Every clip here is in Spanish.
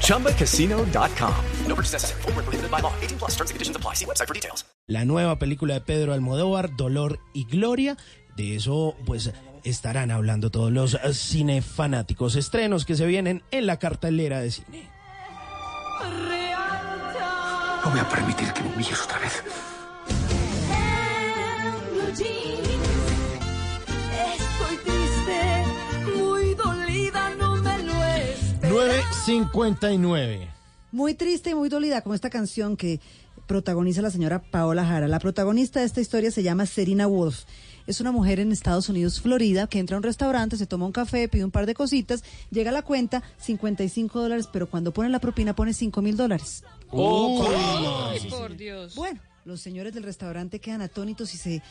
ChumbaCasino.com. No purchase necessary. Full prohibited by law. 18 plus terms and conditions apply. See website for details. La nueva película de Pedro Almodóvar, Dolor y Gloria. De eso, pues, estarán hablando todos los cinefanáticos. Estrenos que se vienen en la cartelera de cine. No voy a permitir que me humilles otra vez. 959. Muy triste y muy dolida, como esta canción que protagoniza la señora Paola Jara. La protagonista de esta historia se llama Serena Wolf. Es una mujer en Estados Unidos, Florida, que entra a un restaurante, se toma un café, pide un par de cositas, llega a la cuenta, 55 dólares, pero cuando pone la propina pone 5 mil dólares. Ay, por Dios. Bueno, los señores del restaurante quedan atónitos y se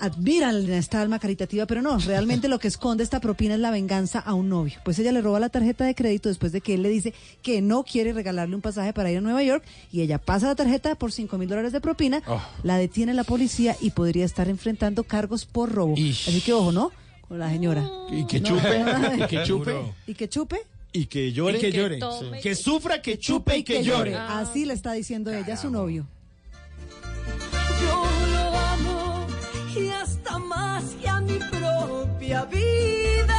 admiran esta alma caritativa, pero no, realmente lo que esconde esta propina es la venganza a un novio. Pues ella le roba la tarjeta de crédito después de que él le dice que no quiere regalarle un pasaje para ir a Nueva York y ella pasa la tarjeta por 5 mil dólares de propina, la detiene la policía y podría estar enfrentando cargos por robo. Así que ojo, ¿no? Con la señora. Y que No. chupe, y que chupe, Y que chupe y que llore, Y que llore. Sí. que sufra, que chupe y que llore. Así le está diciendo ella a su novio. Propia vida.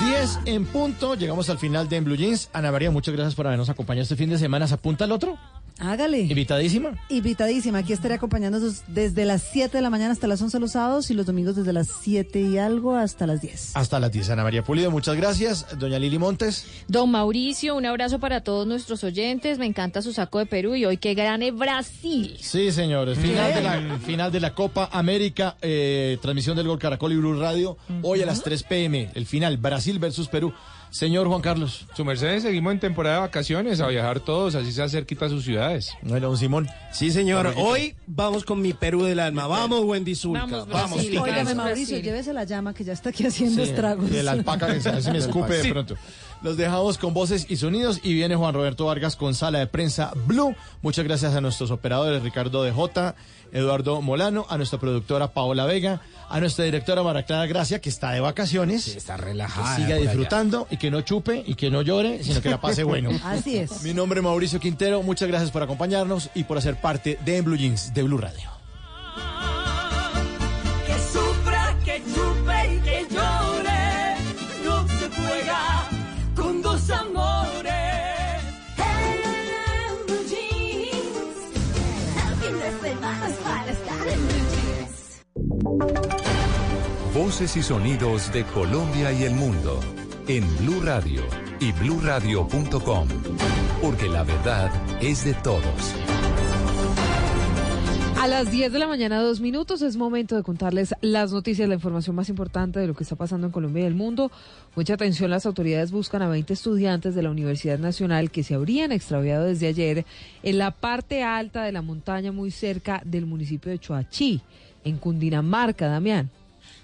10 en punto, llegamos al final de En Blue Jeans. Ana María, muchas gracias por habernos acompañado este fin de semana. ¿Se apunta al otro? Hágale. Invitadísima. Invitadísima. Aquí estaré acompañándonos desde las 7 de la mañana hasta las 11 los sábados y los domingos desde las 7 y algo hasta las 10. Hasta las 10. Ana María Pulido, muchas gracias. Doña Lili Montes. Don Mauricio, un abrazo para todos nuestros oyentes. Me encanta su saco de Perú y hoy que gane Brasil. Sí, señores. Final de la, final de la Copa América, eh, transmisión del Gol Caracol y Blue Radio. Hoy a las 3 pm, el final, Brasil versus Perú. Señor Juan Carlos. Su merced, seguimos en temporada de vacaciones, a viajar todos, así sea cerquita a sus ciudades. Bueno, don Simón. Sí, señor. Hoy vamos con mi Perú del alma. Vamos, Wendy Zulka. Vamos, Vamos. Óigame. Mauricio, llévese la llama que ya está aquí haciendo estragos. Y el alpaca que se, se me escupe de pronto. Los dejamos con voces y sonidos y viene Juan Roberto Vargas con sala de prensa Blue. Muchas gracias a nuestros operadores Ricardo de J, Eduardo Molano, a nuestra productora Paola Vega, a nuestra directora Maraclara Gracia, que está de vacaciones. Está que relajada. siga por allá. disfrutando y que no chupe y que no llore, sino que la pase bueno. Así es. Mi nombre es Mauricio Quintero, muchas gracias por acompañarnos y por hacer parte de En Blue Jeans de Blue Radio. Voces y sonidos de Colombia y el mundo en Blue Radio y bluradio.com, porque la verdad es de todos. A las 10 de la mañana, dos minutos, es momento de contarles las noticias, la información más importante de lo que está pasando en Colombia y el mundo. Mucha atención, las autoridades buscan a 20 estudiantes de la Universidad Nacional que se habrían extraviado desde ayer en la parte alta de la montaña muy cerca del municipio de Choachí, en Cundinamarca, Damián.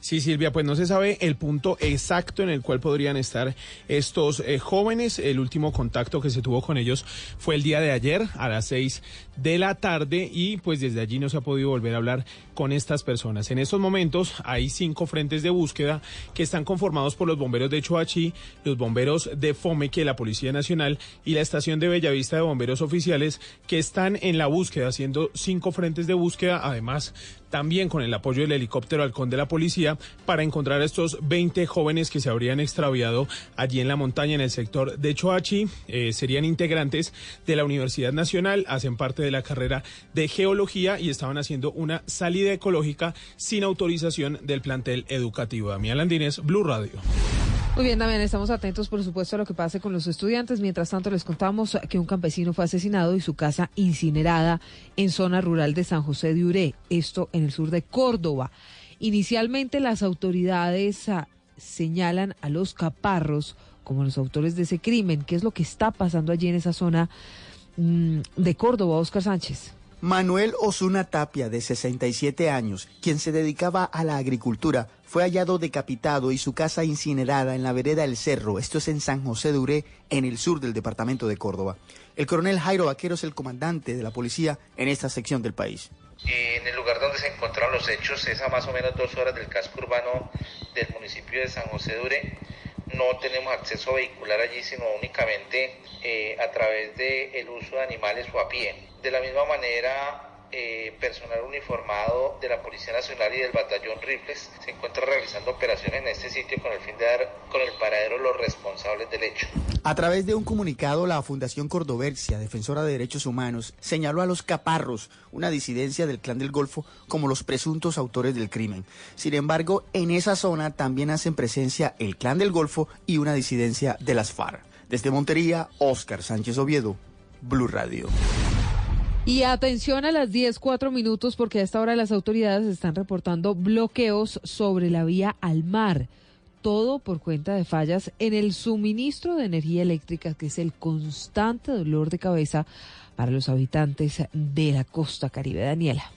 Sí, Silvia, pues no se sabe el punto exacto en el cual podrían estar estos eh, jóvenes. El último contacto que se tuvo con ellos fue el día de ayer a las seis de la tarde y pues desde allí no se ha podido volver a hablar con estas personas. En estos momentos hay cinco frentes de búsqueda que están conformados por los bomberos de Choachí, los bomberos de Fomeque, la Policía Nacional y la estación de Bellavista de bomberos oficiales que están en la búsqueda, haciendo cinco frentes de búsqueda, además también con el apoyo del helicóptero halcón de la policía para encontrar a estos 20 jóvenes que se habrían extraviado allí en la montaña en el sector de Choachi. Eh, serían integrantes de la Universidad Nacional, hacen parte de la carrera de geología y estaban haciendo una salida ecológica sin autorización del plantel educativo. Damián Landines, Blue Radio. Muy bien, Damián, estamos atentos, por supuesto, a lo que pase con los estudiantes. Mientras tanto, les contamos que un campesino fue asesinado y su casa incinerada en zona rural de San José de Uré, esto en el sur de Córdoba. Inicialmente, las autoridades ah, señalan a los caparros como los autores de ese crimen. ¿Qué es lo que está pasando allí en esa zona mm, de Córdoba, Oscar Sánchez? Manuel Osuna Tapia, de 67 años, quien se dedicaba a la agricultura, fue hallado decapitado y su casa incinerada en la vereda El Cerro, esto es en San José de Uré, en el sur del departamento de Córdoba. El coronel Jairo Vaquero es el comandante de la policía en esta sección del país. En el lugar donde se encontraron los hechos es a más o menos dos horas del casco urbano del municipio de San José de Uré. No tenemos acceso vehicular allí, sino únicamente eh, a través del uso de animales o a pie. De la misma manera, eh, personal uniformado de la Policía Nacional y del Batallón Rifles se encuentra realizando operaciones en este sitio con el fin de dar con el paradero los responsables del hecho. A través de un comunicado, la Fundación Cordoversia, defensora de derechos humanos, señaló a los caparros, una disidencia del Clan del Golfo, como los presuntos autores del crimen. Sin embargo, en esa zona también hacen presencia el Clan del Golfo y una disidencia de las FARC. Desde Montería, Óscar Sánchez Oviedo, Blue Radio. Y atención a las 10, 4 minutos porque a esta hora las autoridades están reportando bloqueos sobre la vía al mar. Todo por cuenta de fallas en el suministro de energía eléctrica, que es el constante dolor de cabeza para los habitantes de la costa caribe. Daniela.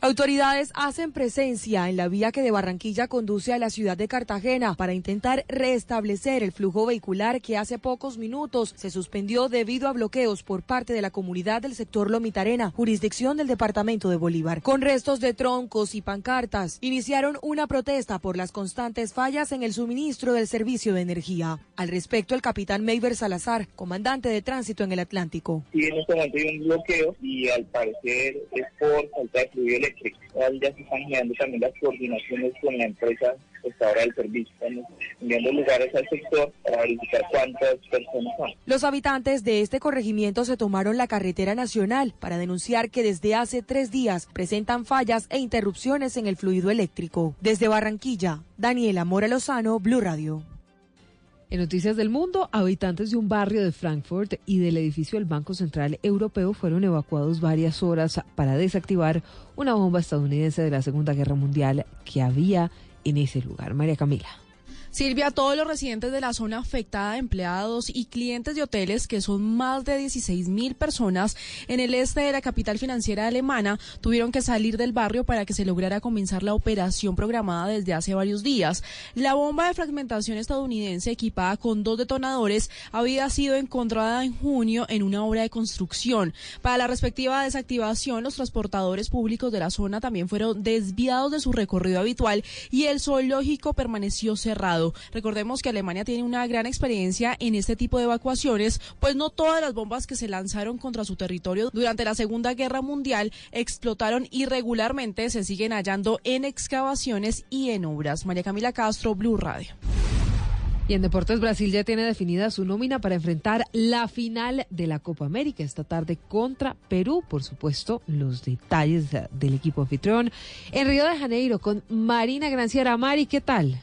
Autoridades hacen presencia en la vía que de Barranquilla conduce a la ciudad de Cartagena para intentar restablecer el flujo vehicular que hace pocos minutos se suspendió debido a bloqueos por parte de la comunidad del sector Lomitarena, jurisdicción del departamento de Bolívar. Con restos de troncos y pancartas, iniciaron una protesta por las constantes fallas en el suministro del servicio de energía. Al respecto, el capitán Meiber Salazar, comandante de tránsito en el Atlántico. Este un bloqueo y al parecer es por falta de Los habitantes de este corregimiento se tomaron la carretera nacional para denunciar que desde hace tres días presentan fallas e interrupciones en el fluido eléctrico. Desde Barranquilla, Daniela Mora Lozano, Blue Radio. En Noticias del Mundo, habitantes de un barrio de Frankfurt y del edificio del Banco Central Europeo fueron evacuados varias horas para desactivar una bomba estadounidense de la Segunda Guerra Mundial que había en ese lugar. María Camila. Silvia, todos los residentes de la zona afectada, empleados y clientes de hoteles, que son más de 16 mil personas en el este de la capital financiera alemana, tuvieron que salir del barrio para que se lograra comenzar la operación programada desde hace varios días. La bomba de fragmentación estadounidense equipada con dos detonadores había sido encontrada en junio en una obra de construcción. Para la respectiva desactivación, los transportadores públicos de la zona también fueron desviados de su recorrido habitual y el zoológico permaneció cerrado. Recordemos que Alemania tiene una gran experiencia en este tipo de evacuaciones, pues no todas las bombas que se lanzaron contra su territorio durante la Segunda Guerra Mundial explotaron irregularmente, se siguen hallando en excavaciones y en obras. María Camila Castro, Blue Radio. Y en Deportes Brasil ya tiene definida su nómina para enfrentar la final de la Copa América esta tarde contra Perú. Por supuesto, los detalles del equipo anfitrión en Río de Janeiro con Marina Granciera. Mari, ¿qué tal?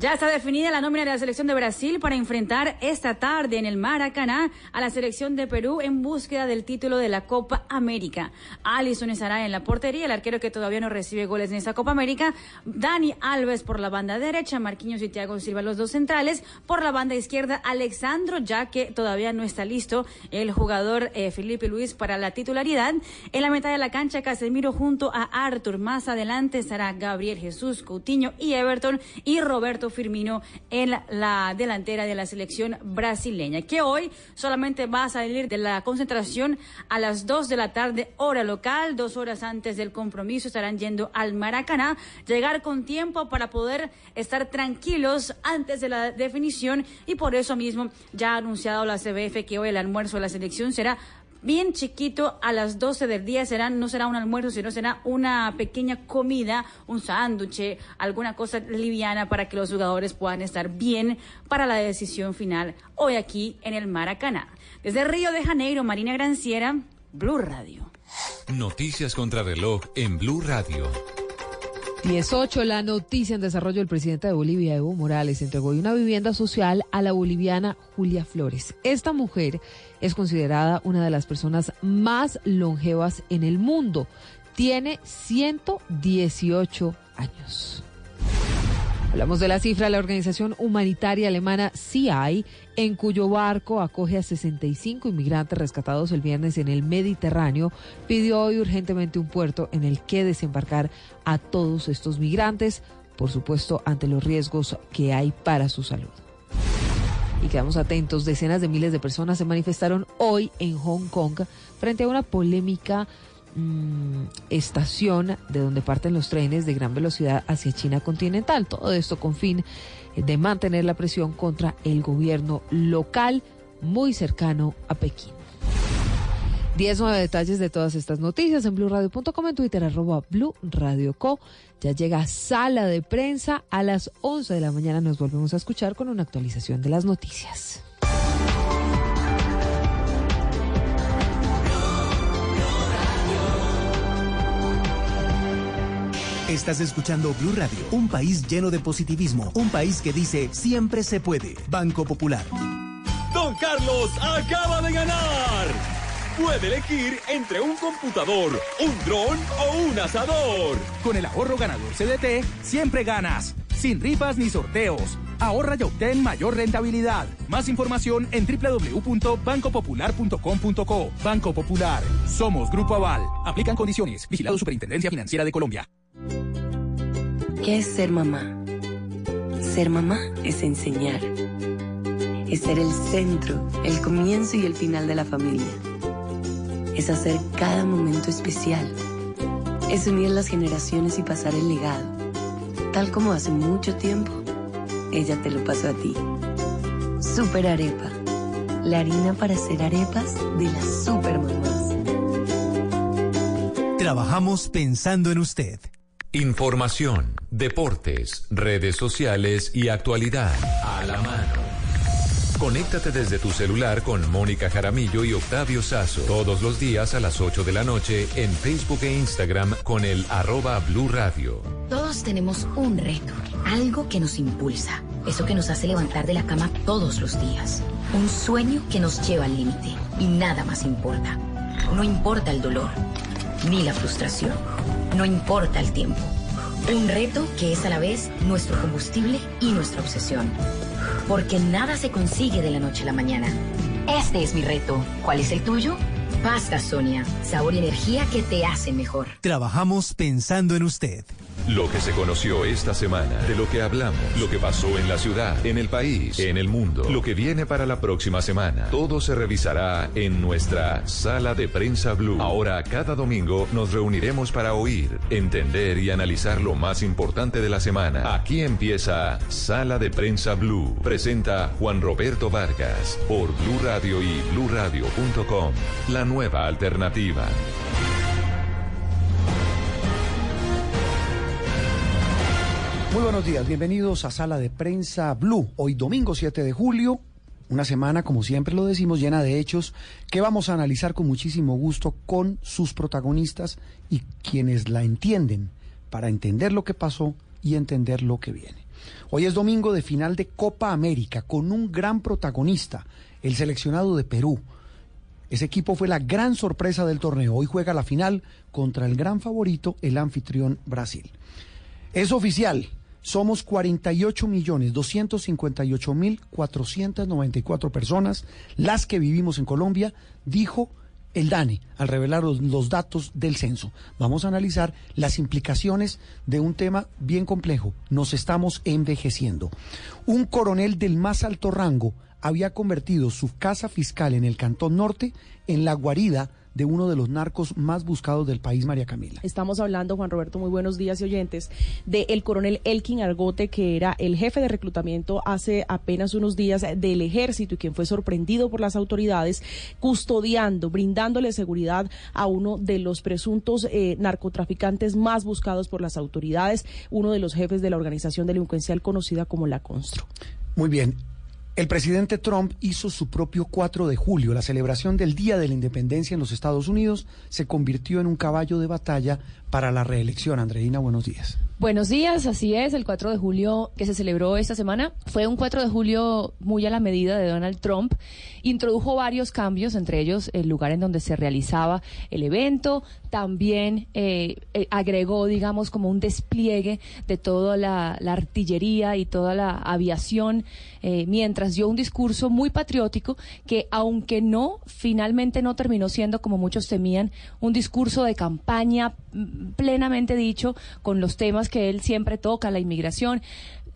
Ya está definida la nómina de la selección de Brasil para enfrentar esta tarde en el Maracaná a la selección de Perú en búsqueda del título de la Copa América. Alison estará en la portería, el arquero que todavía no recibe goles en esta Copa América. Dani Alves por la banda derecha, Marquinhos y Thiago Silva los dos centrales. Por la banda izquierda, Alexandro, ya que todavía no está listo el jugador eh, Felipe Luis para la titularidad. En la mitad de la cancha, Casemiro junto a Arthur. Más adelante estará Gabriel Jesús, Coutinho y Everton y Roberto Firmino en la delantera de la selección brasileña, que hoy solamente va a salir de la concentración a las 2 de la tarde, hora local, dos horas antes del compromiso estarán yendo al Maracaná, llegar con tiempo para poder estar tranquilos antes de la definición. Y por eso mismo ya ha anunciado la CBF que hoy el almuerzo de la selección será bien chiquito a las 12 del día será no será un almuerzo sino será una pequeña comida un sándwich alguna cosa liviana para que los jugadores puedan estar bien para la decisión final hoy aquí en el Maracaná. Desde Río de Janeiro Marina Granciera Blue Radio. Noticias contra reloj en Blue Radio. 18, la noticia en desarrollo del presidente de Bolivia, Evo Morales, entregó una vivienda social a la boliviana Julia Flores. Esta mujer es considerada una de las personas más longevas en el mundo. Tiene 118 años. Hablamos de la cifra la organización humanitaria alemana CI, en cuyo barco acoge a 65 inmigrantes rescatados el viernes en el Mediterráneo, pidió hoy urgentemente un puerto en el que desembarcar a todos estos migrantes, por supuesto ante los riesgos que hay para su salud. Y quedamos atentos, decenas de miles de personas se manifestaron hoy en Hong Kong frente a una polémica mm, estación de donde parten los trenes de gran velocidad hacia China continental. Todo esto con fin de mantener la presión contra el gobierno local muy cercano a Pekín. 10 nueve detalles de todas estas noticias en blurradio.com, en Twitter, arroba Blue Radio Co. Ya llega sala de prensa. A las 11 de la mañana nos volvemos a escuchar con una actualización de las noticias. Estás escuchando Blue Radio, un país lleno de positivismo, un país que dice siempre se puede. Banco Popular. Don Carlos acaba de ganar. Puede elegir entre un computador, un dron o un asador. Con el ahorro ganador CDT, siempre ganas. Sin rifas ni sorteos. Ahorra y obtén mayor rentabilidad. Más información en www.bancopopular.com.co. Banco Popular. Somos Grupo Aval. Aplican condiciones. Vigilado Superintendencia Financiera de Colombia. ¿Qué es ser mamá? Ser mamá es enseñar. Es ser el centro, el comienzo y el final de la familia. Es hacer cada momento especial. Es unir las generaciones y pasar el legado. Tal como hace mucho tiempo, ella te lo pasó a ti. Super Arepa. La harina para hacer arepas de las super mamás. Trabajamos pensando en usted. Información, deportes, redes sociales y actualidad a la mano. Conéctate desde tu celular con Mónica Jaramillo y Octavio Sazo todos los días a las 8 de la noche en Facebook e Instagram con el arroba Blue Radio. Todos tenemos un reto, algo que nos impulsa, eso que nos hace levantar de la cama todos los días, un sueño que nos lleva al límite y nada más importa. No importa el dolor, ni la frustración, no importa el tiempo. Un reto que es a la vez nuestro combustible y nuestra obsesión. Porque nada se consigue de la noche a la mañana. Este es mi reto. ¿Cuál es el tuyo? Pasta Sonia, sabor y energía que te hacen mejor. Trabajamos pensando en usted. Lo que se conoció esta semana, de lo que hablamos, lo que pasó en la ciudad, en el país, en el mundo, lo que viene para la próxima semana. Todo se revisará en nuestra sala de prensa blue. Ahora, cada domingo, nos reuniremos para oír, entender y analizar lo más importante de la semana. Aquí empieza Sala de Prensa Blue. Presenta Juan Roberto Vargas por Blue Radio y bluradio.com. La nueva alternativa. Muy buenos días, bienvenidos a Sala de Prensa Blue. Hoy domingo 7 de julio, una semana, como siempre lo decimos, llena de hechos que vamos a analizar con muchísimo gusto con sus protagonistas y quienes la entienden para entender lo que pasó y entender lo que viene. Hoy es domingo de final de Copa América con un gran protagonista, el seleccionado de Perú. Ese equipo fue la gran sorpresa del torneo. Hoy juega la final contra el gran favorito, el anfitrión Brasil. Es oficial, somos 48 millones 258 mil 494 personas las que vivimos en Colombia, dijo el DANE al revelar los, los, datos del censo. Vamos a analizar las implicaciones de un tema bien complejo. Nos estamos envejeciendo. Un coronel del más alto rango había convertido su casa fiscal en el Cantón Norte en la guarida de uno de los narcos más buscados del país, María Camila. Estamos hablando, Juan Roberto, muy buenos días y oyentes, del el coronel Elkin Argote, que era el jefe de reclutamiento hace apenas unos días del ejército y quien fue sorprendido por las autoridades custodiando, brindándole seguridad a uno de los presuntos eh, narcotraficantes más buscados por las autoridades, uno de los jefes de la organización delincuencial conocida como la Constro. Muy bien. El presidente Trump hizo su propio 4 de julio. La celebración del Día de la Independencia en los Estados Unidos se convirtió en un caballo de batalla para la reelección. Andreina, buenos días. Buenos días, así es, el 4 de julio que se celebró esta semana fue un 4 de julio muy a la medida de Donald Trump. Introdujo varios cambios, entre ellos el lugar en donde se realizaba el evento, también eh, eh, agregó, digamos, como un despliegue de toda la, la artillería y toda la aviación, eh, mientras dio un discurso muy patriótico que, aunque no, finalmente no terminó siendo, como muchos temían, un discurso de campaña mm, plenamente dicho con los temas que él siempre toca, la inmigración.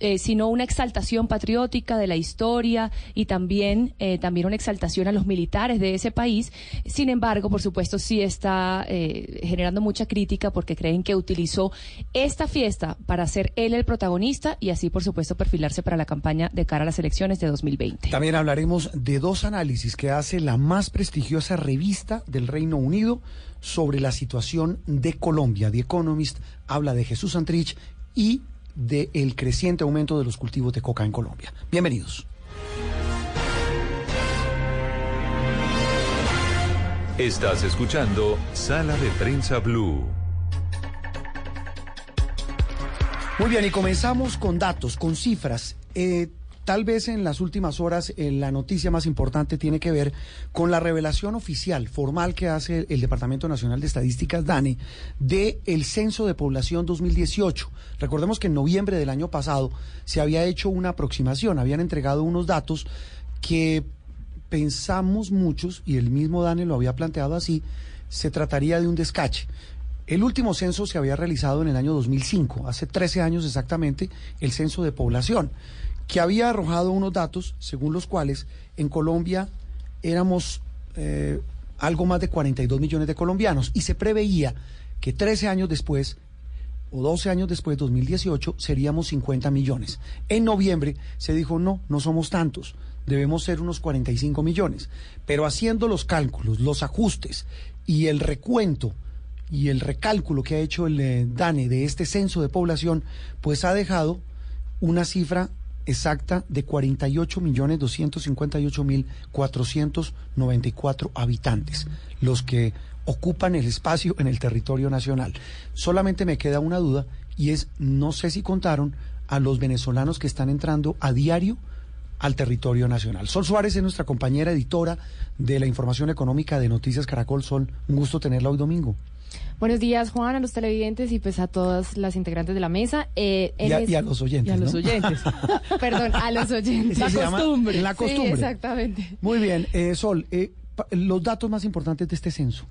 Eh, sino una exaltación patriótica de la historia y también, eh, también una exaltación a los militares de ese país. Sin embargo, por supuesto, sí está eh, generando mucha crítica porque creen que utilizó esta fiesta para ser él el protagonista y así, por supuesto, perfilarse para la campaña de cara a las elecciones de 2020. También hablaremos de dos análisis que hace la más prestigiosa revista del Reino Unido sobre la situación de Colombia. The Economist habla de Jesús Santrich y del creciente aumento de los cultivos de coca en Colombia. Bienvenidos. Estás escuchando Sala de Prensa Blue. Muy bien, y comenzamos con datos, con cifras. Eh, tal vez en las últimas horas eh, la noticia más importante tiene que ver con la revelación oficial, formal que hace el Departamento Nacional de Estadísticas, DANE, del el Censo de Población 2018. Recordemos que en noviembre del año pasado se había hecho una aproximación, habían entregado unos datos que pensamos muchos, y el mismo DANE lo había planteado así, se trataría de un descache. El último censo se había realizado en el año 2005, hace 13 años exactamente, el censo de población, que había arrojado unos datos según los cuales en Colombia éramos eh, algo más de 42 millones de colombianos y se preveía que 13 años después o 12 años después, 2018, seríamos 50 millones. En noviembre se dijo, no, no somos tantos, debemos ser unos 45 millones. Pero haciendo los cálculos, los ajustes y el recuento y el recálculo que ha hecho el eh, DANE de este censo de población, pues ha dejado una cifra exacta de 48 millones 258 mil 494 habitantes, los que ocupan el espacio en el territorio nacional. Solamente me queda una duda y es, no sé si contaron a los venezolanos que están entrando a diario al territorio nacional. Sol Suárez es nuestra compañera editora de la información económica de Noticias Caracol Sol. Un gusto tenerla hoy domingo. Buenos días, Juan, a los televidentes y pues a todas las integrantes de la mesa. Eh, y, a, y, a, los oyentes. Y a los oyentes. Perdón, a los oyentes. La costumbre. La costumbre. Sí, exactamente. Muy bien, eh, Sol, eh, los datos más importantes de este censo.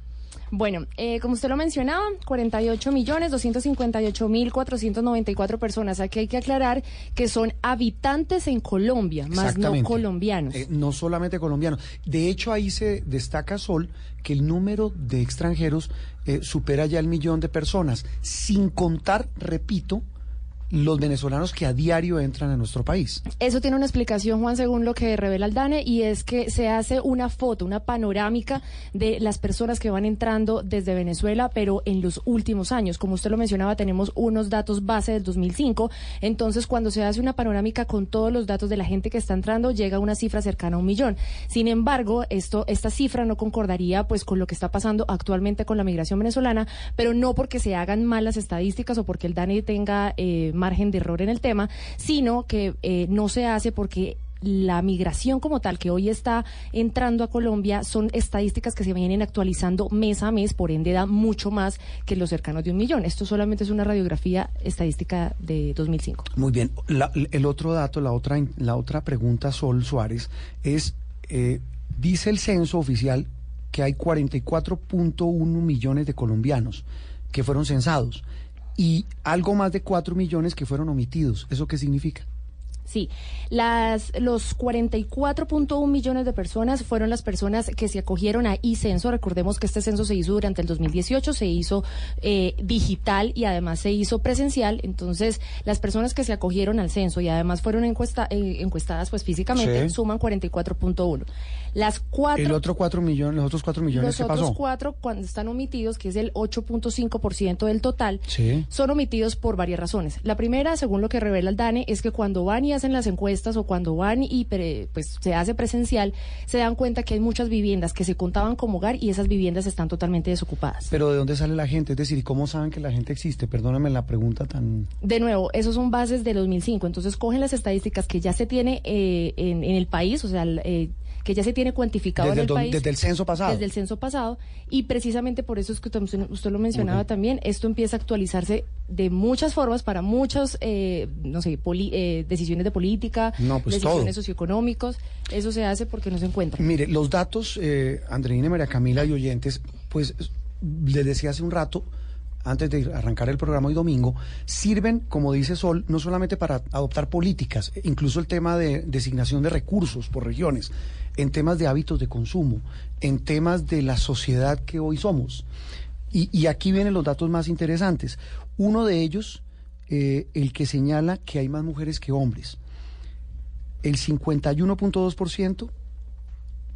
Bueno, eh, como usted lo mencionaba, 48 millones 258 mil 494 personas. Aquí hay que aclarar que son habitantes en Colombia, más no colombianos. Eh, no solamente colombianos. De hecho, ahí se destaca, Sol, que el número de extranjeros eh, supera ya el millón de personas, sin contar, repito, los venezolanos que a diario entran a nuestro país. Eso tiene una explicación, Juan, según lo que revela el DANE, y es que se hace una foto, una panorámica de las personas que van entrando desde Venezuela, pero en los últimos años. Como usted lo mencionaba, tenemos unos datos base del 2005, entonces cuando se hace una panorámica con todos los datos de la gente que está entrando, llega a una cifra cercana a un millón. Sin embargo, esto, esta cifra no concordaría pues con lo que está pasando actualmente con la migración venezolana, pero no porque se hagan malas estadísticas o porque el DANE tenga eh, margen de error en el tema, sino que eh, no se hace porque la migración como tal que hoy está entrando a Colombia son estadísticas que se vienen actualizando mes a mes, por ende da mucho más que los cercanos de un millón. Esto solamente es una radiografía estadística de 2005. Muy bien. La, el otro dato, la otra, la otra pregunta, Sol Suárez, es, eh, dice el censo oficial que hay 44.1 millones de colombianos que fueron censados y algo más de 4 millones que fueron omitidos. ¿Eso qué significa? Sí, las, los 44.1 millones de personas fueron las personas que se acogieron a e-censo. Recordemos que este censo se hizo durante el 2018, se hizo eh, digital y además se hizo presencial. Entonces, las personas que se acogieron al censo y además fueron encuesta, eh, encuestadas pues físicamente sí. suman 44.1. Las cuatro, el otro 4 millones, los otros 4 millones, los ¿qué otros pasó? cuatro, cuando están omitidos, que es el 8.5% del total, sí. son omitidos por varias razones. La primera, según lo que revela el DANE, es que cuando van y y hacen las encuestas o cuando van y pre- pues se hace presencial, se dan cuenta que hay muchas viviendas que se contaban como hogar y esas viviendas están totalmente desocupadas. Pero ¿de dónde sale la gente? Es decir, ¿y cómo saben que la gente existe? Perdóname la pregunta tan... De nuevo, esos son bases de 2005, entonces cogen las estadísticas que ya se tiene eh, en, en el país, o sea, eh, que ya se tiene cuantificado Desde en el el do- país. desde el censo pasado. Desde el censo pasado. Y precisamente por eso es que usted, usted lo mencionaba también, esto empieza a actualizarse de muchas formas para muchas, eh, no sé, poli- eh, decisiones de política, No, pues decisiones todo. socioeconómicos. Eso se hace porque no se encuentra. Mire, los datos, eh, Andreina, María Camila y oyentes, pues les decía hace un rato, antes de arrancar el programa hoy domingo, sirven, como dice Sol, no solamente para adoptar políticas, incluso el tema de designación de recursos por regiones, en temas de hábitos de consumo, en temas de la sociedad que hoy somos. Y, aquí vienen los datos más interesantes. Uno de ellos, eh, el que señala que hay más mujeres que hombres. El 51.2%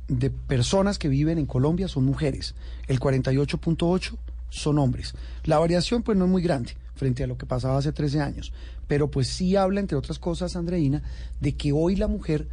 de personas que viven en Colombia son mujeres, el 48.8 son hombres. La variación pues no es muy grande frente a lo que pasaba hace 13 años, pero pues sí habla, entre otras cosas, Andreina, de que hoy la mujer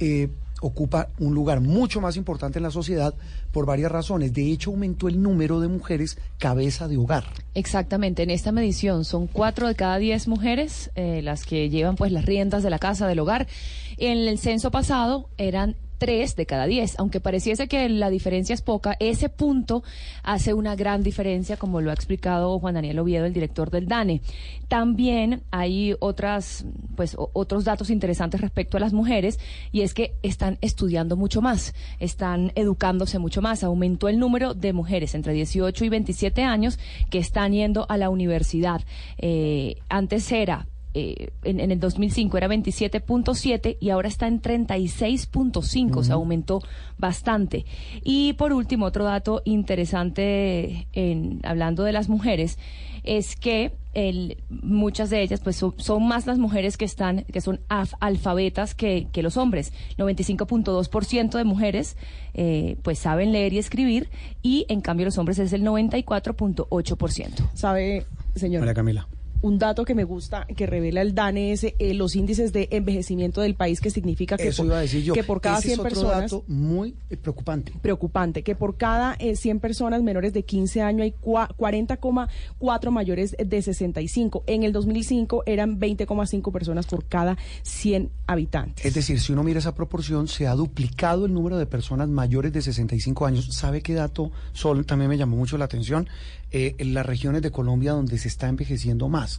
eh, ocupa un lugar mucho más importante en la sociedad por varias razones. De hecho, aumentó el número de mujeres cabeza de hogar. Exactamente, en esta medición son cuatro de cada diez mujeres eh, las que llevan pues las riendas de la casa, del hogar. En el censo pasado eran tres de cada diez, aunque pareciese que la diferencia es poca, ese punto hace una gran diferencia, como lo ha explicado Juan Daniel Oviedo, el director del DANE. También hay otras, pues, otros datos interesantes respecto a las mujeres, y es que están estudiando mucho más, están educándose mucho más. Aumentó el número de mujeres entre 18 y 27 años que están yendo a la universidad. Eh, antes era eh, en, en el 2005 era 27.7 y ahora está en 36.5, o sea, aumentó bastante. Y por último, otro dato interesante en, hablando de las mujeres es que el, muchas de ellas pues son, son más las mujeres que están que son af- alfabetas que, que los hombres 95.2% de mujeres eh, pues saben leer y escribir y en cambio los hombres es el 94.8% ¿Sabe, señor? María Camila. Un dato que me gusta, que revela el DANE, es eh, los índices de envejecimiento del país, que significa que, Eso por, iba a decir yo. que por cada Ese 100 es otro personas... dato muy eh, preocupante. preocupante, que por cada eh, 100 personas menores de 15 años hay cua- 40,4 mayores de 65. En el 2005 eran 20,5 personas por cada 100 habitantes. Es decir, si uno mira esa proporción, se ha duplicado el número de personas mayores de 65 años. ¿Sabe qué dato, Sol, también me llamó mucho la atención? Eh, en las regiones de Colombia donde se está envejeciendo más.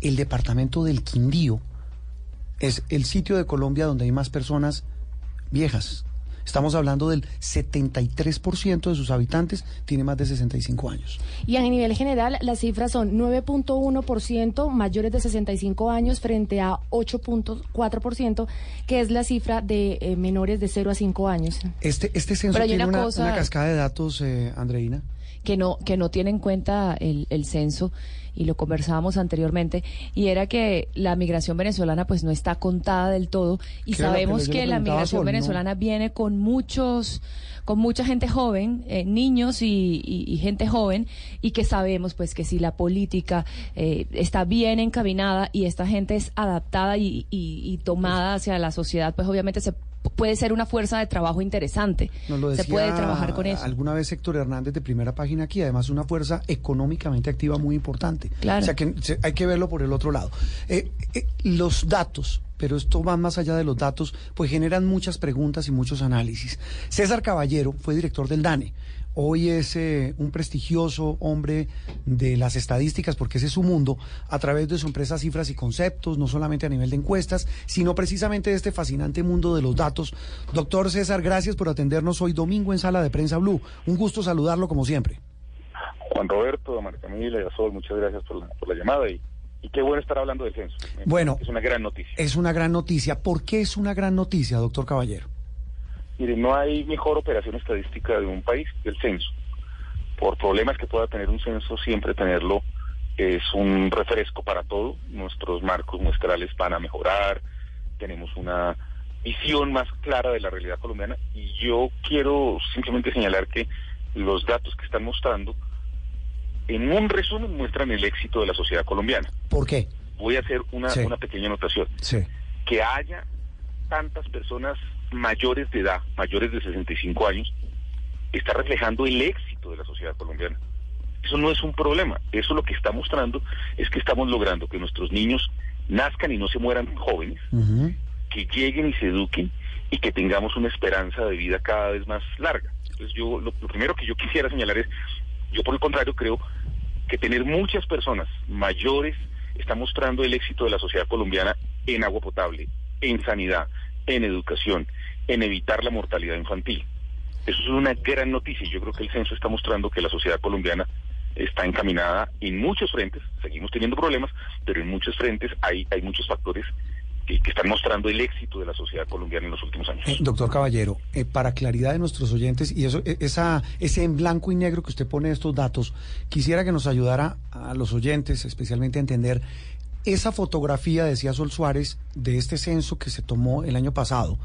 El departamento del Quindío es el sitio de Colombia donde hay más personas viejas. Estamos hablando del 73% de sus habitantes tiene más de 65 años. Y a nivel general, las cifras son 9.1% mayores de 65 años frente a 8.4%, que es la cifra de eh, menores de 0 a 5 años. Este, este censo tiene una una, cosa- una cascada de datos, eh, Andreina. Que no que no tiene en cuenta el, el censo y lo conversábamos anteriormente y era que la migración venezolana pues no está contada del todo y sabemos que, la migración Sol, ¿no? venezolana viene con muchos con mucha gente joven eh, niños y, y- y gente joven y que sabemos pues que si la política eh, está bien encaminada y esta gente es adaptada y, y- y tomada hacia la sociedad pues obviamente se puede ser una fuerza de trabajo interesante Nos lo decía se puede trabajar con eso alguna vez Héctor Hernández de primera página aquí, además una fuerza económicamente activa muy importante. Claro. O sea que hay que verlo por el otro lado. Eh, eh, los datos, pero esto va más allá de los datos, pues generan muchas preguntas y muchos análisis. César Caballero fue director del DANE. Hoy es eh, un prestigioso hombre de las estadísticas, porque ese es su mundo, a través de su empresa Cifras y Conceptos, no solamente a nivel de encuestas, sino precisamente de este fascinante mundo de los datos. Doctor César, gracias por atendernos hoy domingo en Sala de Prensa Blue. Un gusto saludarlo como siempre. Juan Roberto, a María Camila y a Sol, muchas gracias por la, por la llamada y, y qué bueno estar hablando del censo. Bueno. Es una gran noticia. Es una gran noticia. ¿Por qué es una gran noticia, doctor Caballero? Mire, no hay mejor operación estadística de un país que el censo. Por problemas que pueda tener un censo, siempre tenerlo es un refresco para todo. Nuestros marcos muestrales van a mejorar, tenemos una visión más clara de la realidad colombiana y yo quiero simplemente señalar que los datos que están mostrando, en un resumen, muestran el éxito de la sociedad colombiana. ¿Por qué? Voy a hacer una, Sí. una pequeña anotación. Sí. que haya tantas personas mayores de edad, mayores de 65 años, está reflejando el éxito de la sociedad colombiana. Eso no es un problema, eso lo que está mostrando es que estamos logrando que nuestros niños nazcan y no se mueran jóvenes, que lleguen y se eduquen y que tengamos una esperanza de vida cada vez más larga. Entonces yo lo, lo primero que yo quisiera señalar es, yo por el contrario creo que tener muchas personas mayores está mostrando el éxito de la sociedad colombiana en agua potable, en sanidad, en educación, en evitar la mortalidad infantil. Eso es una gran noticia y yo creo que el censo está mostrando que la sociedad colombiana está encaminada en muchos frentes, seguimos teniendo problemas, pero en muchos frentes hay, hay muchos factores que, que están mostrando el éxito de la sociedad colombiana en los últimos años. Eh, doctor Caballero, eh, para claridad de nuestros oyentes y eso, eh, esa, ese en blanco y negro que usted pone estos datos, quisiera que nos ayudara a los oyentes, especialmente a entender esa fotografía, decía Sol Suárez, de este censo que se tomó el año pasado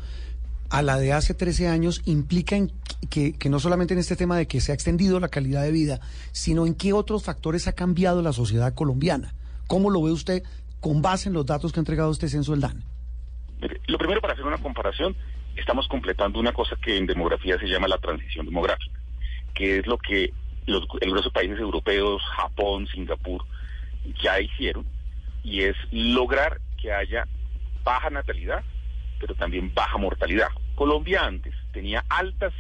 a la de hace 13 años implica en que, no solamente en este tema de que se ha extendido la calidad de vida, sino en qué otros factores ha cambiado la sociedad colombiana. ¿Cómo lo ve usted con base en los datos que ha entregado este censo del DAN? Lo primero, para hacer una comparación, estamos completando una cosa que en demografía se llama la transición demográfica, que es lo que los, los países europeos, Japón, Singapur, ya hicieron, y es lograr que haya baja natalidad, pero también baja mortalidad. Colombia antes tenía altas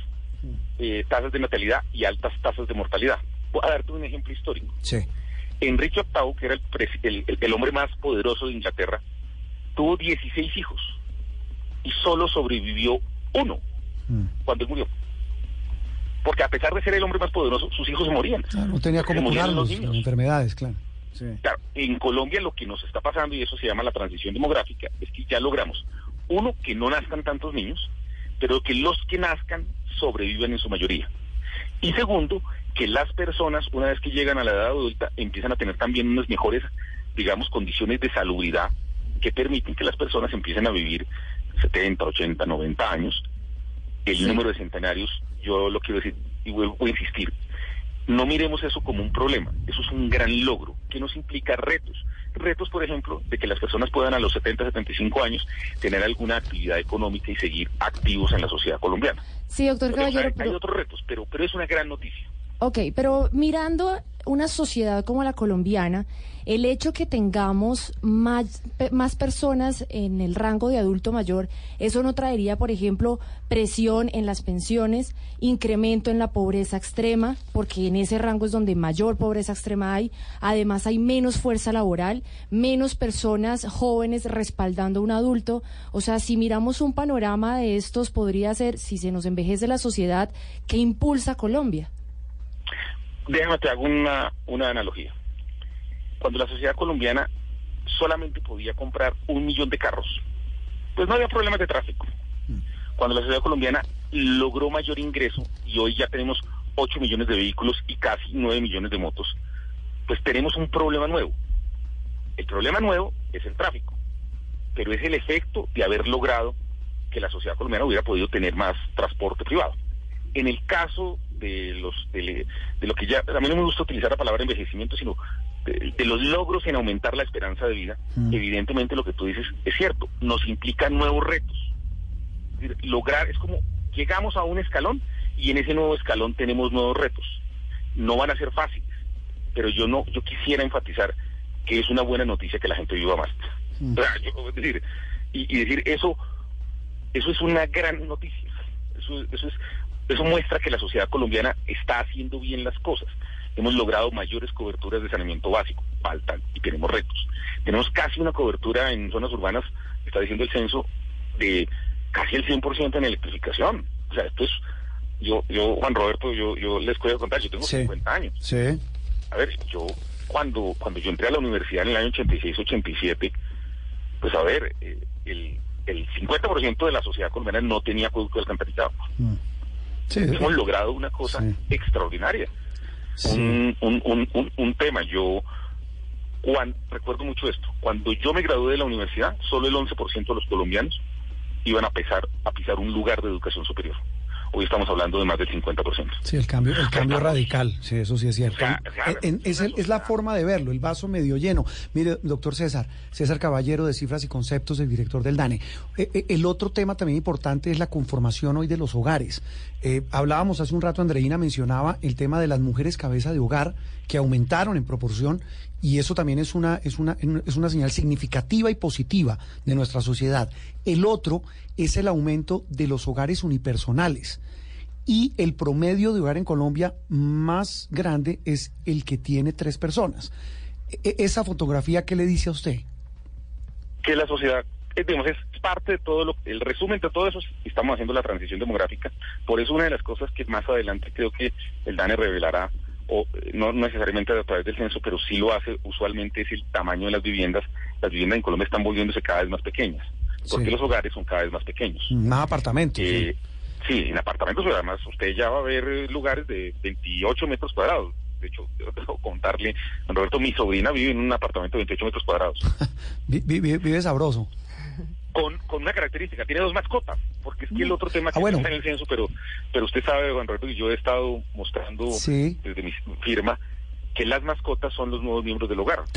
eh, tasas de natalidad y altas tasas de mortalidad. Voy a darte un ejemplo histórico. Sí. Enrique VIII, que era el, el, el, el hombre más poderoso de Inglaterra, tuvo 16 hijos y solo sobrevivió uno mm. cuando él murió. Porque a pesar de ser el hombre más poderoso, sus hijos se morían. Ah, no tenía cómo curarlos, las enfermedades, claro. Sí. claro. En Colombia lo que nos está pasando, y eso se llama la transición demográfica, es que ya logramos, uno, que no nazcan tantos niños, pero que los que nazcan sobrevivan en su mayoría. Y segundo, que las personas, una vez que llegan a la edad adulta, empiezan a tener también unas mejores, digamos, condiciones de salubridad que permiten que las personas empiecen a vivir 70, 80, 90 años. El sí. número de centenarios, yo lo quiero decir y vuelvo a insistir, no miremos eso como un problema, eso es un gran logro que nos implica retos. Retos, por ejemplo, de que las personas puedan a los 70, 75 años tener alguna actividad económica y seguir activos en la sociedad colombiana. Sí, doctor Caballero. Hay, hay otros retos, pero, pero es una gran noticia. Ok, pero mirando una sociedad como la colombiana, el hecho que tengamos más, más personas en el rango de adulto mayor, eso no traería, por ejemplo, presión en las pensiones, incremento en la pobreza extrema, porque en ese rango es donde mayor pobreza extrema hay. Además, hay menos fuerza laboral, menos personas jóvenes respaldando a un adulto. O sea, si miramos un panorama de estos, podría ser, si se nos envejece la sociedad, ¿qué impulsa Colombia? Déjame te hago una, una analogía. Cuando la sociedad colombiana solamente podía comprar un millón de carros, pues no había problemas de tráfico. Cuando la sociedad colombiana logró mayor ingreso y hoy ya tenemos 8 millones de vehículos y casi 9 millones de motos, pues tenemos un problema nuevo. El problema nuevo es el tráfico, pero es el efecto de haber logrado que la sociedad colombiana hubiera podido tener más transporte privado. En el caso de los de, de, lo que ya a mí no me gusta utilizar la palabra envejecimiento sino de, de los logros en aumentar la esperanza de vida mm. evidentemente lo que tú dices es cierto nos implica nuevos retos es decir, lograr es como llegamos a un escalón y en ese nuevo escalón tenemos nuevos retos no van a ser fáciles pero yo no yo quisiera enfatizar que es una buena noticia que la gente viva más mm. o sea, yo, es decir y, y decir eso eso es una gran noticia eso, eso es eso muestra que la sociedad colombiana está haciendo bien las cosas. Hemos logrado mayores coberturas de saneamiento básico, faltan y tenemos retos. Tenemos casi una cobertura en zonas urbanas, está diciendo el censo, de casi el 100% en electrificación. O sea, esto es, yo, yo Juan Roberto, yo, yo les puedo contar, yo tengo sí. 50 años. Sí. A ver, yo cuando, cuando yo entré a la universidad en el año 86-87, pues a ver, eh, el, el 50% de la sociedad colombiana no tenía acueducto alcantarillado. Mm. Sí, hemos logrado una cosa sí. extraordinaria. Sí. Un, un, un, un, tema, yo recuerdo mucho esto, cuando yo me gradué de la universidad, solo el 11% de los colombianos iban a, pesar, a pisar un lugar de educación superior. Hoy estamos hablando de más del 50%. Sí, el cambio, el cambio radical, sí, eso sí es cierto. Claro, claro. En- en- es, el- es la forma de verlo, el vaso medio lleno. Mire, doctor César, César Caballero de Cifras y Conceptos, el director del DANE. Eh, eh, el otro tema también importante es la conformación hoy de los hogares. Eh, hablábamos hace un rato, Andreina mencionaba el tema de las mujeres cabeza de hogar que aumentaron en proporción y eso también es una, es una, es una señal significativa y positiva de nuestra sociedad. El otro es el aumento de los hogares unipersonales y el promedio de hogar en Colombia más grande es el que tiene tres personas. E- esa fotografía, ¿qué le dice a usted? que la sociedad, eh, es parte de todo lo, el resumen de todo eso, estamos haciendo la transición demográfica. Por eso una de las cosas que más adelante creo que el DANE revelará, o no necesariamente a través del censo, pero sí lo hace usualmente, es el tamaño de las viviendas. Las viviendas en Colombia están volviéndose cada vez más pequeñas, porque Sí. los hogares son cada vez más pequeños. Más apartamentos. Eh, sí, en apartamentos, además usted ya va a ver eh, lugares de 28 metros cuadrados. De hecho, debo contarle, Roberto, mi sobrina vive en un apartamento de 28 metros cuadrados. Vi- vi- vi- vive sabroso. Con, con una característica, tiene dos mascotas, porque es que el otro tema que Ah, bueno. no está en el censo, pero, pero usted sabe, Juan Roberto, que yo he estado mostrando Sí. desde mi firma que las mascotas son los nuevos miembros del hogar. Hoy el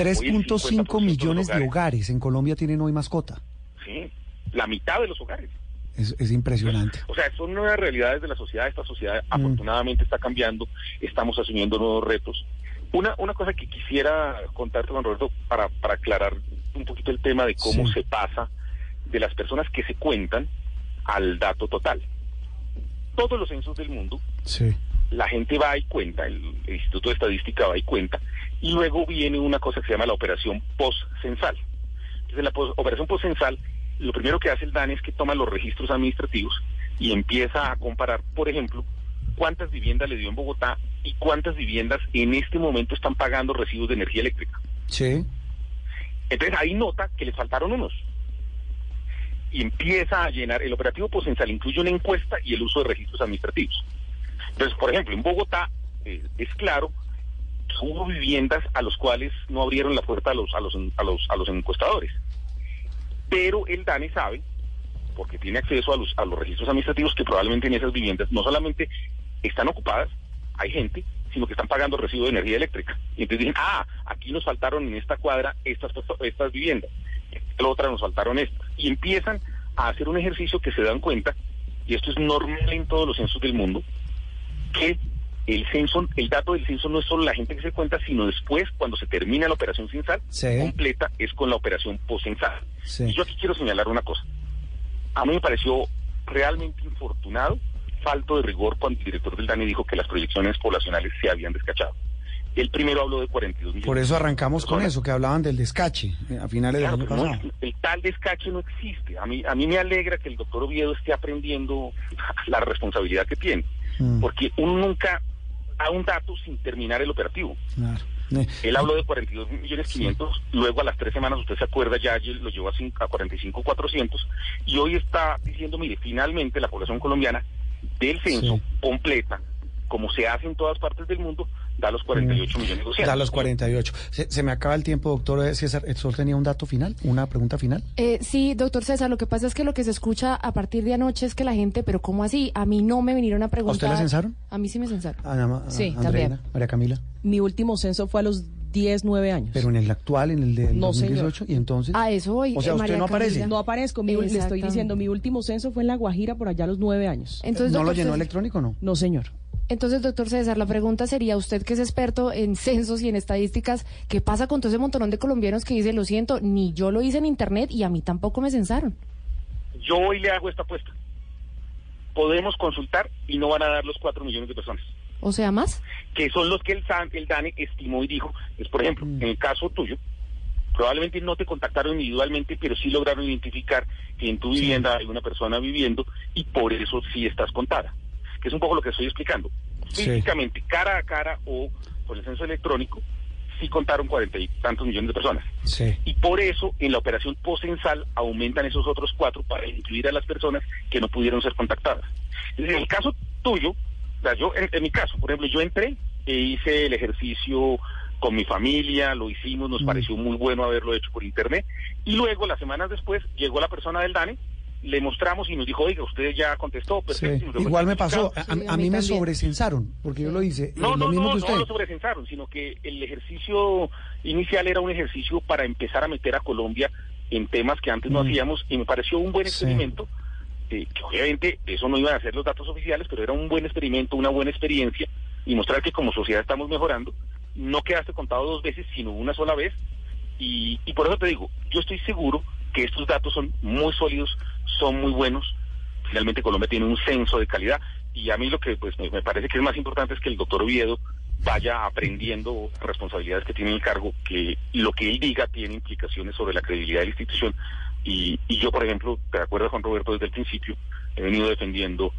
3.5 50% millones de hogares- hogares en Colombia tienen hoy mascota. Sí, la mitad de los hogares. Es, es impresionante. O sea, son nuevas realidades de la sociedad. Esta sociedad Mm. afortunadamente está cambiando, estamos asumiendo nuevos retos. Una, una cosa que quisiera contarte, Juan Roberto, para, para aclarar un poquito el tema de cómo Sí. se pasa de las personas que se cuentan al dato total. Todos los censos del mundo, Sí. la gente va y cuenta, el, el Instituto de Estadística va y cuenta, y luego viene una cosa que se llama la operación post-censal. Entonces, la pos- operación post-censal, lo primero que hace el DANE es que toma los registros administrativos y empieza a comparar, por ejemplo, cuántas viviendas le dio en Bogotá y cuántas viviendas en este momento están pagando recibos de energía eléctrica. Sí. Entonces ahí nota que les faltaron unos. Y empieza a llenar, el operativo posensal incluye una encuesta y el uso de registros administrativos. Entonces, por ejemplo, en Bogotá eh, es claro hubo viviendas a los cuales no abrieron la puerta a los, a los, a los, a los encuestadores. Pero el DANE sabe, porque tiene acceso a los, a los registros administrativos, que probablemente en esas viviendas no solamente están ocupadas, hay gente, sino que están pagando recibo de energía eléctrica. Y entonces dicen, ah, aquí nos faltaron en esta cuadra estas, estas viviendas, en la otra nos faltaron estas. Y empiezan a hacer un ejercicio que se dan cuenta, y esto es normal en todos los censos del mundo, que el censo, el dato del censo no es solo la gente que se cuenta, sino después, cuando se termina la operación censal Sí. completa, es con la operación poscensal. Sí. Y yo aquí quiero señalar una cosa. A mí me pareció realmente infortunado, falto de rigor cuando el director del DANE dijo que las proyecciones poblacionales se habían descachado. Él primero habló de 42 millones. Por eso arrancamos con eso, que hablaban del descache eh, a finales Claro, del año no, pasado. el tal descache no existe. A mí, a mí me alegra que el doctor Oviedo esté aprendiendo la responsabilidad que tiene, Mm, porque uno nunca da un dato sin terminar el operativo. claro. Eh, Él habló de 42 millones 500, luego a las tres semanas, usted se acuerda, ya lo llevó a 45 400, y hoy está diciendo, mire, finalmente la población colombiana del censo Sí. completa, como se hace en todas partes del mundo, da los 48 millones 200. Da los 48. Se, se me acaba el tiempo, doctor eh, César. ¿El sol tenía un dato final? ¿Una pregunta final? Eh, sí, doctor César, lo que pasa es que lo que se escucha a partir de anoche es que la gente, pero ¿cómo así? A mí no me vinieron a preguntar. usted la censaron? A mí sí me censaron. Ana, Ma- Sí, Andreina, también. María Camila. Mi último censo fue a los 10, 9 años. Pero en el actual, en el de No, 2018, y entonces. A eso voy. O sea, eh, usted María no aparece. Camila. No aparezco, mi- le estoy diciendo, mi último censo fue en La Guajira por allá a los 9 años. Entonces, ¿No lo llenó electrónico o no? No, señor. Entonces, doctor César, la pregunta sería, usted que es experto en censos y en estadísticas, ¿qué pasa con todo ese montón de colombianos que dicen, lo siento, ni yo lo hice en internet y a mí tampoco me censaron? Yo hoy le hago esta apuesta. Podemos consultar y no van a dar los 4 millones de personas. O sea, más. que son los que el, SAN, el DANE estimó y dijo, es por ejemplo, en el caso tuyo, probablemente no te contactaron individualmente, pero sí lograron identificar que en tu vivienda hay una persona viviendo y por eso sí estás contada, que es un poco lo que estoy explicando. Sí. Físicamente, cara a cara o por el censo electrónico, sí contaron cuarenta y tantos millones de personas. Sí. Y por eso en la operación postcensal aumentan esos otros cuatro para incluir a las personas que no pudieron ser contactadas. En el caso tuyo, o sea, yo en, en mi caso, por ejemplo, yo entré e hice el ejercicio con mi familia, lo hicimos, nos pareció muy bueno haberlo hecho por internet, y luego las semanas después llegó la persona del DANE le mostramos y nos dijo, oiga, usted ya contestó, Sí, perfecto. y nos dio Igual me pasó, a, a mí me sobrecensaron, porque yo lo hice, No, eh, no, lo mismo no, que no usted. lo sobrecensaron, sino que el ejercicio inicial era un ejercicio para empezar a meter a Colombia en temas que antes no Mm. hacíamos y me pareció un buen Sí. experimento, eh, que obviamente eso no iban a ser los datos oficiales, pero era un buen experimento, una buena experiencia y mostrar que como sociedad estamos mejorando. No quedaste contado dos veces, sino una sola vez y, y por eso te digo, yo estoy seguro que estos datos son muy sólidos, son muy buenos. Finalmente Colombia tiene un censo de calidad y a mí lo que pues me, parece que es más importante es que el doctor Oviedo vaya aprendiendo responsabilidades que tiene en el cargo, que lo que él diga tiene implicaciones sobre la credibilidad de la institución. Y, y yo, por ejemplo, te acuerdas, Juan Roberto, desde el principio he venido defendiendo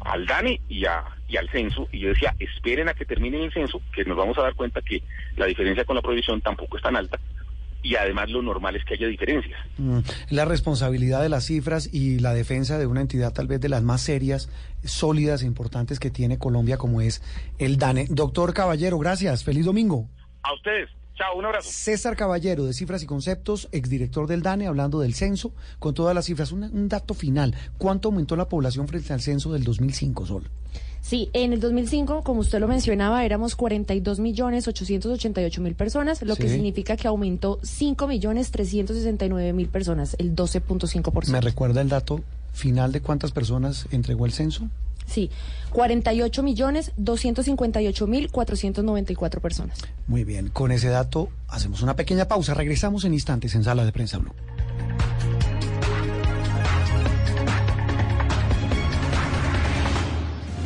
al DANE y, a, y al censo, y yo decía, esperen a que termine el censo, que nos vamos a dar cuenta que la diferencia con la prohibición tampoco es tan alta, y además lo normal es que haya diferencias. Mm, La responsabilidad de las cifras y la defensa de una entidad tal vez de las más serias, sólidas e importantes que tiene Colombia como es el DANE. Doctor Caballero, gracias. Feliz domingo. A ustedes, chao, un abrazo. César Caballero, de Cifras y Conceptos, exdirector del DANE, hablando del censo, con todas las cifras. Un, un dato final. ¿Cuánto aumentó la población frente al censo del 2005, Sol? Sí, en el 2005, como usted lo mencionaba, éramos 42 millones 888 mil personas, lo que significa que aumentó 5 millones 369 mil personas, el 12.5%. ¿Me recuerda el dato final de cuántas personas entregó el censo? Sí, 48 millones 258 mil 494 personas. Muy bien, con ese dato hacemos una pequeña pausa. Regresamos en instantes en Sala de Prensa Blue.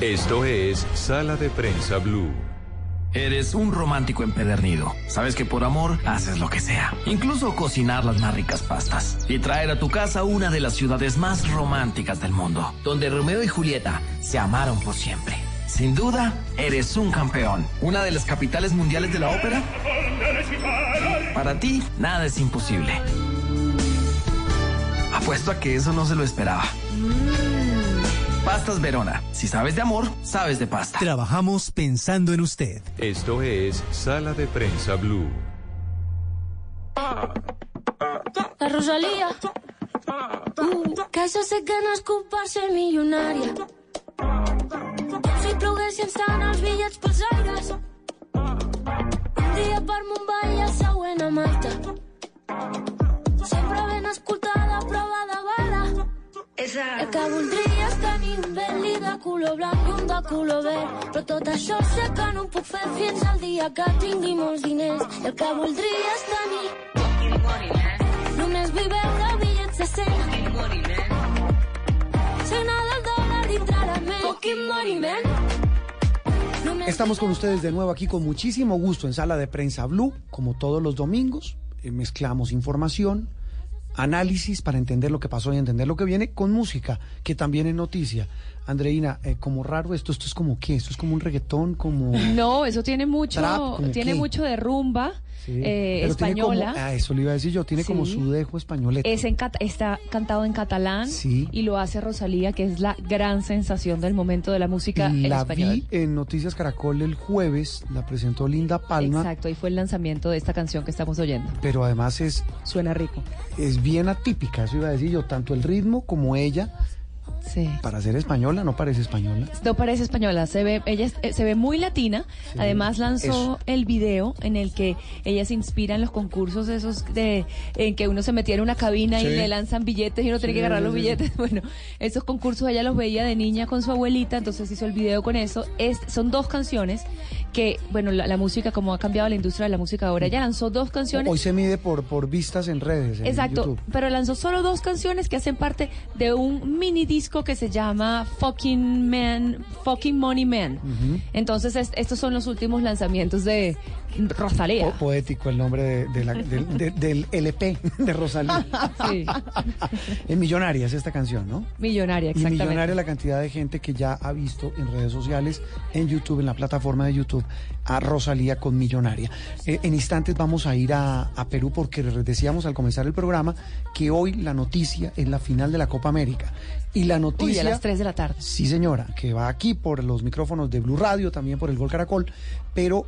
Esto es Sala de Prensa Blue. Eres un romántico empedernido. Sabes que por amor haces lo que sea. Incluso cocinar las más ricas pastas. Y traer a tu casa una de las ciudades más románticas del mundo. Donde Romeo y Julieta se amaron por siempre. Sin duda, eres un campeón. Una de las capitales mundiales de la ópera. Para ti, nada es imposible. Apuesto a que eso no se lo esperaba. Pastas Verona. Si sabes de amor, sabes de pasta. Trabajamos pensando en usted. Esto es Sala de Prensa Blue. La Rosalía. Uh, que que nascut per ser milionària. Si ploguessin tant els bitllets pels aires. Un dia per Mumbai i el següent a Malta. Sempre ben bala. El que voldria és tenir un Bentley de color blanc i un de color verd. Però tot això sé que no ho puc fer fins al dia que tingui molts diners. El que voldria és tenir Només vull veure bitllets de 100 Signa del dòlar dintre la ment Fucking money, man Només Estamos con ustedes de nuevo aquí con muchísimo gusto en Sala de Prensa Blue, como todos los domingos. Eh, mezclamos información, análisis para entender lo que pasó y entender lo que viene con música, que también es noticia. Andreina, eh, como raro esto, esto es como qué, esto es como un reggaetón, como... No, eso tiene mucho, Trap, ¿como tiene qué? mucho de rumba Sí, eh, como- española. ah, eso le iba a decir yo, tiene como su dejo españolete. Es en está cantado en catalán Sí. y lo hace Rosalía, que es la gran sensación del momento de la música en La español. vi en Noticias Caracol el jueves, la presentó Linda Palma, Exacto, y fue el lanzamiento de esta canción que estamos oyendo. pero además es... Suena rico. Es bien atípica, eso iba a decir yo, tanto el ritmo como ella. Sí. Para ser española, no parece española. No parece española, se ve, ella eh, se ve muy latina. Sí, Además lanzó eso. el video en el que ella se inspira en los concursos esos de en que uno se metía en una cabina y le lanzan billetes y uno tiene que agarrar los billetes. Bueno, esos concursos ella los veía de niña con su abuelita, entonces hizo el video con eso. Es, son dos canciones que, bueno, la, la música, como ha cambiado la industria de la música ahora, ella lanzó dos canciones. Hoy se mide por, por vistas en redes. en Exacto, YouTube. pero lanzó solo dos canciones que hacen parte de un mini disco que se llama Fucking Man, Fucking Money Man. Entonces es- estos son los últimos lanzamientos de Rosalía. Po- poético el nombre de, de la- del- de- del LP de Rosalía. Sí. En Millonaria es esta canción, ¿no? Millonaria, Y exactamente. millonaria la cantidad de gente que ya ha visto en redes sociales, en YouTube, en la plataforma de YouTube, a Rosalía con Millonaria. Eh, en instantes vamos a ir a, a Perú porque decíamos al comenzar el programa que hoy la noticia es la final de la Copa América. Y la Uy, noticia... a las 3 de la tarde. Sí, señora, que va aquí por los micrófonos de Blue Radio, también por el Gol Caracol, pero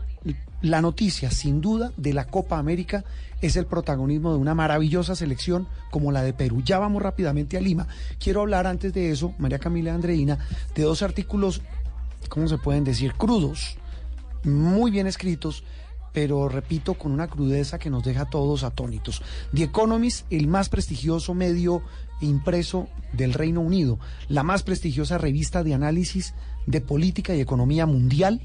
la noticia, sin duda, de la Copa América es el protagonismo de una maravillosa selección como la de Perú. Ya vamos rápidamente a Lima. Quiero hablar antes de eso, María Camila Andreina, de dos artículos, ¿cómo se pueden decir? Crudos, muy bien escritos, pero repito, con una crudeza que nos deja a todos atónitos. The Economist, el más prestigioso medio impreso del Reino Unido, la más prestigiosa revista de análisis de política y economía mundial,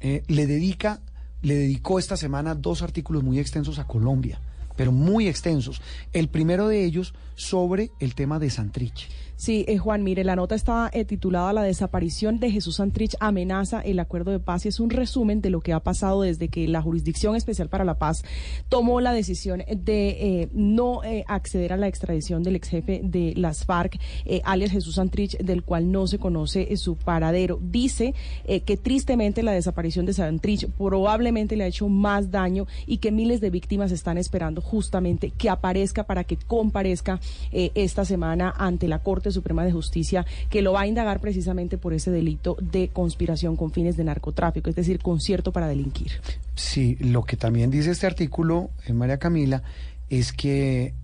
eh, le dedica, le dedicó esta semana dos artículos muy extensos a Colombia, pero muy extensos. El primero de ellos sobre el tema de Santrich. Sí, eh, Juan, mire, la nota está eh, titulada La desaparición de Jesús Santrich amenaza el acuerdo de paz y es un resumen de lo que ha pasado desde que la Jurisdicción Especial para la Paz tomó la decisión de eh, no acceder a la extradición del ex jefe de las FARC, alias Jesús Santrich, del cual no se conoce su paradero. Dice que tristemente la desaparición de Santrich probablemente le ha hecho más daño y que miles de víctimas están esperando justamente que aparezca para que comparezca esta semana ante la Corte Suprema de Justicia que lo va a indagar precisamente por ese delito de conspiración con fines de narcotráfico, es decir, concierto para delinquir. Sí, lo que también dice este artículo, en eh, María Camila, es que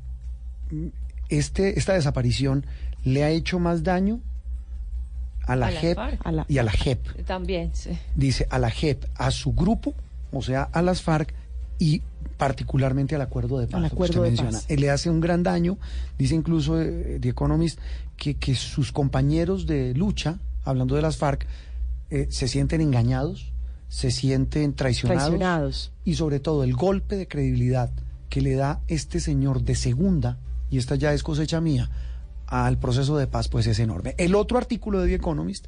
mm, este, esta desaparición le ha hecho más daño a la, JEP y a la JEP. También, sí. Dice a la JEP, a su grupo, o sea, a las FARC y particularmente al acuerdo de paz. que usted menciona. Él le hace un gran daño, dice incluso eh, The Economist, que, que, sus compañeros de lucha, hablando de las FARC, eh, se sienten engañados, se sienten traicionados, traicionados, y sobre todo el golpe de credibilidad que le da este señor de segunda, y esta ya es cosecha mía, al proceso de paz, pues es enorme. El otro artículo de The Economist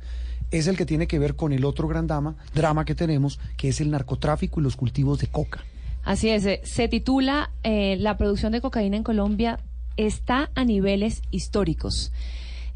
es el que tiene que ver con el otro gran drama, drama que tenemos, que es el narcotráfico y los cultivos de coca. Así es, eh, se titula eh, La producción de cocaína en Colombia está a niveles históricos.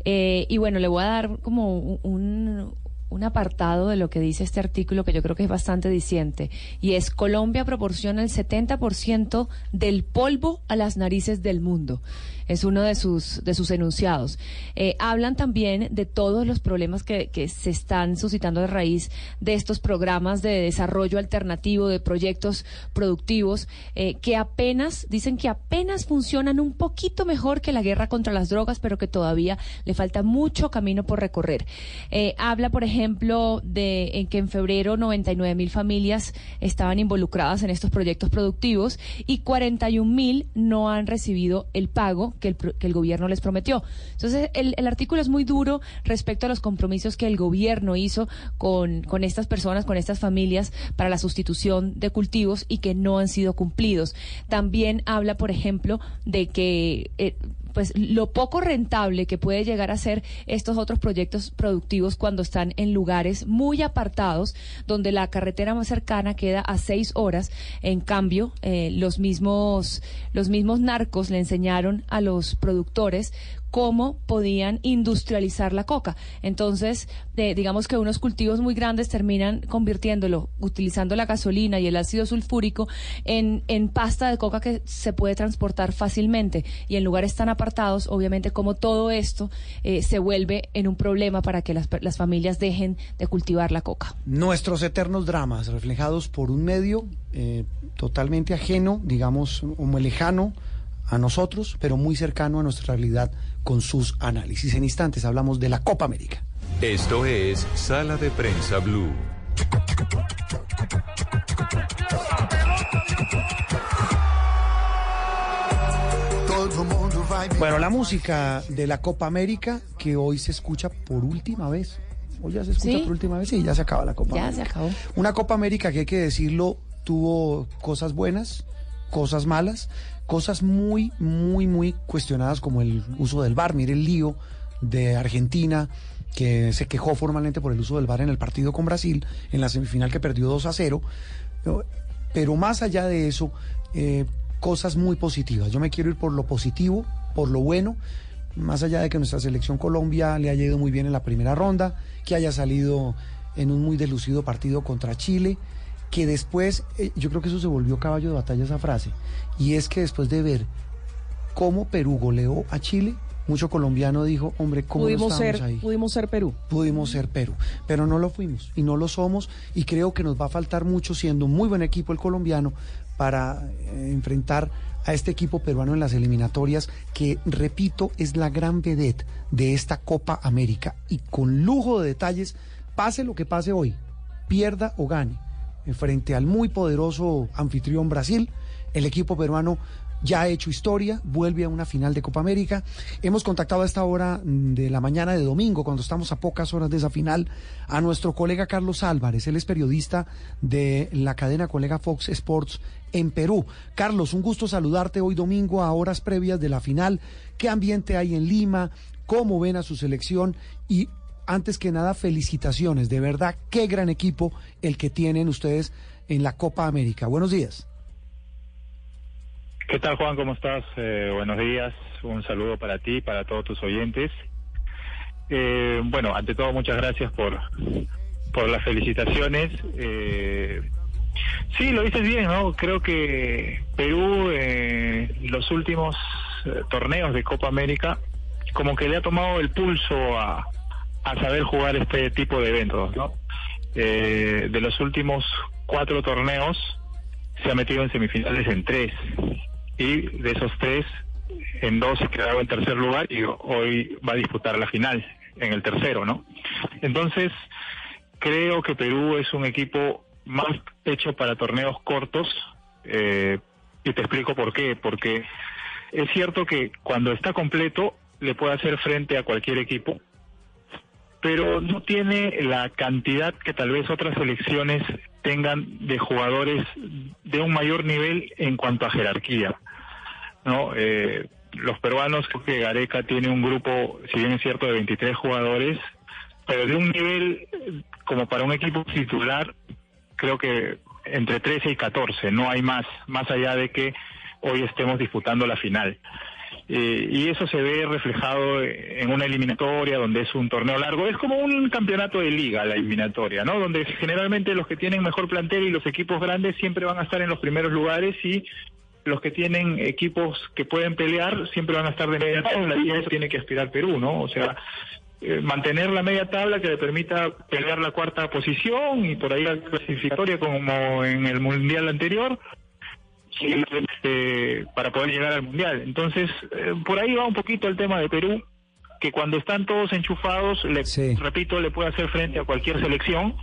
Eh, y bueno, le voy a dar como un, un apartado de lo que dice este artículo que yo creo que es bastante diciente, y es Colombia proporciona el 70% del polvo a las narices del mundo es uno de sus, de sus enunciados. Eh, hablan también de todos los problemas que, que se están suscitando de raíz de estos programas de desarrollo alternativo, de proyectos productivos, eh, que apenas, dicen que apenas funcionan un poquito mejor que la guerra contra las drogas, pero que todavía le falta mucho camino por recorrer. Eh, habla, por ejemplo, de que en febrero 99 mil familias estaban involucradas en estos proyectos productivos y 41 mil no han recibido el pago que el, que el gobierno les prometió. Entonces, el, el, artículo es muy duro respecto a los compromisos que el gobierno hizo con, con estas personas, con estas familias, para la sustitución de cultivos y que no han sido cumplidos. También habla, por ejemplo, de que eh, pues lo poco rentable que puede llegar a ser estos otros proyectos productivos cuando están en lugares muy apartados, donde la carretera más cercana queda a seis horas. En cambio, eh, los mismos los mismos narcos le enseñaron a los productores cómo podían industrializar la coca. Entonces, digamos que unos cultivos muy grandes terminan convirtiéndolo, utilizando la gasolina y el ácido sulfúrico, en, en pasta de coca que se puede transportar fácilmente. Y en lugares tan apartados, obviamente, como todo esto eh, se vuelve en un problema para que las, las familias dejen de cultivar la coca. Nuestros eternos dramas, reflejados por un medio eh, totalmente ajeno, digamos, como lejano a nosotros, pero muy cercano a nuestra realidad con sus análisis. En instantes hablamos de la Copa América. Esto es Sala de Prensa Blue. Bueno, la música de la Copa América que hoy se escucha por última vez. Hoy ya se escucha por última vez y ya se acaba la Copa ya se acabó. Una Copa América que hay que decirlo tuvo cosas buenas, cosas malas, cosas muy, muy, muy cuestionadas como el uso del VAR. Mire el lío de Argentina que se quejó formalmente por el uso del VAR en el partido con Brasil, en la semifinal que perdió 2 a 0. Pero más allá de eso, eh, cosas muy positivas. Yo me quiero ir por lo positivo, por lo bueno, más allá de que nuestra selección Colombia le haya ido muy bien en la primera ronda, que haya salido en un muy delucido partido contra Chile que después, eh, yo creo que eso se volvió caballo de batalla esa frase, y es que después de ver cómo Perú goleó a Chile, mucho colombiano dijo, hombre, ¿cómo pudimos no ser, ahí? pudimos ser Perú. Pudimos ser Perú, pero no lo fuimos y no lo somos y creo que nos va a faltar mucho siendo un muy buen equipo el colombiano para eh, enfrentar a este equipo peruano en las eliminatorias que, repito, es la gran vedette de esta Copa América y con lujo de detalles, pase lo que pase hoy, pierda o gane, frente al muy poderoso anfitrión Brasil, el equipo peruano ya ha hecho historia, vuelve a una final de Copa América. Hemos contactado a esta hora de la mañana de domingo, cuando estamos a pocas horas de esa final, a nuestro colega Carlos Álvarez. Él es periodista de la cadena colega Fox Sports en Perú. Carlos, un gusto saludarte hoy domingo a horas previas de la final. ¿Qué ambiente hay en Lima? ¿Cómo ven a su selección? Y antes que nada, felicitaciones. De verdad, qué gran equipo el que tienen ustedes en la Copa América. Buenos días. ¿Qué tal Juan? ¿Cómo estás? Eh, buenos días. Un saludo para ti, para todos tus oyentes. Eh, bueno, ante todo muchas gracias por, por las felicitaciones. Eh, sí, lo dices bien, ¿no? Creo que Perú eh, los últimos eh, torneos de Copa América como que le ha tomado el pulso a, a saber jugar este tipo de eventos, ¿no? Eh, de los últimos cuatro torneos se ha metido en semifinales en tres y de esos tres en dos se quedaba en tercer lugar y hoy va a disputar la final en el tercero, ¿no? Entonces creo que Perú es un equipo más hecho para torneos cortos eh, y te explico por qué, porque es cierto que cuando está completo le puede hacer frente a cualquier equipo, pero no tiene la cantidad que tal vez otras selecciones tengan de jugadores de un mayor nivel en cuanto a jerarquía. ¿no? Eh, los peruanos, creo que Gareca tiene un grupo, si bien es cierto, de 23 jugadores, pero de un nivel eh, como para un equipo titular, creo que entre 13 y 14, no hay más, más allá de que hoy estemos disputando la final. Eh, y eso se ve reflejado en una eliminatoria donde es un torneo largo. Es como un campeonato de liga la eliminatoria, ¿no? Donde generalmente los que tienen mejor plantel y los equipos grandes siempre van a estar en los primeros lugares y los que tienen equipos que pueden pelear siempre van a estar de media tabla y eso tiene que aspirar Perú, ¿no? O sea, eh, mantener la media tabla que le permita pelear la cuarta posición y por ahí la clasificatoria como en el mundial anterior este, para poder llegar al mundial. Entonces, eh, por ahí va un poquito el tema de Perú, que cuando están todos enchufados, le, repito, le puede hacer frente a cualquier selección.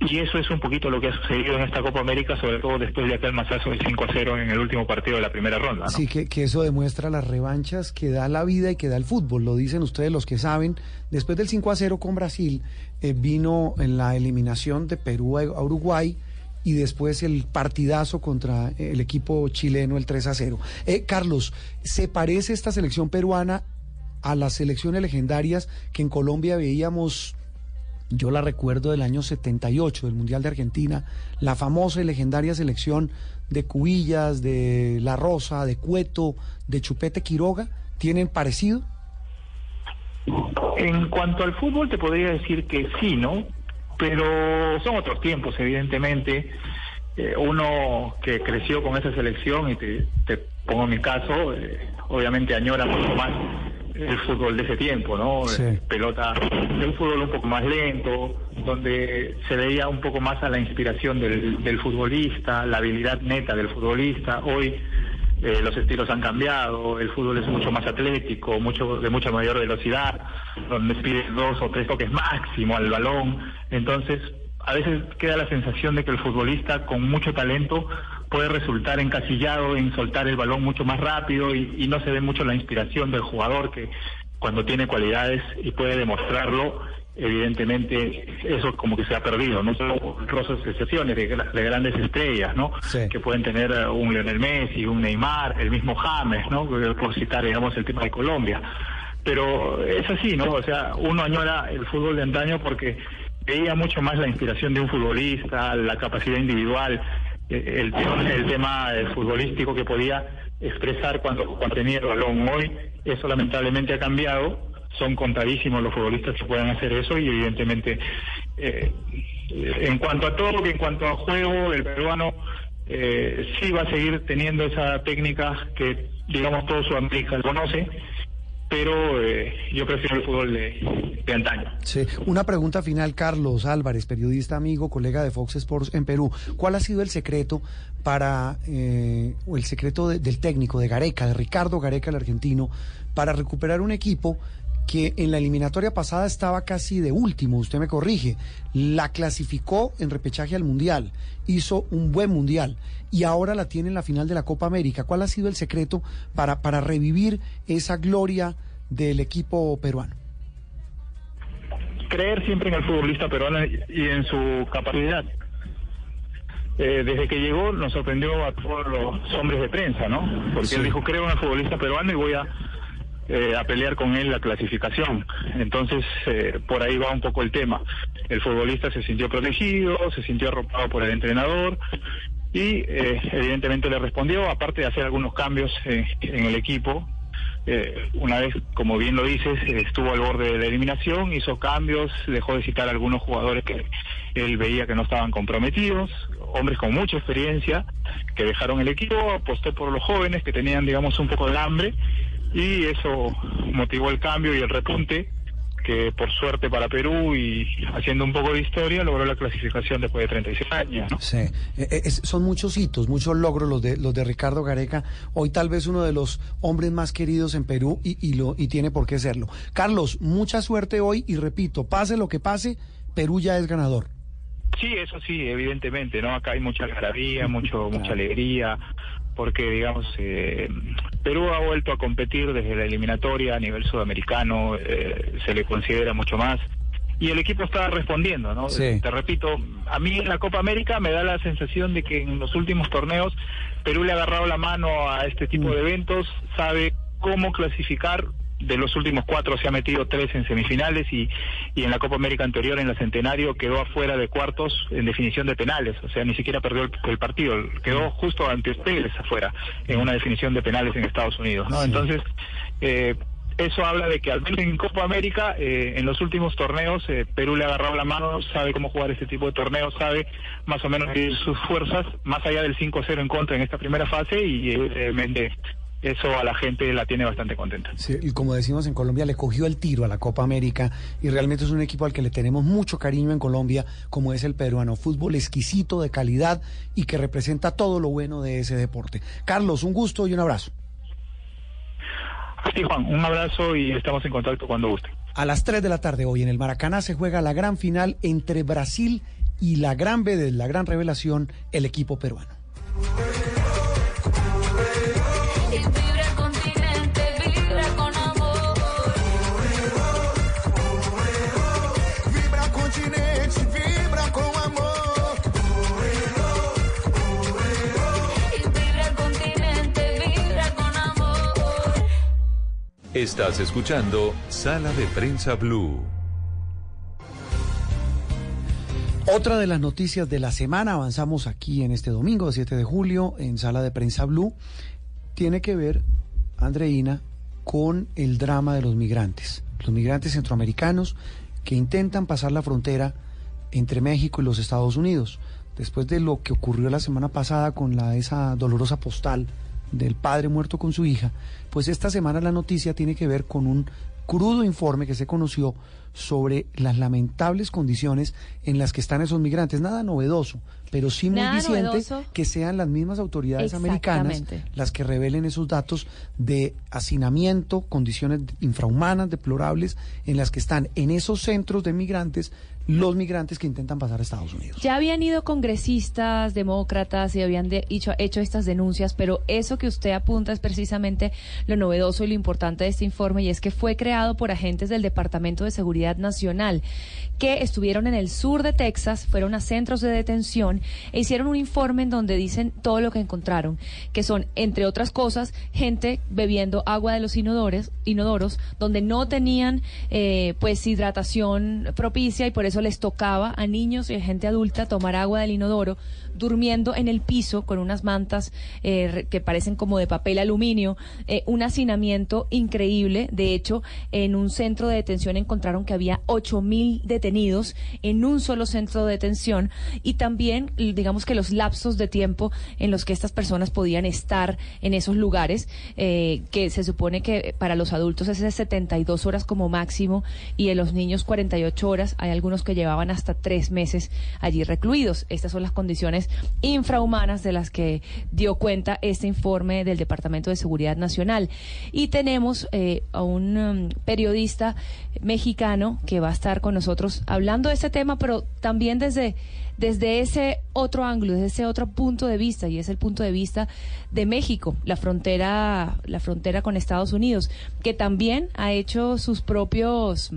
Y eso es un poquito lo que ha sucedido en esta Copa América, sobre todo después de aquel masazo de 5 a 0 en el último partido de la primera ronda. ¿no? Sí, que, que eso demuestra las revanchas que da la vida y que da el fútbol, lo dicen ustedes los que saben. Después del 5 a 0 con Brasil, eh, vino en la eliminación de Perú a Uruguay y después el partidazo contra el equipo chileno, el 3 a 0. Eh, Carlos, ¿se parece esta selección peruana a las selecciones legendarias que en Colombia veíamos? Yo la recuerdo del año 78, del Mundial de Argentina, la famosa y legendaria selección de Cubillas, de La Rosa, de Cueto, de Chupete Quiroga. ¿Tienen parecido? En cuanto al fútbol, te podría decir que sí, ¿no? Pero son otros tiempos, evidentemente. Eh, uno que creció con esa selección, y te, te pongo mi caso, eh, obviamente añora mucho más el fútbol de ese tiempo, ¿no? Sí. Pelota un fútbol un poco más lento, donde se veía un poco más a la inspiración del, del futbolista, la habilidad neta del futbolista. Hoy eh, los estilos han cambiado, el fútbol es mucho más atlético, mucho de mucha mayor velocidad, donde pides dos o tres toques máximo al balón. Entonces, a veces queda la sensación de que el futbolista con mucho talento puede resultar encasillado en soltar el balón mucho más rápido y, y no se ve mucho la inspiración del jugador que cuando tiene cualidades y puede demostrarlo, evidentemente eso como que se ha perdido, no solo rosas excepciones de, gra- de grandes estrellas, ¿no? Que pueden tener eh, un Lionel Messi, un Neymar, el mismo James, ¿no? Por citar, digamos, el tema de Colombia. Pero es así, ¿no? O sea, uno añora el fútbol de antaño porque veía mucho más la inspiración de un futbolista, la capacidad individual, eh, el, tema- el tema eh, futbolístico que podía expresar cuando, cuando tenía el balón. Hoy eso lamentablemente ha cambiado, son contadísimos los futbolistas que puedan hacer eso y evidentemente eh, en cuanto a todo, en cuanto a juego, el peruano eh, sí va a seguir teniendo esa técnica que digamos todo Sudamérica conoce pero eh, yo prefiero el fútbol de, de antaño. Sí. Una pregunta final, Carlos Álvarez, periodista amigo, colega de Fox Sports en Perú. ¿Cuál ha sido el secreto para, eh, o el secreto de- del técnico, de Gareca, de Ricardo Gareca, el argentino, para recuperar un equipo que en la eliminatoria pasada estaba casi de último, usted me corrige, la clasificó en repechaje al Mundial, hizo un buen Mundial y ahora la tiene en la final de la Copa América. ¿Cuál ha sido el secreto para, para revivir esa gloria del equipo peruano? creer siempre en el futbolista peruano y y en su capacidad. Eh, desde que llegó nos sorprendió a todos los hombres de prensa, ¿no? Porque él dijo, creo en el futbolista peruano y voy a, eh, a pelear con él la clasificación. Entonces, eh, por ahí va un poco el tema. El futbolista se sintió protegido, se sintió arropado por el entrenador y eh, evidentemente le respondió, aparte de hacer algunos cambios eh, en el equipo, eh, una vez, como bien lo dices, estuvo al borde de la eliminación, hizo cambios, dejó de citar algunos jugadores que él veía que no estaban comprometidos, hombres con mucha experiencia que dejaron el equipo, apostó por los jóvenes que tenían, digamos, un poco de hambre y eso motivó el cambio y el repunte que por suerte para Perú y haciendo un poco de historia logró la clasificación después de 36 años. ¿no? Sí, eh, eh, es- son muchos hitos, muchos logros los de los de Ricardo Gareca. Hoy tal vez uno de los hombres más queridos en Perú y, y lo y tiene por qué serlo. Carlos, mucha suerte hoy y repito, pase lo que pase, Perú ya es ganador. Sí, eso sí, evidentemente, ¿no? Acá hay mucha algarabía, mucho, mucha alegría, porque, digamos, eh, Perú ha vuelto a competir desde la eliminatoria a nivel sudamericano, eh, se le considera mucho más, y el equipo está respondiendo, ¿no? Sí. Te repito, a mí en la Copa América me da la sensación de que en los últimos torneos Perú le ha agarrado la mano a este tipo de eventos, sabe cómo clasificar. De los últimos cuatro se ha metido tres en semifinales y, y en la Copa América anterior, en la Centenario, quedó afuera de cuartos en definición de penales. O sea, ni siquiera perdió el, el partido. Quedó justo ante ustedes afuera en una definición de penales en Estados Unidos. ¿no? Entonces, eh, eso habla de que al menos en Copa América, eh, en los últimos torneos, eh, Perú le ha agarrado la mano, sabe cómo jugar este tipo de torneos, sabe más o menos sus fuerzas, más allá del 5-0 en contra en esta primera fase y evidentemente eso a la gente la tiene bastante contenta. Sí, y como decimos en Colombia, le cogió el tiro a la Copa América y realmente es un equipo al que le tenemos mucho cariño en Colombia, como es el peruano. Fútbol exquisito, de calidad y que representa todo lo bueno de ese deporte. Carlos, un gusto y un abrazo. Sí, Juan, un abrazo y estamos en contacto cuando guste. A las 3 de la tarde hoy en el Maracaná se juega la gran final entre Brasil y la gran B de la gran revelación, el equipo peruano. Estás escuchando Sala de Prensa Blue. Otra de las noticias de la semana, avanzamos aquí en este domingo, 7 de julio, en Sala de Prensa Blue, tiene que ver, Andreina, con el drama de los migrantes. Los migrantes centroamericanos que intentan pasar la frontera entre México y los Estados Unidos. Después de lo que ocurrió la semana pasada con la, esa dolorosa postal del padre muerto con su hija, pues esta semana la noticia tiene que ver con un crudo informe que se conoció sobre las lamentables condiciones en las que están esos migrantes. Nada novedoso, pero sí muy Nada diciente novedoso. que sean las mismas autoridades americanas las que revelen esos datos de hacinamiento, condiciones infrahumanas, deplorables, en las que están en esos centros de migrantes los migrantes que intentan pasar a Estados Unidos. Ya habían ido congresistas, demócratas y habían de- hecho, hecho estas denuncias, pero eso que usted apunta es precisamente lo novedoso y lo importante de este informe y es que fue creado por agentes del Departamento de Seguridad Nacional que estuvieron en el sur de Texas, fueron a centros de detención e hicieron un informe en donde dicen todo lo que encontraron, que son, entre otras cosas, gente bebiendo agua de los inodores, inodoros, donde no tenían eh, pues hidratación propicia y por eso les tocaba a niños y a gente adulta tomar agua del inodoro, durmiendo en el piso con unas mantas eh, que parecen como de papel aluminio, eh, un hacinamiento increíble. De hecho, en un centro de detención encontraron que había 8.000 detenidos en un solo centro de detención y también, digamos que los lapsos de tiempo en los que estas personas podían estar en esos lugares, eh, que se supone que para los adultos es de 72 horas como máximo y en los niños 48 horas. Hay algunos que llevaban hasta tres meses allí recluidos. Estas son las condiciones infrahumanas de las que dio cuenta este informe del Departamento de Seguridad Nacional. Y tenemos eh, a un um, periodista mexicano que va a estar con nosotros hablando de este tema, pero también desde desde ese otro ángulo, desde ese otro punto de vista, y es el punto de vista de México, la frontera, la frontera con Estados Unidos, que también ha hecho sus propios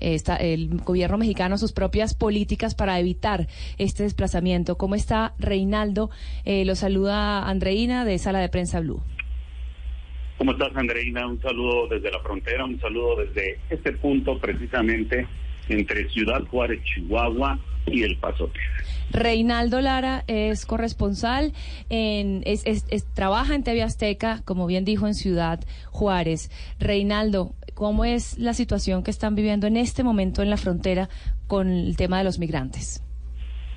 está el gobierno mexicano sus propias políticas para evitar este desplazamiento. ¿Cómo está Reinaldo? Eh, lo saluda Andreina de Sala de Prensa Blue. ¿Cómo estás, Andreina? Un saludo desde la frontera, un saludo desde este punto precisamente entre Ciudad Juárez, Chihuahua y El Paso. Reinaldo Lara es corresponsal, en, es, es- es- trabaja en TV Azteca, como bien dijo, en Ciudad Juárez. Reinaldo, ¿cómo es la situación que están viviendo en este momento en la frontera con el tema de los migrantes?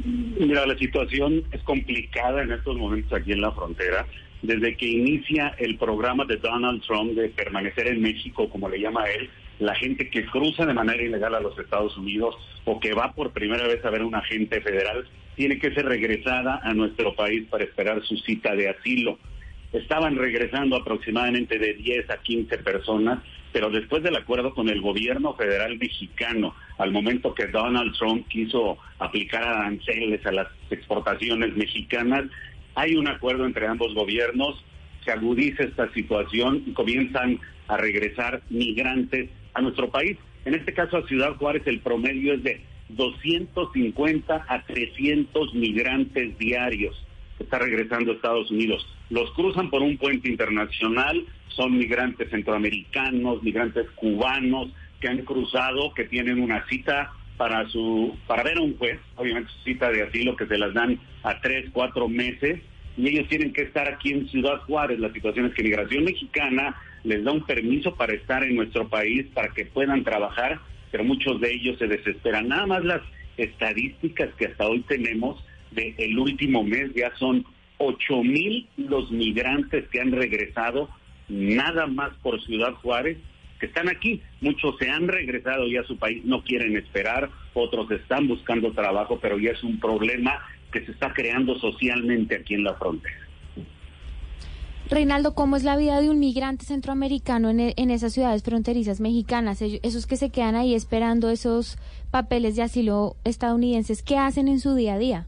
Mira, la situación es complicada en estos momentos aquí en la frontera. Desde que inicia el programa de Donald Trump de permanecer en México, como le llama él, la gente que cruza de manera ilegal a los Estados Unidos o que va por primera vez a ver a un agente federal tiene que ser regresada a nuestro país para esperar su cita de asilo. Estaban regresando aproximadamente de 10 a 15 personas, pero después del acuerdo con el gobierno federal mexicano, al momento que Donald Trump quiso aplicar aranceles a las exportaciones mexicanas, hay un acuerdo entre ambos gobiernos, se agudiza esta situación y comienzan a regresar migrantes a nuestro país. En este caso a Ciudad Juárez el promedio es de 250 a 300 migrantes diarios que está regresando a Estados Unidos. Los cruzan por un puente internacional, son migrantes centroamericanos, migrantes cubanos que han cruzado, que tienen una cita para su para ver a un juez, obviamente su cita de asilo que se las dan a tres, cuatro meses y ellos tienen que estar aquí en Ciudad Juárez. La situación es que Migración Mexicana les da un permiso para estar en nuestro país, para que puedan trabajar, pero muchos de ellos se desesperan. Nada más las estadísticas que hasta hoy tenemos del el último mes ya son ocho mil los migrantes que han regresado nada más por Ciudad Juárez que están aquí. Muchos se han regresado ya a su país, no quieren esperar, otros están buscando trabajo, pero ya es un problema que se está creando socialmente aquí en la frontera. Reinaldo, ¿cómo es la vida de un migrante centroamericano en, e- esas ciudades fronterizas mexicanas? Ellos- Esos que se quedan ahí esperando esos papeles de asilo estadounidenses, ¿qué hacen en su día a día?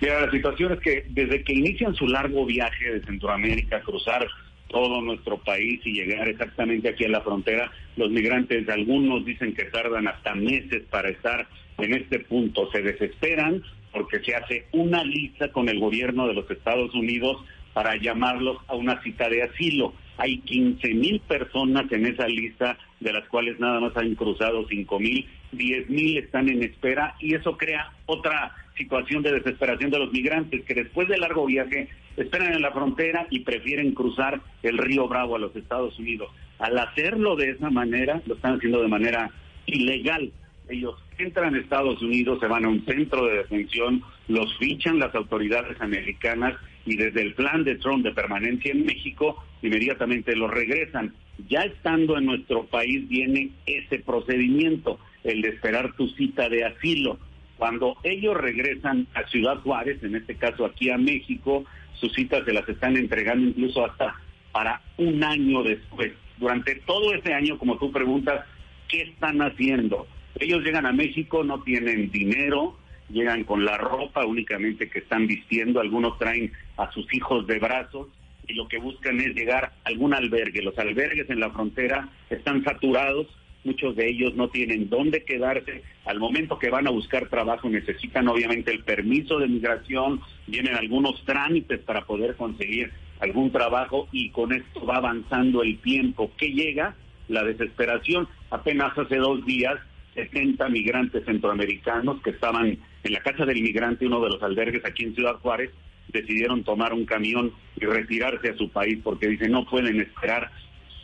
Mira, la situación es que desde que inician su largo viaje de Centroamérica, cruzar todo nuestro país y llegar exactamente aquí a la frontera, los migrantes, algunos dicen que tardan hasta meses para estar en este punto. Se desesperan porque se hace una lista con el gobierno de los Estados Unidos para llamarlos a una cita de asilo. Hay 15 mil personas en esa lista, de las cuales nada más han cruzado 5 mil, 10 mil están en espera y eso crea otra situación de desesperación de los migrantes que después del largo viaje esperan en la frontera y prefieren cruzar el río Bravo a los Estados Unidos. Al hacerlo de esa manera, lo están haciendo de manera ilegal. Ellos entran a Estados Unidos, se van a un centro de detención, los fichan las autoridades americanas y desde el plan de Trump de permanencia en México, inmediatamente los regresan. Ya estando en nuestro país viene ese procedimiento, el de esperar tu cita de asilo. Cuando ellos regresan a Ciudad Juárez, en este caso aquí a México, sus citas se las están entregando incluso hasta para un año después. Durante todo ese año, como tú preguntas, ¿qué están haciendo? Ellos llegan a México, no tienen dinero, llegan con la ropa únicamente que están vistiendo, algunos traen a sus hijos de brazos y lo que buscan es llegar a algún albergue. Los albergues en la frontera están saturados, muchos de ellos no tienen dónde quedarse. Al momento que van a buscar trabajo necesitan obviamente el permiso de migración, vienen algunos trámites para poder conseguir algún trabajo y con esto va avanzando el tiempo. que llega? La desesperación. Apenas hace dos días 70 migrantes centroamericanos que estaban en la casa del migrante, uno de los albergues aquí en Ciudad Juárez, decidieron tomar un camión y retirarse a su país porque dicen no pueden esperar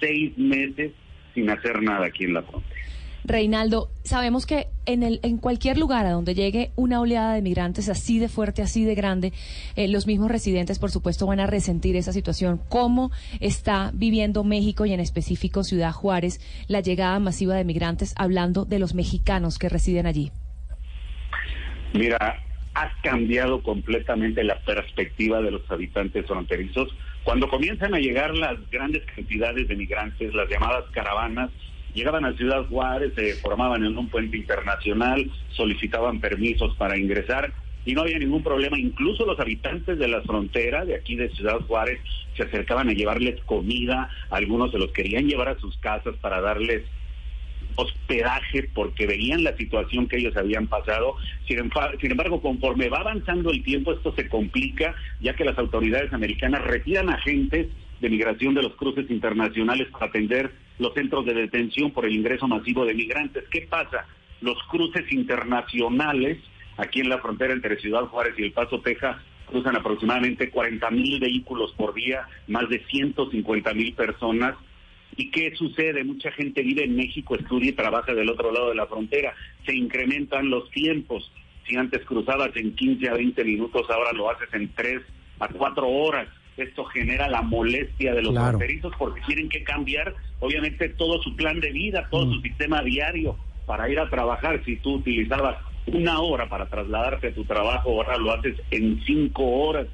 seis meses sin hacer nada aquí en la frontera. Reinaldo, sabemos que en, el, en cualquier lugar a donde llegue una oleada de migrantes así de fuerte, así de grande, eh, los mismos residentes, por supuesto, van a resentir esa situación. ¿Cómo está viviendo México y en específico Ciudad Juárez la llegada masiva de migrantes, hablando de los mexicanos que residen allí? Mira, ha cambiado completamente la perspectiva de los habitantes fronterizos. Cuando comienzan a llegar las grandes cantidades de migrantes, las llamadas caravanas, llegaban a Ciudad Juárez, se formaban en un puente internacional, solicitaban permisos para ingresar y no había ningún problema. Incluso los habitantes de la frontera de aquí de Ciudad Juárez se acercaban a llevarles comida, algunos se los querían llevar a sus casas para darles hospedaje porque veían la situación que ellos habían pasado. Sin, embargo, conforme va avanzando el tiempo, esto se complica, ya que las autoridades americanas retiran agentes de migración de los cruces internacionales para atender los centros de detención por el ingreso masivo de migrantes. ¿Qué pasa? Los cruces internacionales aquí en la frontera entre Ciudad Juárez y El Paso, Texas, cruzan aproximadamente 40 mil vehículos por día, más de 150 mil personas. ¿Y qué sucede? Mucha gente vive en México, estudia y trabaja del otro lado de la frontera. Se incrementan los tiempos. Si antes cruzabas en 15 a 20 minutos, ahora lo haces en 3 a 4 horas. Esto genera la molestia de los Claro. fronterizos porque tienen que cambiar, obviamente, todo su plan de vida, todo Mm. su sistema diario para ir a trabajar. Si tú utilizabas una hora para trasladarte a tu trabajo, ahora lo haces en cinco horas.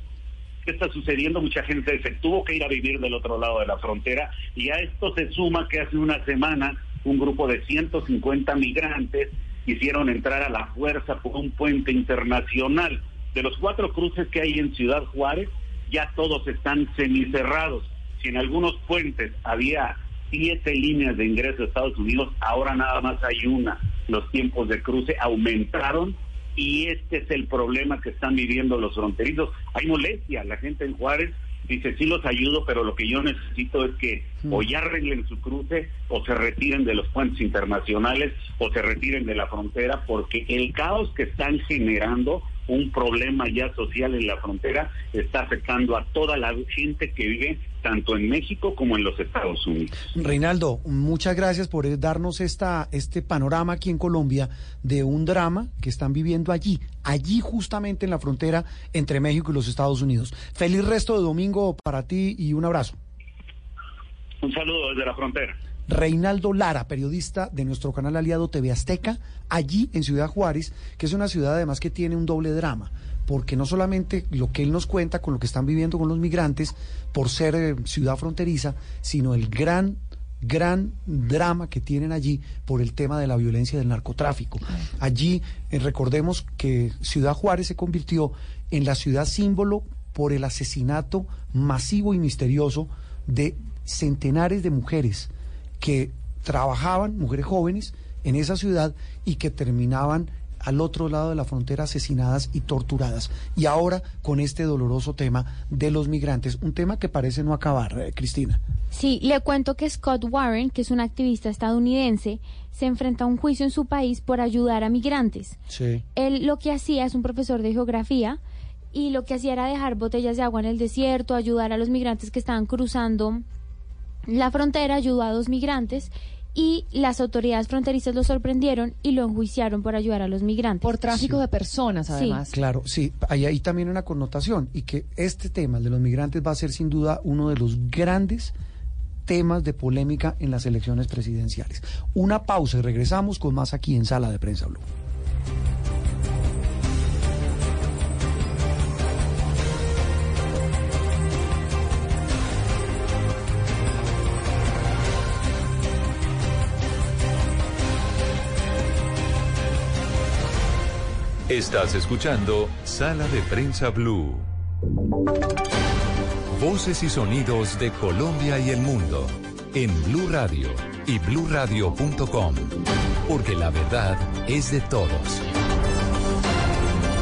¿Qué está sucediendo? Mucha gente se tuvo que ir a vivir del otro lado de la frontera y a esto se suma que hace una semana un grupo de 150 migrantes quisieron entrar a la fuerza por un puente internacional. De los cuatro cruces que hay en Ciudad Juárez, ya todos están semicerrados. Si en algunos puentes había siete líneas de ingreso a Estados Unidos, ahora nada más hay una. Los tiempos de cruce aumentaron y este es el problema que están viviendo los fronterizos. Hay molestia, la gente en Juárez dice, sí los ayudo, pero lo que yo necesito es que o ya arreglen su cruce o se retiren de los puentes internacionales o se retiren de la frontera porque el caos que están generando un problema ya social en la frontera está afectando a toda la gente que vive tanto en México como en los Estados Unidos. Reinaldo, muchas gracias por darnos esta, este panorama aquí en Colombia de un drama que están viviendo allí, allí justamente en la frontera entre México y los Estados Unidos. Feliz resto de domingo para ti y un abrazo. Un saludo desde la frontera. Reinaldo Lara, periodista de nuestro canal aliado TV Azteca, allí en Ciudad Juárez, que es una ciudad además que tiene un doble drama, porque no solamente lo que él nos cuenta con lo que están viviendo con los migrantes por ser eh, ciudad fronteriza, sino el gran gran drama que tienen allí por el tema de la violencia del narcotráfico. Allí eh, recordemos que Ciudad Juárez se convirtió en la ciudad símbolo por el asesinato masivo y misterioso de centenares de mujeres que trabajaban, mujeres jóvenes, en esa ciudad y que terminaban al otro lado de la frontera asesinadas y torturadas. Y ahora con este doloroso tema de los migrantes, un tema que parece no acabar, eh, Cristina. Sí, le cuento que Scott Warren, que es un activista estadounidense, se enfrenta a un juicio en su país por ayudar a migrantes. Sí. Él lo que hacía es un profesor de geografía y lo que hacía era dejar botellas de agua en el desierto, ayudar a los migrantes que estaban cruzando la frontera, ayudó a dos migrantes y las autoridades fronterizas lo sorprendieron y lo enjuiciaron por ayudar a los migrantes. Por tráfico de personas, además. Claro, sí, hay ahí también una connotación y que este tema, el de los migrantes, va a ser sin duda uno de los grandes temas de polémica en las elecciones presidenciales. Una pausa y regresamos con más aquí en Sala de Prensa Blue. Estás escuchando Sala de Prensa Blue. Voces y sonidos de Colombia y el mundo en Blue Radio y bluradio.com, porque la verdad es de todos.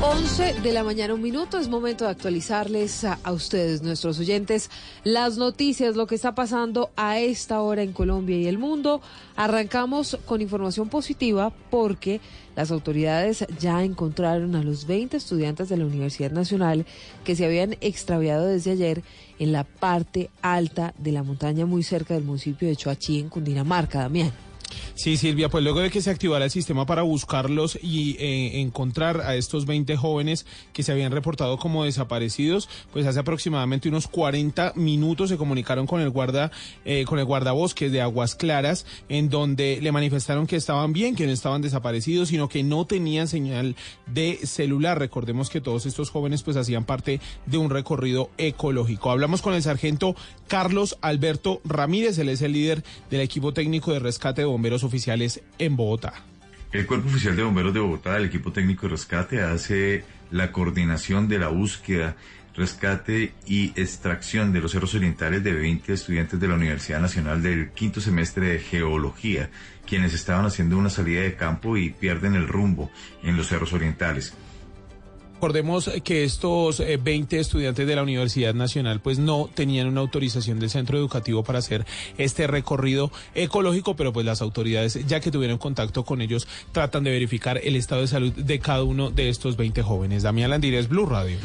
11 de la mañana, un minuto. Es momento de actualizarles a, ustedes, nuestros oyentes, las noticias, lo que está pasando a esta hora en Colombia y el mundo. Arrancamos con información positiva porque las autoridades ya encontraron a los 20 estudiantes de la Universidad Nacional que se habían extraviado desde ayer en la parte alta de la montaña muy cerca del municipio de Choachí, en Cundinamarca, Damián. Sí, Silvia, pues luego de que se activara el sistema para buscarlos y eh, encontrar a estos 20 jóvenes que se habían reportado como desaparecidos, pues hace aproximadamente unos 40 minutos se comunicaron con el guarda, eh, con el guardabosques de Aguas Claras, en donde le manifestaron que estaban bien, que no estaban desaparecidos, sino que no tenían señal de celular. Recordemos que todos estos jóvenes pues hacían parte de un recorrido ecológico. Hablamos con el sargento Carlos Alberto Ramírez, él es el líder del equipo técnico de rescate de bomberos oficiales en Bogotá. El Cuerpo Oficial de Bomberos de Bogotá, el equipo técnico de rescate, hace la coordinación de la búsqueda, rescate y extracción de los cerros orientales de 20 estudiantes de la Universidad Nacional del quinto semestre de Geología, quienes estaban haciendo una salida de campo y pierden el rumbo en los cerros orientales. Recordemos que estos 20 estudiantes de la Universidad Nacional pues no tenían una autorización del centro educativo para hacer este recorrido ecológico, pero pues las autoridades, ya que tuvieron contacto con ellos, tratan de verificar el estado de salud de cada uno de estos 20 jóvenes. Damián Landírez, Blue Radio.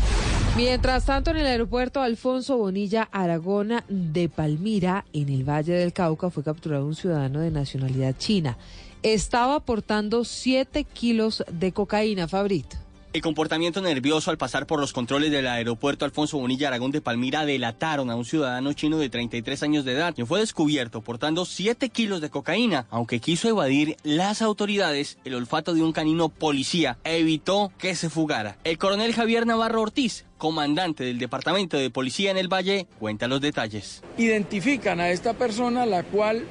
Mientras tanto, en el aeropuerto Alfonso Bonilla Aragona de Palmira, en el Valle del Cauca, fue capturado un ciudadano de nacionalidad china. Estaba portando 7 kilos de cocaína, Fabrito. El comportamiento nervioso al pasar por los controles del aeropuerto Alfonso Bonilla Aragón de Palmira delataron a un ciudadano chino de 33 años de edad, quien fue descubierto portando 7 kilos de cocaína. Aunque quiso evadir las autoridades, el olfato de un canino policía evitó que se fugara. El coronel Javier Navarro Ortiz, comandante del Departamento de Policía en el Valle, cuenta los detalles. Identifican a esta persona la cual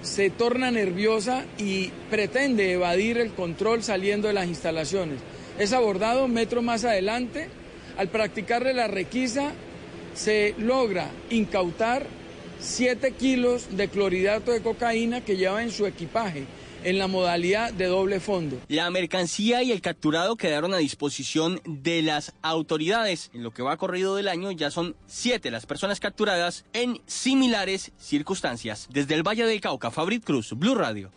se torna nerviosa y pretende evadir el control saliendo de las instalaciones es abordado metro más adelante. Al practicarle la requisa, se logra incautar 7 kilos de clorhidrato de cocaína que lleva en su equipaje en la modalidad de doble fondo. La mercancía y el capturado quedaron a disposición de las autoridades. En lo que va corrido del año ya son siete las personas capturadas en similares circunstancias. Desde el Valle del Cauca, Fabrit Cruz, Blue Radio.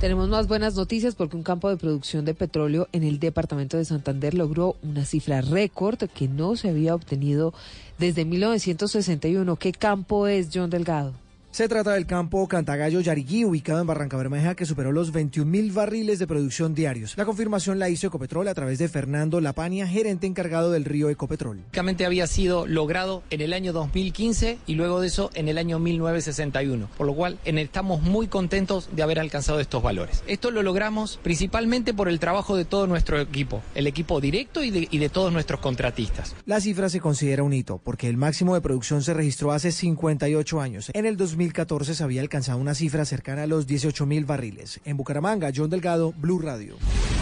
Tenemos más buenas noticias porque un campo de producción de petróleo en el departamento de Santander logró una cifra récord que no se había obtenido desde 1961. ¿Qué campo es, John Delgado? Se trata del campo Cantagallo Yariguí, ubicado en Barranca Bermeja, que superó los 21 mil barriles de producción diarios. La confirmación la hizo Ecopetrol a través de Fernando Lapania, gerente encargado del río Ecopetrol. Únicamente había sido logrado en el año 2015 y luego de eso en el año 1961, por lo cual estamos muy contentos de haber alcanzado estos valores. Esto lo logramos principalmente por el trabajo de todo nuestro equipo, el equipo directo y de, y de todos nuestros contratistas. La cifra se considera un hito porque el máximo de producción se registró hace 58 años. En el 2000 2014 se había alcanzado una cifra cercana a los 18 mil barriles. En Bucaramanga, John Delgado, Blue Radio.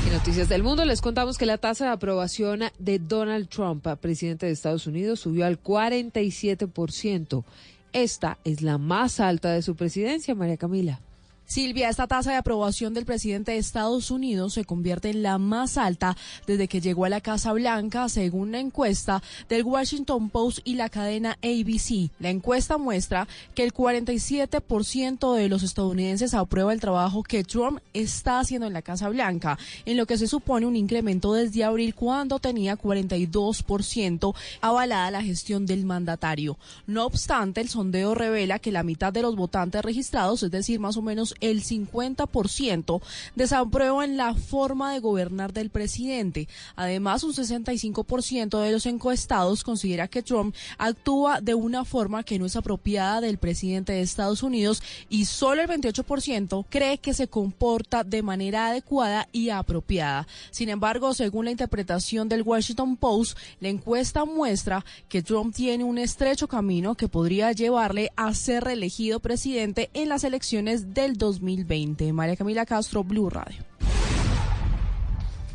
En Noticias del Mundo les contamos que la tasa de aprobación de Donald Trump, presidente de Estados Unidos, subió al 47%. Esta es la más alta de su presidencia, María Camila. Silvia, esta tasa de aprobación del presidente de Estados Unidos se convierte en la más alta desde que llegó a la Casa Blanca, según la encuesta del Washington Post y la cadena ABC. La encuesta muestra que el 47% de los estadounidenses aprueba el trabajo que Trump está haciendo en la Casa Blanca, en lo que se supone un incremento desde abril cuando tenía 42% avalada la gestión del mandatario. No obstante, el sondeo revela que la mitad de los votantes registrados, es decir, más o menos el 50% desaprueban la forma de gobernar del presidente. Además, un 65% de los encuestados considera que Trump actúa de una forma que no es apropiada del presidente de Estados Unidos y solo el 28% cree que se comporta de manera adecuada y apropiada. Sin embargo, según la interpretación del Washington Post, la encuesta muestra que Trump tiene un estrecho camino que podría llevarle a ser reelegido presidente en las elecciones del 2020. María Camila Castro, Blue Radio.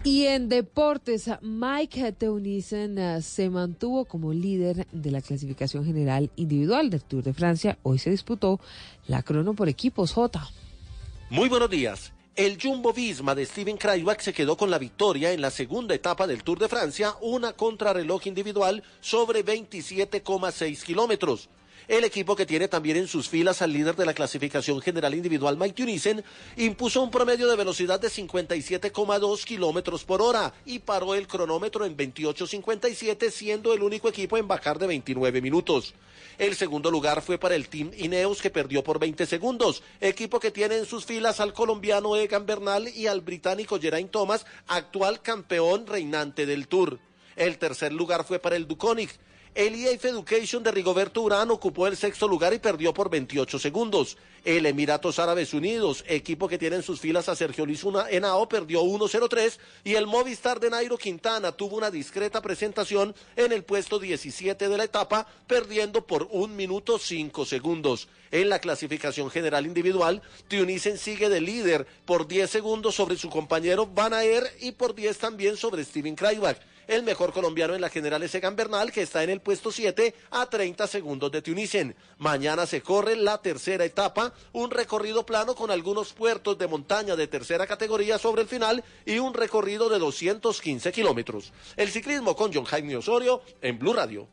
Y en deportes, Mike Teunissen uh, se mantuvo como líder de la clasificación general individual del Tour de Francia. Hoy se disputó la crono por equipos J. Muy buenos días. El Jumbo Visma de Steven Krajewak se quedó con la victoria en la segunda etapa del Tour de Francia, una contrarreloj individual sobre 27,6 kilómetros. El equipo que tiene también en sus filas al líder de la clasificación general individual, Mike Tunisen, impuso un promedio de velocidad de 57,2 kilómetros por hora y paró el cronómetro en 28.57, siendo el único equipo en bajar de 29 minutos. El segundo lugar fue para el Team Ineos, que perdió por 20 segundos, equipo que tiene en sus filas al colombiano Egan Bernal y al británico Geraint Thomas, actual campeón reinante del Tour. El tercer lugar fue para el Duconic. El EAF Education de Rigoberto Urán ocupó el sexto lugar y perdió por 28 segundos. El Emiratos Árabes Unidos, equipo que tiene en sus filas a Sergio Luis Henao, perdió 1-0-3 y el Movistar de Nairo Quintana tuvo una discreta presentación en el puesto 17 de la etapa, perdiendo por 1 minuto 5 segundos. En la clasificación general individual, Tunisen sigue de líder por 10 segundos sobre su compañero Van y por 10 también sobre Steven Krajewak. El mejor colombiano en la general es Egan Bernal, que está en el puesto 7 a 30 segundos de Tunisen. Mañana se corre la tercera etapa, un recorrido plano con algunos puertos de montaña de tercera categoría sobre el final y un recorrido de 215 kilómetros. El ciclismo con John Jaime Osorio en Blue Radio.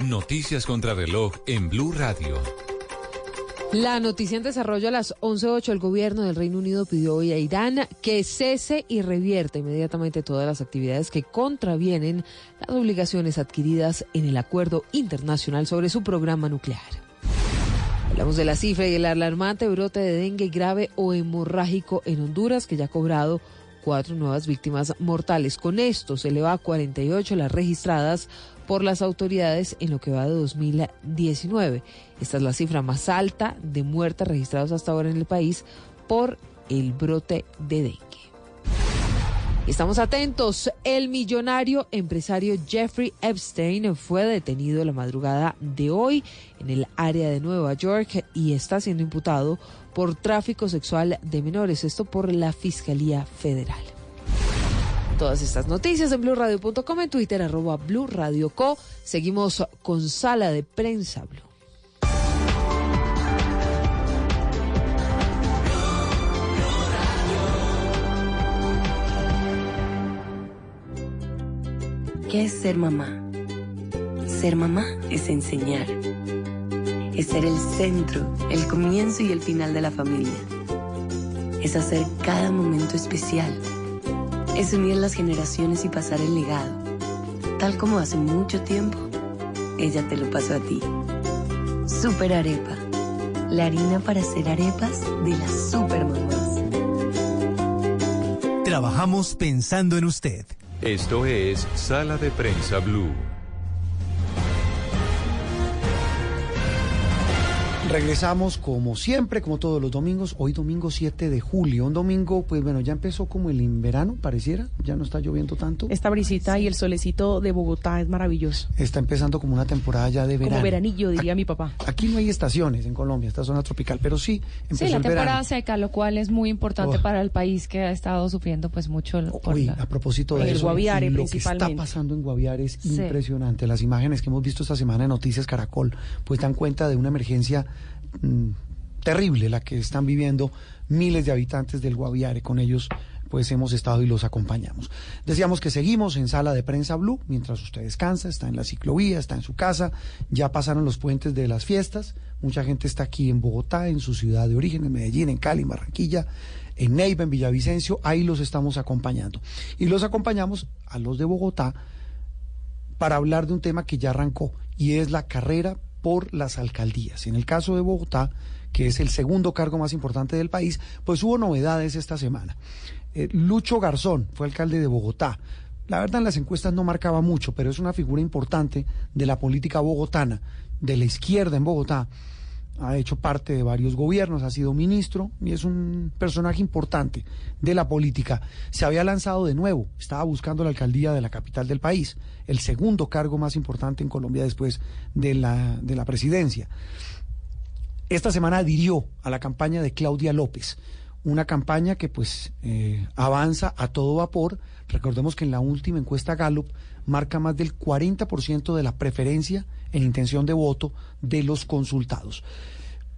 Noticias contra reloj en Blue Radio. La noticia en desarrollo a las 11.08. El gobierno del Reino Unido pidió hoy a Irán que cese y revierta inmediatamente todas las actividades que contravienen las obligaciones adquiridas en el acuerdo internacional sobre su programa nuclear. Hablamos de la cifra y el alarmante brote de dengue grave o hemorrágico en Honduras que ya ha cobrado cuatro nuevas víctimas mortales. Con esto se eleva a 48 las registradas por las autoridades en lo que va de 2019. Esta es la cifra más alta de muertes registradas hasta ahora en el país por el brote de dengue. Estamos atentos. El millonario empresario Jeffrey Epstein fue detenido la madrugada de hoy en el área de Nueva York y está siendo imputado por tráfico sexual de menores, esto por la Fiscalía Federal. Todas estas noticias en blurradio.com, en Twitter arroba Blue Radio Co. Seguimos con Sala de Prensa Blue. ¿Qué es ser mamá? Ser mamá es enseñar. Es ser el centro, el comienzo y el final de la familia. Es hacer cada momento especial. Es unir las generaciones y pasar el legado. Tal como hace mucho tiempo, ella te lo pasó a ti. Super Arepa. La harina para hacer arepas de las super mamás. Trabajamos pensando en usted. Esto es Sala de Prensa Blue. Regresamos como siempre, como todos los domingos, hoy domingo 7 de julio, un domingo, pues bueno, ya empezó como el verano, pareciera, ya no está lloviendo tanto. Esta brisita y el solecito de Bogotá es maravilloso. Está empezando como una temporada ya de verano. Como veranillo, diría mi papá. Aquí no hay estaciones en Colombia, esta zona tropical, pero sí empezó Sí, la el temporada verano. seca, lo cual es muy importante Oh. para el país que ha estado sufriendo pues mucho el- por Uy, la- a propósito de el eso, Guaviare lo que está pasando en Guaviare es Sí. impresionante. Las imágenes que hemos visto esta semana en Noticias Caracol, pues dan cuenta de una emergencia mm, terrible la que están viviendo miles de habitantes del Guaviare. Con ellos, pues hemos estado y los acompañamos. Decíamos que seguimos en sala de prensa Blue mientras usted descansa, está en la ciclovía, está en su casa, ya pasaron los puentes de las fiestas. Mucha gente está aquí en Bogotá, en su ciudad de origen, en Medellín, en Cali, en Barranquilla, en Neiva, en Villavicencio. Ahí los estamos acompañando. Y los acompañamos a los de Bogotá para hablar de un tema que ya arrancó y es la carrera por las alcaldías. En el caso de Bogotá, que es el segundo cargo más importante del país, pues hubo novedades esta semana. Eh, Lucho Garzón fue alcalde de Bogotá. La verdad en las encuestas no marcaba mucho, pero es una figura importante de la política bogotana, de la izquierda en Bogotá. Ha hecho parte de varios gobiernos, ha sido ministro y es un personaje importante de la política. Se había lanzado de nuevo, estaba buscando la alcaldía de la capital del país, el segundo cargo más importante en Colombia después de la, de la presidencia. Esta semana adhirió a la campaña de Claudia López, una campaña que pues eh, avanza a todo vapor. Recordemos que en la última encuesta Gallup marca más del 40% de la preferencia en intención de voto de los consultados.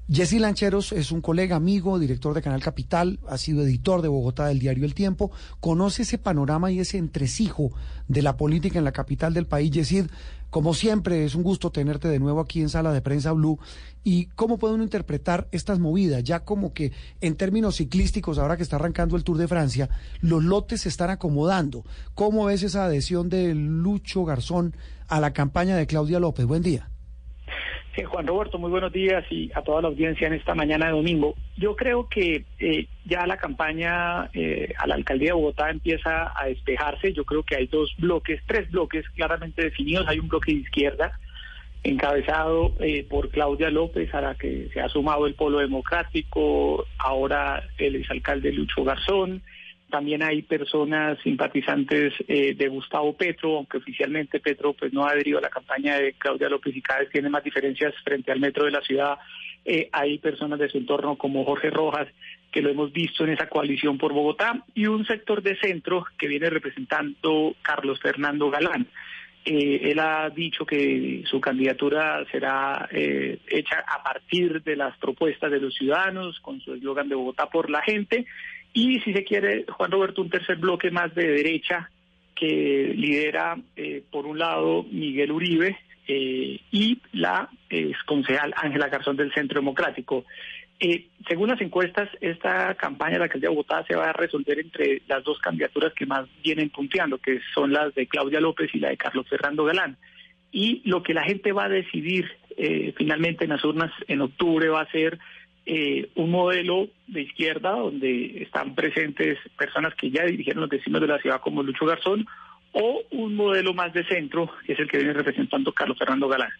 Jesse Lancheros es un colega, amigo, director de Canal Capital, ha sido editor de Bogotá del diario El Tiempo, conoce ese panorama y ese entresijo de la política en la capital del país. Yesid, como siempre, es un gusto tenerte de nuevo aquí en Sala de Prensa Blue. ¿Y cómo puede uno interpretar estas movidas? Ya como que en términos ciclísticos, ahora que está arrancando el Tour de Francia, los lotes se están acomodando. ¿Cómo ves esa adhesión de Lucho Garzón a la campaña de Claudia López? Buen día. Sí, Juan Roberto, muy buenos días y a toda la audiencia en esta mañana de domingo. Yo creo que eh, ya la campaña eh, a la alcaldía de Bogotá empieza a despejarse. Yo creo que hay dos bloques, tres bloques claramente definidos. Hay un bloque de izquierda encabezado eh, por Claudia López, a la que se ha sumado el Polo Democrático, ahora el exalcalde Lucho Garzón. También hay personas simpatizantes eh, de Gustavo Petro, aunque oficialmente Petro pues no ha adherido a la campaña de Claudia López y cada vez tiene más diferencias frente al metro de la ciudad. Eh, hay personas de su entorno como Jorge Rojas, que lo hemos visto en esa coalición por Bogotá, y un sector de centro que viene representando Carlos Fernando Galán. Eh, él ha dicho que su candidatura será eh, hecha a partir de las propuestas de los ciudadanos, con su eslogan de Bogotá por la gente, y si se quiere, Juan Roberto, un tercer bloque más de derecha que lidera, eh, por un lado, Miguel Uribe eh, y la ex concejal Ángela Garzón del Centro Democrático. Eh, según las encuestas, esta campaña de la alcaldía de Bogotá se va a resolver entre las dos candidaturas que más vienen punteando, que son las de Claudia López y la de Carlos Fernando Galán. Y lo que la gente va a decidir eh, finalmente en las urnas en octubre va a ser eh, un modelo de izquierda donde están presentes personas que ya dirigieron los vecinos de la ciudad como Lucho Garzón o un modelo más de centro, que es el que viene representando Carlos Fernando Galán.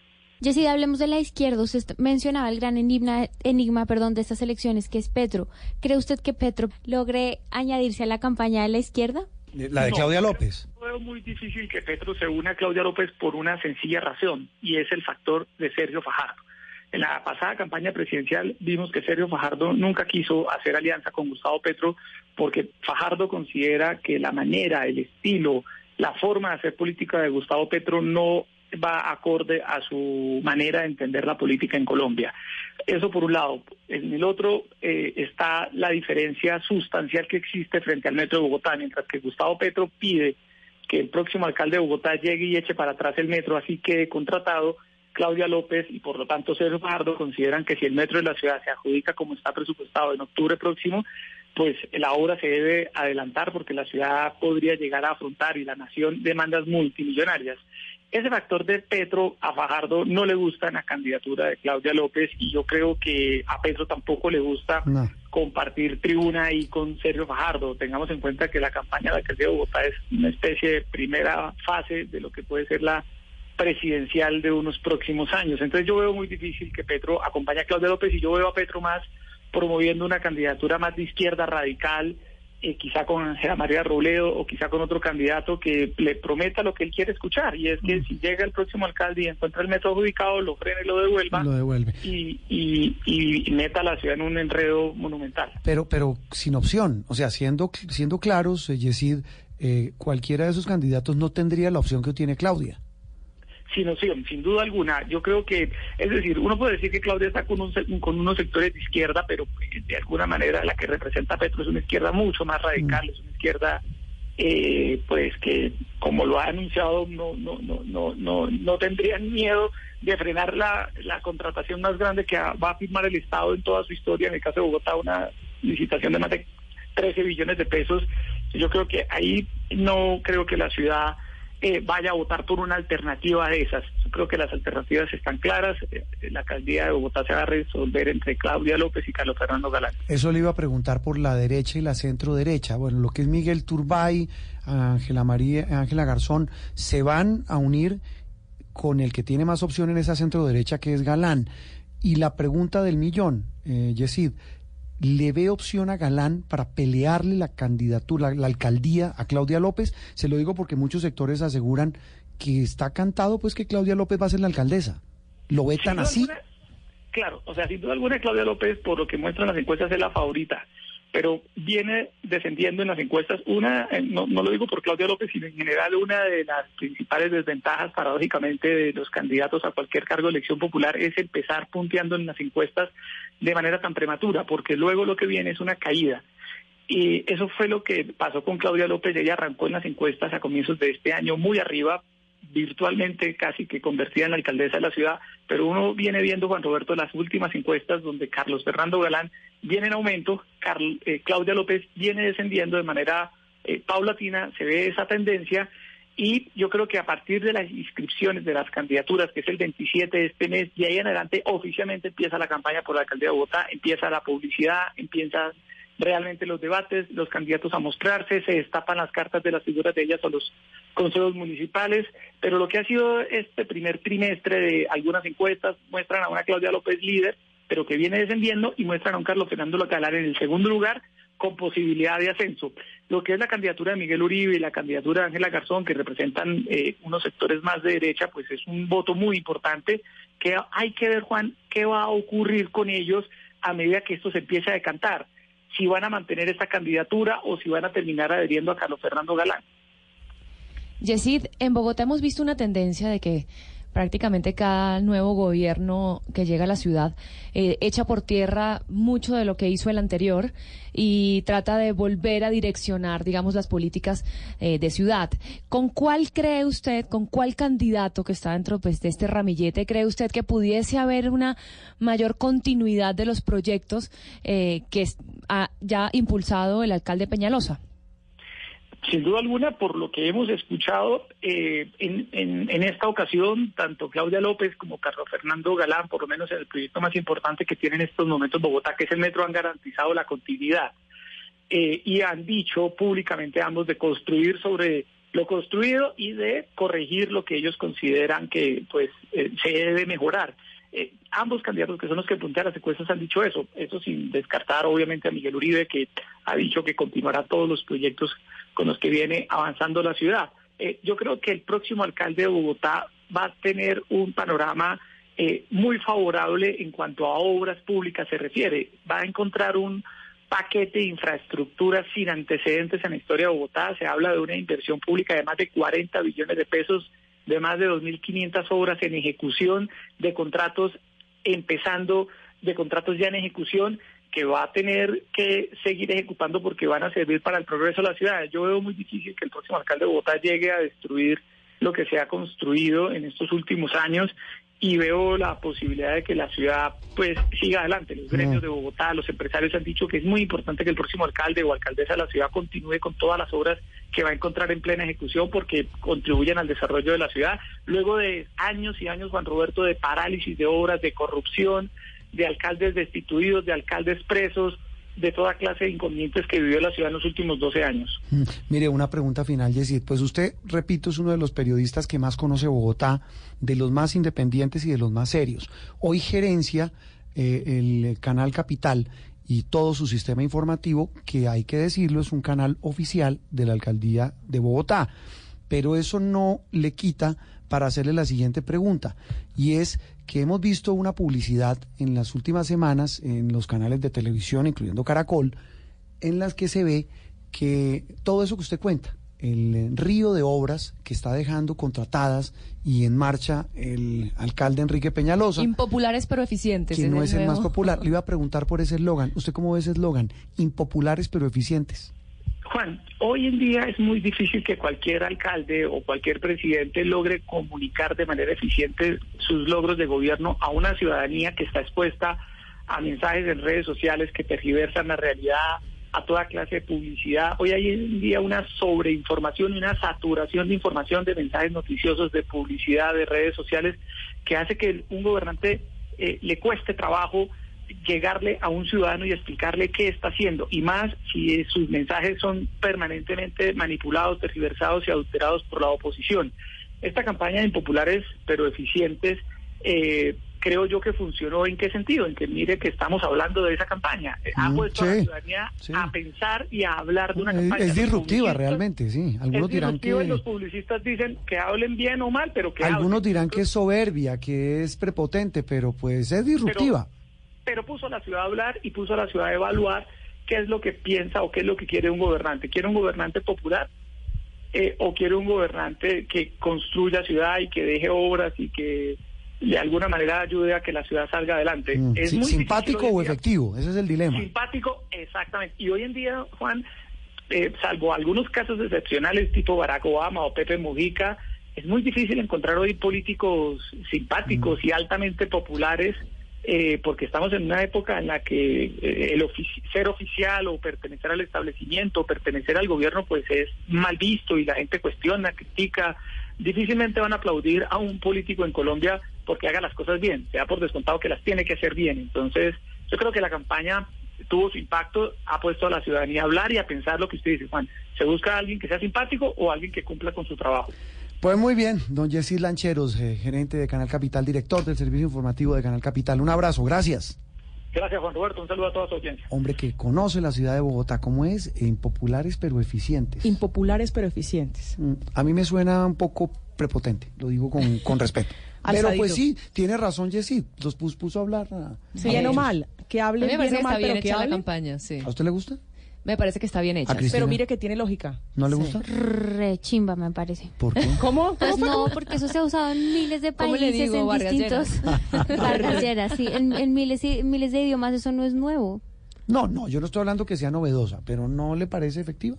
Jessy, hablemos de la izquierda. Usted mencionaba el gran enigma, enigma perdón, de estas elecciones, que es Petro. ¿Cree usted que Petro logre añadirse a la campaña de la izquierda? La de Claudia López. Veo muy difícil que Petro se una a Claudia López por una sencilla razón, y es el factor de Sergio Fajardo. En la pasada campaña presidencial vimos que Sergio Fajardo nunca quiso hacer alianza con Gustavo Petro porque Fajardo considera que la manera, el estilo, la forma de hacer política de Gustavo Petro no va acorde a su manera de entender la política en Colombia. Eso por un lado. En el otro eh, está la diferencia sustancial que existe frente al metro de Bogotá, mientras que Gustavo Petro pide que el próximo alcalde de Bogotá llegue y eche para atrás el metro, así que contratado. Claudia López y por lo tanto Sergio Fajardo consideran que si el metro de la ciudad se adjudica como está presupuestado en octubre próximo, pues la obra se debe adelantar porque la ciudad podría llegar a afrontar y la nación demandas multimillonarias. Ese factor de Petro a Fajardo no le gusta en la candidatura de Claudia López y yo creo que a Petro tampoco le gusta No. compartir tribuna ahí con Sergio Fajardo. Tengamos en cuenta que la campaña de la alcaldía de Bogotá es una especie de primera fase de lo que puede ser la presidencial de unos próximos años. Entonces yo veo muy difícil que Petro acompañe a Claudia López y yo veo a Petro más promoviendo una candidatura más de izquierda radical, eh, quizá con Ángela María Robledo o quizá con otro candidato que le prometa lo que él quiere escuchar y es que si llega el próximo alcalde y encuentra el metro adjudicado, lo frene y lo devuelva Lo devuelve. y, y, y meta a la ciudad en un enredo monumental. Pero, pero sin opción, o sea, siendo, siendo claros, eh, Yesid, eh, cualquiera de esos candidatos no tendría la opción que tiene Claudia. Sin opción, sin duda alguna. Yo creo que, es decir, uno puede decir que Claudia está con, un, con unos sectores de izquierda, pero eh, de alguna manera la que representa a Petro es una izquierda mucho más radical, es una izquierda, eh, pues que, como lo ha anunciado, no, no, no, no, no, no tendrían miedo de frenar la, la contratación más grande que va a firmar el Estado en toda su historia, en el caso de Bogotá, una licitación de más de 13 billones de pesos. Yo creo que ahí no creo que la ciudad eh, vaya a votar por una alternativa de esas. Yo creo que las alternativas están claras. Eh, la alcaldía de Bogotá se va a resolver entre Claudia López y Carlos Fernando Galán. Eso le iba a preguntar por la derecha y la centro derecha. Bueno, lo que es Miguel Turbay, Ángela María, Ángela Garzón, se van a unir con el que tiene más opción en esa centro derecha, que es Galán. Y la pregunta del millón, eh, Yesid, ¿le ve opción a Galán para pelearle la candidatura, la, la alcaldía a Claudia López? Se lo digo porque muchos sectores aseguran que está cantado pues que Claudia López va a ser la alcaldesa. ¿Lo ve tan así? alguna- claro, o sea, sin duda alguna Claudia López, por lo que muestran las encuestas, es la favorita. pero viene descendiendo en las encuestas. Una, eh, no, no lo digo por Claudia López, sino en general una de las principales desventajas, paradójicamente, de los candidatos a cualquier cargo de elección popular es empezar punteando en las encuestas de manera tan prematura, porque luego lo que viene es una caída. Y eso fue lo que pasó con Claudia López. Ella arrancó en las encuestas a comienzos de este año muy arriba, virtualmente casi que convertida en la alcaldesa de la ciudad, pero uno viene viendo, Juan Roberto, las últimas encuestas donde Carlos Fernando Galán viene en aumento, eh, Claudia López viene descendiendo de manera eh, paulatina, se ve esa tendencia y yo creo que a partir de las inscripciones de las candidaturas, que es el 27 de este mes, y ahí en adelante oficialmente empieza la campaña por la alcaldía de Bogotá, empieza la publicidad, empieza realmente los debates, los candidatos a mostrarse, se destapan las cartas de las figuras de ellas a los consejos municipales, pero lo que ha sido este primer trimestre de algunas encuestas muestran a una Claudia López líder, pero que viene descendiendo y muestran a un Carlos Fernando Localar en el segundo lugar con posibilidad de ascenso. Lo que es la candidatura de Miguel Uribe y la candidatura de Ángela Garzón, que representan eh, unos sectores más de derecha, pues es un voto muy importante que hay que ver, Juan, qué va a ocurrir con ellos a medida que esto se empiece a decantar si van a mantener esta candidatura o si van a terminar adheriendo a Carlos Fernando Galán. Yesid, en Bogotá hemos visto una tendencia de que prácticamente cada nuevo gobierno que llega a la ciudad eh, echa por tierra mucho de lo que hizo el anterior y trata de volver a direccionar, digamos, las políticas eh, de ciudad. ¿Con cuál cree usted, con cuál candidato que está dentro pues, de este ramillete, cree usted que pudiese haber una mayor continuidad de los proyectos eh, que ha ya impulsado el alcalde Peñalosa? Sin duda alguna, por lo que hemos escuchado eh, en, esta ocasión, tanto Claudia López como Carlos Fernando Galán, por lo menos en el proyecto más importante que tiene en estos momentos Bogotá, que es el metro, han garantizado la continuidad eh, y han dicho públicamente ambos de construir sobre lo construido y de corregir lo que ellos consideran que pues eh, se debe mejorar. Ambos candidatos que son los que puntean las encuestas han dicho eso, eso sin descartar obviamente a Miguel Uribe que ha dicho que continuará todos los proyectos con los que viene avanzando la ciudad. Eh, yo creo que el próximo alcalde de Bogotá va a tener un panorama eh, muy favorable en cuanto a obras públicas se refiere. Va a encontrar un paquete de infraestructura sin antecedentes en la historia de Bogotá. Se habla de una inversión pública de más de 40 billones de pesos de más de 2.500 obras en ejecución, de contratos empezando, de contratos ya en ejecución, que va a tener que seguir ejecutando porque van a servir para el progreso de la ciudad. Yo veo muy difícil que el próximo alcalde de Bogotá llegue a destruir lo que se ha construido en estos últimos años y veo la posibilidad de que la ciudad pues siga adelante. Los gremios de Bogotá, los empresarios han dicho que es muy importante que el próximo alcalde o alcaldesa de la ciudad continúe con todas las obras que va a encontrar en plena ejecución porque contribuyen al desarrollo de la ciudad. Luego de años y años, Juan Roberto, de parálisis de obras, de corrupción, de alcaldes destituidos, de alcaldes presos, de toda clase de inconvenientes que vivió la ciudad en los últimos 12 años. Mm, mire, una pregunta final, Yesid. Pues usted, repito, es uno de los periodistas que más conoce Bogotá, de los más independientes y de los más serios. Hoy gerencia eh, el canal Capital y todo su sistema informativo, que hay que decirlo, es un canal oficial de la alcaldía de Bogotá. Pero eso no le quita para hacerle la siguiente pregunta, y es que hemos visto una publicidad en las últimas semanas en los canales de televisión, incluyendo Caracol, en las que se ve que todo eso que usted cuenta, el río de obras que está dejando contratadas y en marcha el alcalde Enrique Peñalosa. Impopulares pero eficientes. Que no es el más popular. Le iba a preguntar por ese eslogan. ¿Usted cómo ve ese eslogan? Impopulares pero eficientes. Juan, hoy en día es muy difícil que cualquier alcalde o cualquier presidente logre comunicar de manera eficiente sus logros de gobierno a una ciudadanía que está expuesta a mensajes en redes sociales que tergiversan la realidad, a toda clase de publicidad. Hoy hay en día una sobreinformación y una saturación de información, de mensajes noticiosos, de publicidad, de redes sociales, que hace que un gobernante eh, le cueste trabajo llegarle a un ciudadano y explicarle qué está haciendo, y más si sus mensajes son permanentemente manipulados, tergiversados y adulterados por la oposición. Esta campaña de impopulares pero eficientes eh, creo yo que funcionó en qué sentido, en que mire que estamos hablando de esa campaña. Ha mm, puesto a la ciudadanía a pensar y a hablar de una campaña. Es disruptiva realmente, sí. Algunos dirán que... los publicistas dicen que hablen bien o mal, pero que... Algunos dirán que es soberbia, que es prepotente, pero pues es disruptiva pero puso a la ciudad a hablar y puso a la ciudad a evaluar qué es lo que piensa o qué es lo que quiere un gobernante. ¿Quiere un gobernante popular eh, o quiere un gobernante que construya ciudad y que deje obras y que de alguna manera ayude a que la ciudad salga adelante? Mm, es sí, muy ¿Simpático o efectivo? Ese es el dilema. Simpático, exactamente. Y hoy en día, Juan, eh, salvo algunos casos excepcionales tipo Barack Obama o Pepe Mujica, es muy difícil encontrar hoy políticos simpáticos y altamente populares eh, porque estamos en una época en la que eh, el ser oficial o pertenecer al establecimiento o pertenecer al gobierno pues es mal visto y la gente cuestiona, critica. Difícilmente van a aplaudir a un político en Colombia porque haga las cosas bien, sea por descontado que las tiene que hacer bien. Entonces, yo creo que la campaña tuvo su impacto, ha puesto a la ciudadanía a hablar y a pensar lo que usted dice, Juan. ¿Se busca a alguien que sea simpático o alguien que cumpla con su trabajo? Pues muy bien, don Jessy Lancheros, eh, gerente de Canal Capital, director del servicio informativo de Canal Capital. Un abrazo, gracias. Gracias, Juan Roberto. Un saludo a toda su audiencia. Hombre que conoce la ciudad de Bogotá como es, e impopulares pero eficientes. Impopulares pero eficientes. Mm, A mí me suena un poco prepotente, lo digo con, con respeto. Pero pues sí, tiene razón Jessy, los pus- puso a hablar. a- Sí. a Bien o mal, que parece bien o que mal, bien pero que hecha la campaña, sí. ¿A usted le gusta? Me parece que está bien hecha. Pero mire que tiene lógica. ¿No le gusta? Re chimba, me parece. ¿Por qué? ¿Cómo? Pues no, porque eso se ha usado en miles de ¿Cómo le países, digo, en Vargas distintos... Vargas Lleras, sí, en, en miles, y- miles de idiomas eso no es nuevo. No, no, yo no estoy hablando que sea novedosa, pero ¿no le parece efectiva?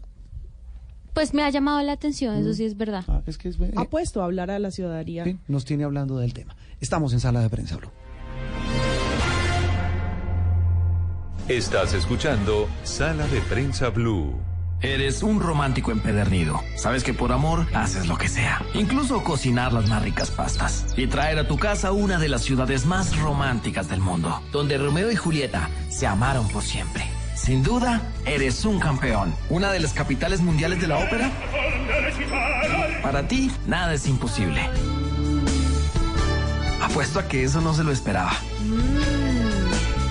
Pues me ha llamado la atención, eso sí es verdad. Ah, es que es, eh, Ha puesto a hablar a la ciudadanía. sí, nos tiene hablando del tema. Estamos en sala de prensa, Blue. Estás escuchando Sala de Prensa Blue. Eres un romántico empedernido. Sabes que por amor haces lo que sea. Incluso cocinar las más ricas pastas. Y traer a tu casa una de las ciudades más románticas del mundo. Donde Romeo y Julieta se amaron por siempre. Sin duda, eres un campeón. Una de las capitales mundiales de la ópera. Para ti, nada es imposible. Apuesto a que eso no se lo esperaba.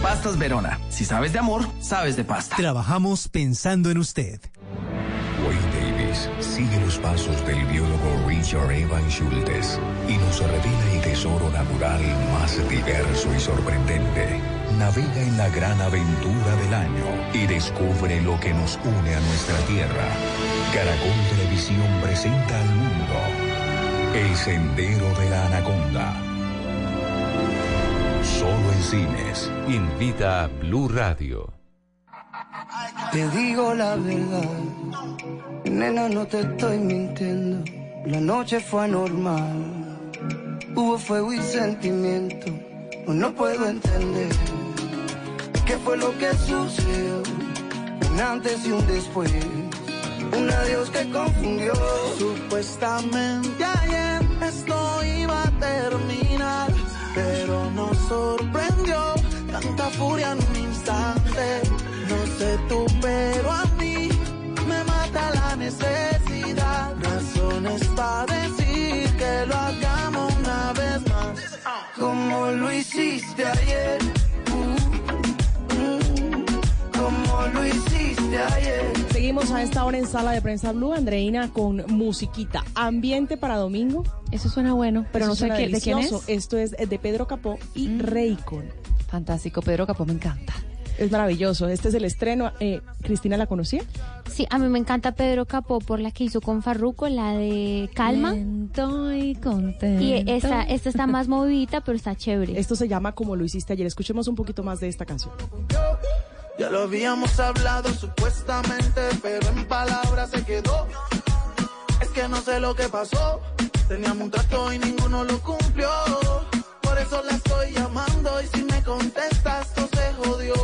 Pastas Verona. Si sabes de amor, sabes de pasta. Trabajamos pensando en usted. Wayne Davis sigue los pasos del biólogo Richard Evan Schultes y nos revela el tesoro natural más diverso y sorprendente. Navega en la gran aventura del año y descubre lo que nos une a nuestra tierra. Caracol Televisión presenta al mundo El Sendero de la Anaconda. Solo en cines. Invita a Blue Radio. Te digo la verdad, nena, no te estoy mintiendo. La noche fue anormal, hubo fuego y sentimiento. No puedo entender qué fue lo que sucedió. Un antes y un después, un adiós que confundió. Supuestamente ayer esto iba a terminar, pero nos sorprendió tanta furia en un instante. No sé tú, pero a mí me mata la necesidad. Razones para decir que lo hagamos una vez más. Como lo hiciste ayer, Seguimos a esta hora en sala de prensa Blue, Andreina, con musiquita. Ambiente para domingo. Eso suena bueno, pero Eso no sé qué- de quién es. Esto es de Pedro Capó y Raycon. Fantástico, Pedro Capó me encanta. Es maravilloso. Este es el estreno. Eh, ¿Cristina la conocía? Sí, a mí me encanta Pedro Capó por la que hizo con Farruko, la de Calma. Estoy contento. Y esta, esta está más movidita, pero está chévere. Esto se llama Como lo hiciste ayer. Escuchemos un poquito más de esta canción. Ya lo habíamos hablado supuestamente, pero en palabras se quedó. Es que no sé lo que pasó. Teníamos un trato y ninguno lo cumplió. Por eso la estoy llamando y si me contestas, todo se jodió.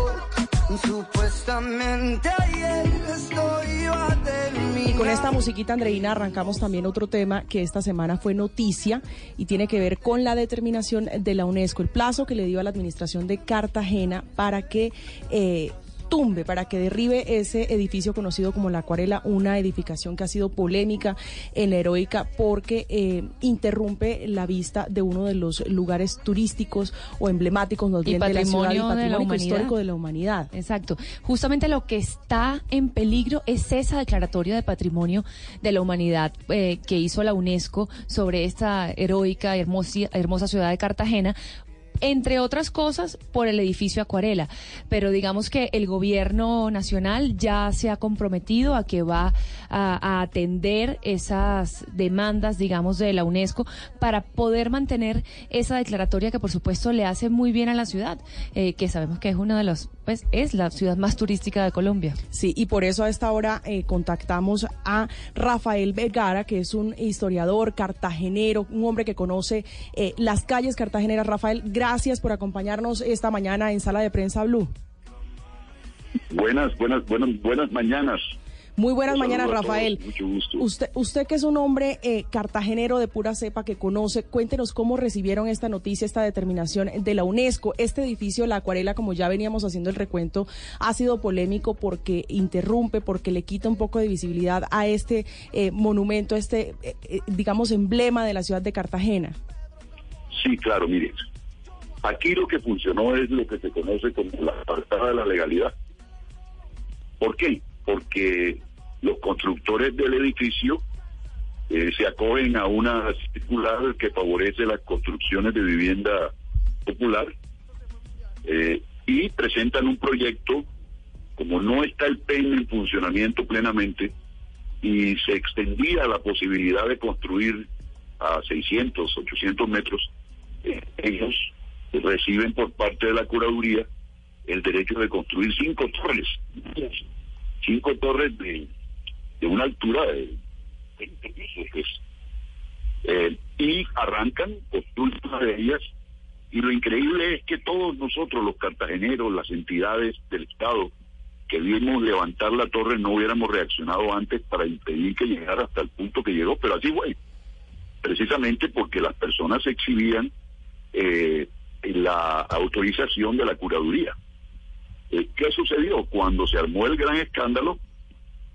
Supuestamente ayer esto iba a terminar. Y con esta musiquita, Andreina, arrancamos también otro tema que esta semana fue noticia y tiene que ver con la determinación de la UNESCO, el plazo que le dio a la administración de Cartagena para que eh, tumbe, para que derribe ese edificio conocido como la Acuarela, una edificación que ha sido polémica en la heroica porque eh, interrumpe la vista de uno de los lugares turísticos o emblemáticos Y bien de la ciudad y patrimonio de la humanidad. histórico de la humanidad. Exacto. Justamente lo que está en peligro es esa declaratoria de patrimonio de la humanidad eh, que hizo la UNESCO sobre esta heroica, hermosa, hermosa ciudad de Cartagena entre otras cosas por el edificio Acuarela. Pero digamos que el gobierno nacional ya se ha comprometido a que va a, atender esas demandas, digamos, de la UNESCO para poder mantener esa declaratoria que por supuesto le hace muy bien a la ciudad, eh, que sabemos que es una de los, pues es la ciudad más turística de Colombia. Sí, y por eso a esta hora eh, contactamos a Rafael Vergara, que es un historiador cartagenero, un hombre que conoce eh, las calles cartageneras. Rafael, gracias por acompañarnos esta mañana en Sala de Prensa Blue. Buenas, buenas, buenas, buenas mañanas. Muy buenas mañanas, a Rafael. Mucho gusto. Usted, usted que es un hombre eh, cartagenero de pura cepa que conoce, cuéntenos cómo recibieron esta noticia, esta determinación de la UNESCO. Este edificio, la acuarela, como ya veníamos haciendo el recuento, ha sido polémico porque interrumpe, porque le quita un poco de visibilidad a este eh, monumento, este, eh, eh, digamos, emblema de la ciudad de Cartagena. Sí, claro, mire. Aquí lo que funcionó es lo que se conoce como la faltada de la legalidad. ¿Por qué? Porque los constructores del edificio eh, se acogen a una circular que favorece las construcciones de vivienda popular eh, y presentan un proyecto, como no está el PEN en funcionamiento plenamente, y se extendía la posibilidad de construir a 600, 800 metros, eh, ellos reciben por parte de la curaduría el derecho de construir cinco torres, cinco torres de, de una altura de 20 pisos, pues. Eh, y arrancan, construyen de ellas, y lo increíble es que todos nosotros, los cartageneros, las entidades del Estado, que vimos levantar la torre, no hubiéramos reaccionado antes para impedir que llegara hasta el punto que llegó, pero así fue, precisamente porque las personas exhibían eh, la autorización de la curaduría. Eh, ¿Qué sucedió? Cuando se armó el gran escándalo,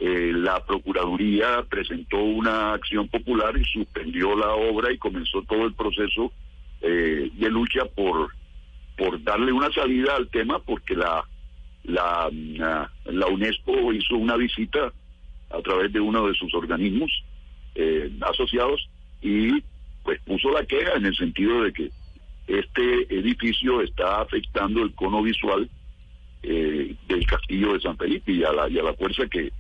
eh, la Procuraduría presentó una acción popular y suspendió la obra y comenzó todo el proceso eh, de lucha por, por darle una salida al tema porque la, la, la, la UNESCO hizo una visita a través de uno de sus organismos eh, asociados y pues puso la queja en el sentido de que este edificio está afectando el cono visual eh, del castillo de San Felipe y a la, y a la fuerza que,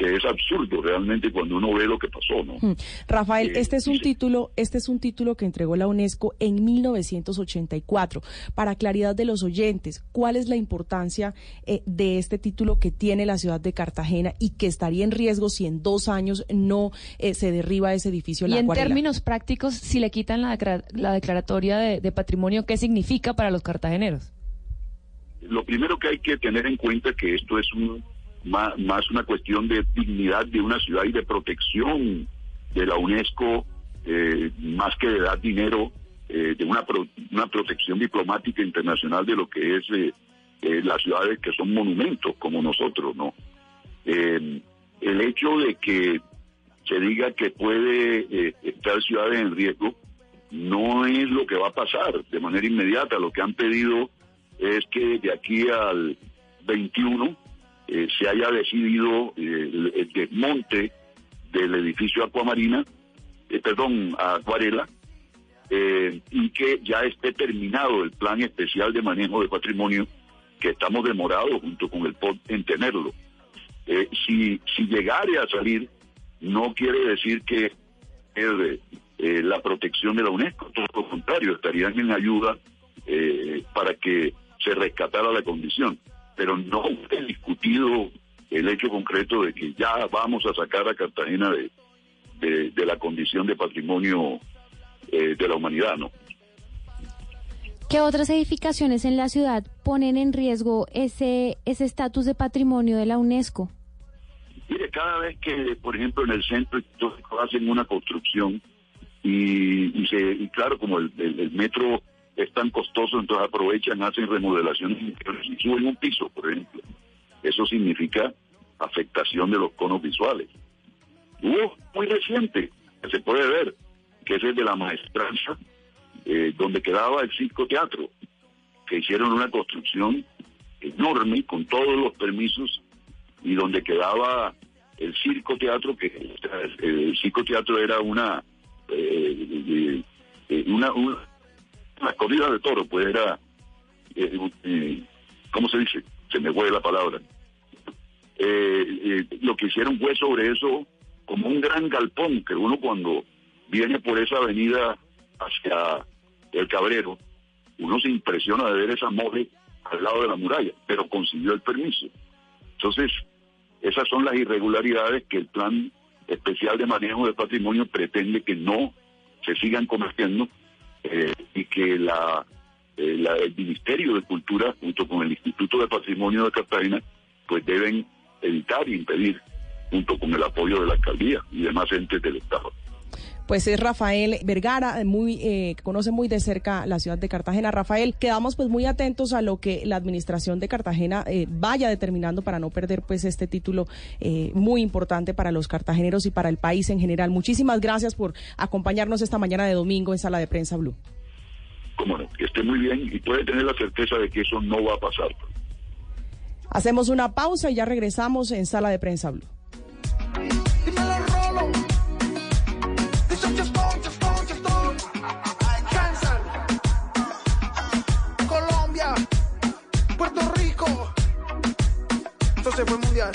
que es absurdo realmente cuando uno ve lo que pasó, ¿no? Mm. Rafael, Eh, este es un título, este es un título que entregó la UNESCO en 1984. Para claridad de los oyentes, ¿cuál es la importancia eh, de este título que tiene la ciudad de Cartagena y que estaría en riesgo si en dos años no eh, se derriba ese edificio? Y La en Acuarela? términos prácticos, si le quitan la, declara- la declaratoria de, de patrimonio, ¿qué significa para los cartageneros? Lo primero que hay que tener en cuenta que esto es un, más, más una cuestión de dignidad de una ciudad y de protección de la UNESCO, eh, más que de dar dinero, eh, de una, pro- una protección diplomática internacional de lo que es eh, eh, las ciudades que son monumentos como nosotros, ¿no? El hecho de que se diga que puede estar ciudades en riesgo no es lo que va a pasar de manera inmediata. Lo que han pedido es que de aquí al 21 eh, se haya decidido eh, el, el desmonte del edificio Acuamarina, eh, perdón, Acuarela, y que ya esté terminado el plan especial de manejo de patrimonio, que estamos demorados junto con el POT en tenerlo. Si, si llegare a salir, no quiere decir que es eh, la protección de la UNESCO, todo lo contrario, estarían en ayuda eh, para que se rescatara la condición. Pero no he discutido el hecho concreto de que ya vamos a sacar a Cartagena de, de, de la condición de patrimonio eh, de la humanidad, ¿no? ¿Qué otras edificaciones en la ciudad ponen en riesgo ese ese estatus de patrimonio de la UNESCO? Mire, cada vez que, por ejemplo, en el centro histórico hacen una construcción y, y se, y claro, como el, el- el metro es tan costoso, entonces aprovechan, hacen remodelaciones y suben un piso, por ejemplo. Eso significa afectación de los conos visuales. Hubo muy reciente, que se puede ver, que es el de la maestranza, eh, donde quedaba el circo teatro, que hicieron una construcción enorme con todos los permisos y donde quedaba el circo teatro que el circo teatro era una eh, una, una las corridas de toro, pues era, eh, eh, ¿cómo se dice? Se me fue la palabra. Eh, lo que hicieron fue sobre eso como un gran galpón que uno cuando viene por esa avenida hacia el Cabrero, uno se impresiona de ver esa mole al lado de la muralla, pero consiguió el permiso. Entonces, esas son las irregularidades que el plan especial de manejo del patrimonio pretende que no se sigan cometiendo eh, y que la, eh, la- el Ministerio de Cultura junto con el Instituto de Patrimonio de Cartagena pues deben evitar y impedir junto con el apoyo de la alcaldía y demás entes del Estado. Pues es Rafael Vergara, muy eh, que conoce muy de cerca la ciudad de Cartagena. Rafael, quedamos pues muy atentos a lo que la administración de Cartagena eh, vaya determinando para no perder pues este título eh, muy importante para los cartageneros y para el país en general. Muchísimas gracias por acompañarnos esta mañana de domingo en Sala de Prensa Blue. Cómo no, que esté muy bien y puede tener la certeza de que eso no va a pasar. Hacemos una pausa y ya regresamos en Sala de Prensa Blue. Mundial.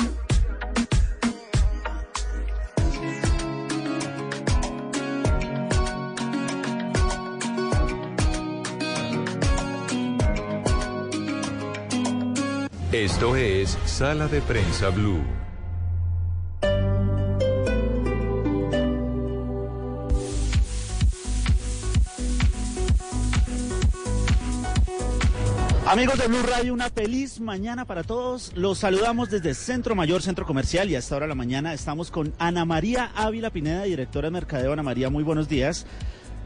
Esto es Sala de Prensa Blue. Amigos de Blue Radio, una feliz mañana para todos. Los saludamos desde Centro Mayor, Centro Comercial, y a esta hora de la mañana estamos con Ana María Ávila Pineda, directora de Mercadeo. Ana María, muy buenos días.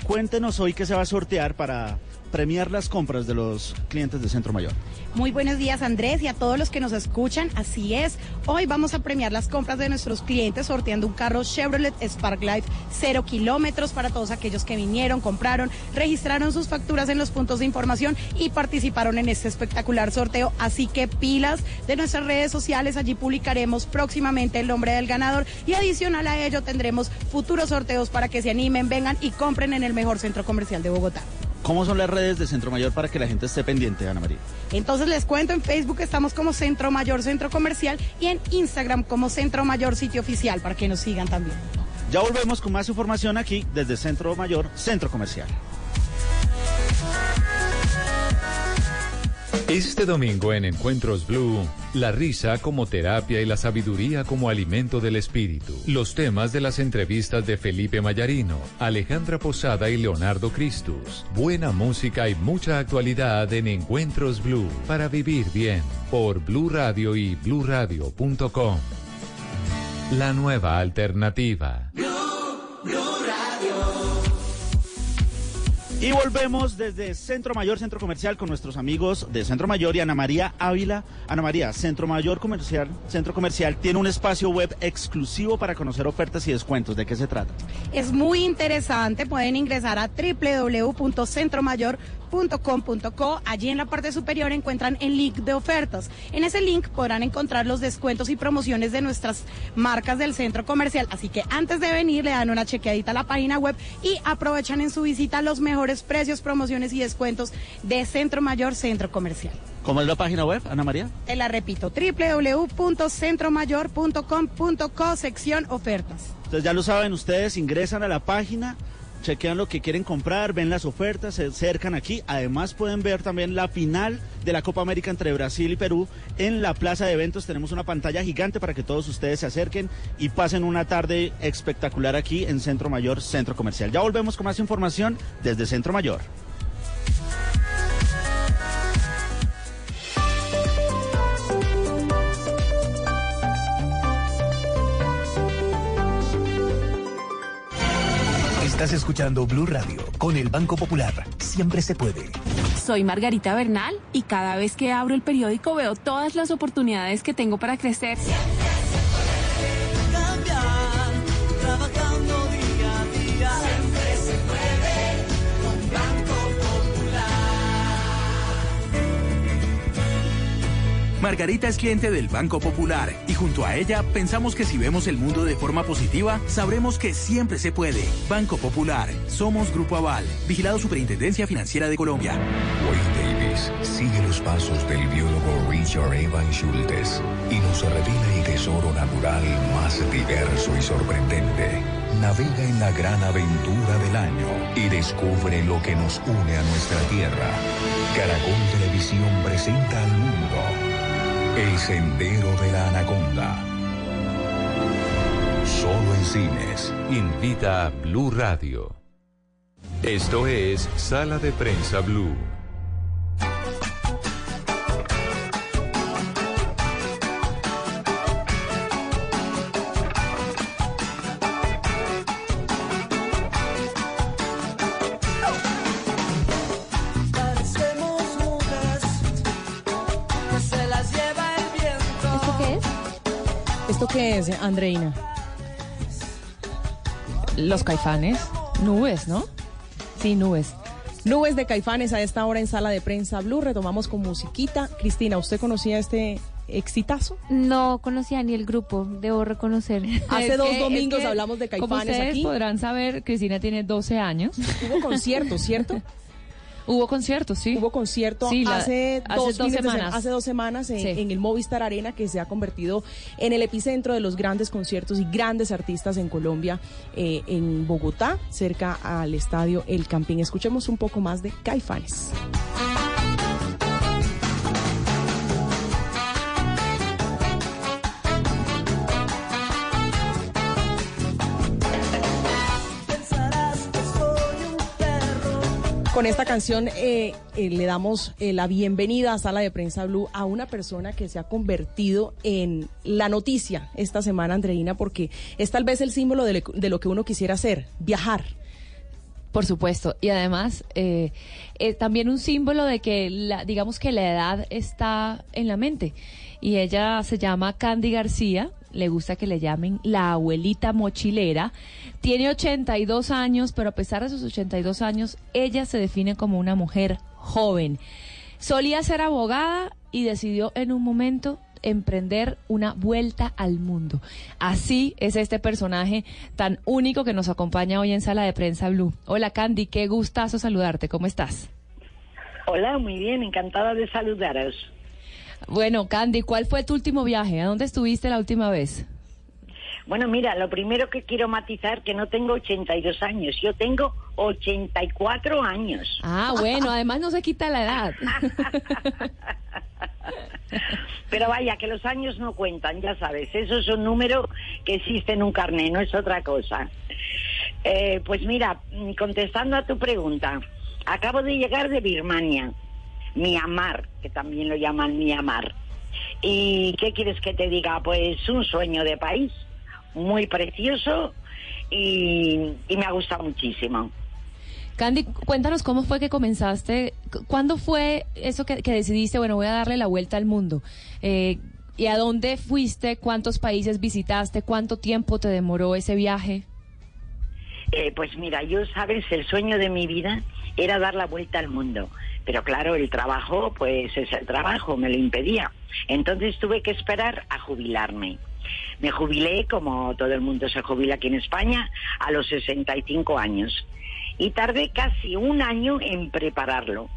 Cuéntenos hoy qué se va a sortear para premiar las compras de los clientes de Centro Mayor. Muy buenos días Andrés y a todos los que nos escuchan. Así es, hoy vamos a premiar las compras de nuestros clientes sorteando un carro Chevrolet Sparklight cero kilómetros para todos aquellos que vinieron, compraron, registraron sus facturas en los puntos de información y participaron en este espectacular sorteo. Así que pilas de nuestras redes sociales, allí publicaremos próximamente el nombre del ganador y adicional a ello tendremos futuros sorteos para que se animen, vengan y compren en el mejor centro comercial de Bogotá. ¿Cómo son las redes de Centro Mayor para que la gente esté pendiente, Ana María? Entonces les cuento, en Facebook estamos como Centro Mayor Centro Comercial y en Instagram como Centro Mayor Sitio Oficial para que nos sigan también. Ya volvemos con más información aquí desde Centro Mayor, Centro Comercial. Este domingo en Encuentros Blue, la risa como terapia y la sabiduría como alimento del espíritu. Los temas de las entrevistas de Felipe Mayarino, Alejandra Posada y Leonardo Cristus. Buena música y mucha actualidad en Encuentros Blue para vivir bien por Blue Radio y bluradio.com. La nueva alternativa. Y volvemos desde Centro Mayor, Centro Comercial, con nuestros amigos de Centro Mayor y Ana María Ávila. Ana María, Centro Mayor Comercial, Centro Comercial tiene un espacio web exclusivo para conocer ofertas y descuentos. ¿De qué se trata? Es muy interesante, pueden ingresar a www.centromayor.com.co. Allí en la parte superior encuentran el link de ofertas. En ese link podrán encontrar los descuentos y promociones de nuestras marcas del centro comercial. Así que antes de venir le dan una chequeadita a la página web y aprovechan en su visita los mejores precios, promociones y descuentos de Centro Mayor Centro Comercial. ¿Cómo es la página web, Ana María? Te la repito, www.centromayor.com.co, sección ofertas. Entonces ya lo saben ustedes, ingresan a la página, chequean lo que quieren comprar, ven las ofertas, se acercan aquí. Además pueden ver también la final de la Copa América entre Brasil y Perú. En la plaza de eventos tenemos una pantalla gigante para que todos ustedes se acerquen y pasen una tarde espectacular aquí en Centro Mayor, Centro Comercial. Ya volvemos con más información desde Centro Mayor. Estás escuchando Blue Radio con el Banco Popular. Siempre se puede. Soy Margarita Bernal y cada vez que abro el periódico veo todas las oportunidades que tengo para crecer. Margarita es cliente del Banco Popular y junto a ella pensamos que si vemos el mundo de forma positiva, sabremos que siempre se puede. Banco Popular, somos Grupo Aval, vigilado Superintendencia Financiera de Colombia. Wayne Davis sigue los pasos del biólogo Richard Evan Schultes y nos revela el tesoro natural más diverso y sorprendente. Navega en la gran aventura del año y descubre lo que nos une a nuestra tierra. Caracol Televisión presenta al mundo El Sendero de la Anaconda. Solo en cines. Invita a Blue Radio. Esto es Sala de Prensa Blue. ¿Esto qué es, Andreina? Los caifanes. Nubes, ¿no? Sí, nubes. Nubes de caifanes a esta hora en sala de prensa Blue. Retomamos con musiquita. Cristina, ¿usted conocía este exitazo? No conocía ni el grupo, debo reconocer. Hace Es dos que- domingos es que, hablamos de Como caifanes ustedes aquí. podrán saber, Cristina tiene 12 años. Hubo conciertos, ¿cierto? Hubo conciertos, sí. Hubo concierto Sí, la- hace, hace dos, dos fines de semanas. semana, hace dos semanas en, Sí. en el Movistar Arena que se ha convertido en el epicentro de los grandes conciertos y grandes artistas en Colombia, eh, en Bogotá, cerca al estadio El Campín. Escuchemos un poco más de Caifanes. Con esta canción eh, eh, le damos eh, la bienvenida a Sala de Prensa Blue a una persona que se ha convertido en la noticia esta semana, Andreina, porque es tal vez el símbolo de, de lo que uno quisiera hacer, viajar. Por supuesto. Y además, eh, también un símbolo de que, la, digamos que la edad está en la mente. Y ella se llama Candy García. Le gusta que le llamen la abuelita mochilera. Tiene 82 años, pero a pesar de sus 82 años, ella se define como una mujer joven. Solía ser abogada y decidió en un momento emprender una vuelta al mundo. Así es este personaje tan único que nos acompaña hoy en Sala de Prensa Blue. Hola Candy, qué gustazo saludarte, ¿cómo estás? Hola, muy bien, encantada de saludaros. Bueno, Candy, ¿cuál fue tu último viaje? ¿A dónde estuviste la última vez? Bueno, mira, lo primero que quiero matizar que no tengo 82 años, yo tengo 84 años. Ah, bueno, además no se quita la edad. Pero vaya, que los años no cuentan, ya sabes, eso es un número que existe en un carné, no es otra cosa. Eh, pues mira, contestando a tu pregunta, acabo de llegar de Birmania, Myanmar, que también lo llaman Myanmar. ¿Y qué quieres que te diga? Pues un sueño de país, muy precioso y, y me ha gustado muchísimo. Candy, cuéntanos cómo fue que comenzaste, cu- ¿cuándo fue eso que, que decidiste, bueno, voy a darle la vuelta al mundo? Eh, ¿Y a dónde fuiste? ¿Cuántos países visitaste? ¿Cuánto tiempo te demoró ese viaje? Eh, pues mira, yo sabes, el sueño de mi vida era dar la vuelta al mundo. Pero claro, el trabajo, pues es el trabajo, me lo impedía. Entonces tuve que esperar a jubilarme. Me jubilé, como todo el mundo se jubila aquí en España, a los 65 años. Y tardé casi un año en prepararlo.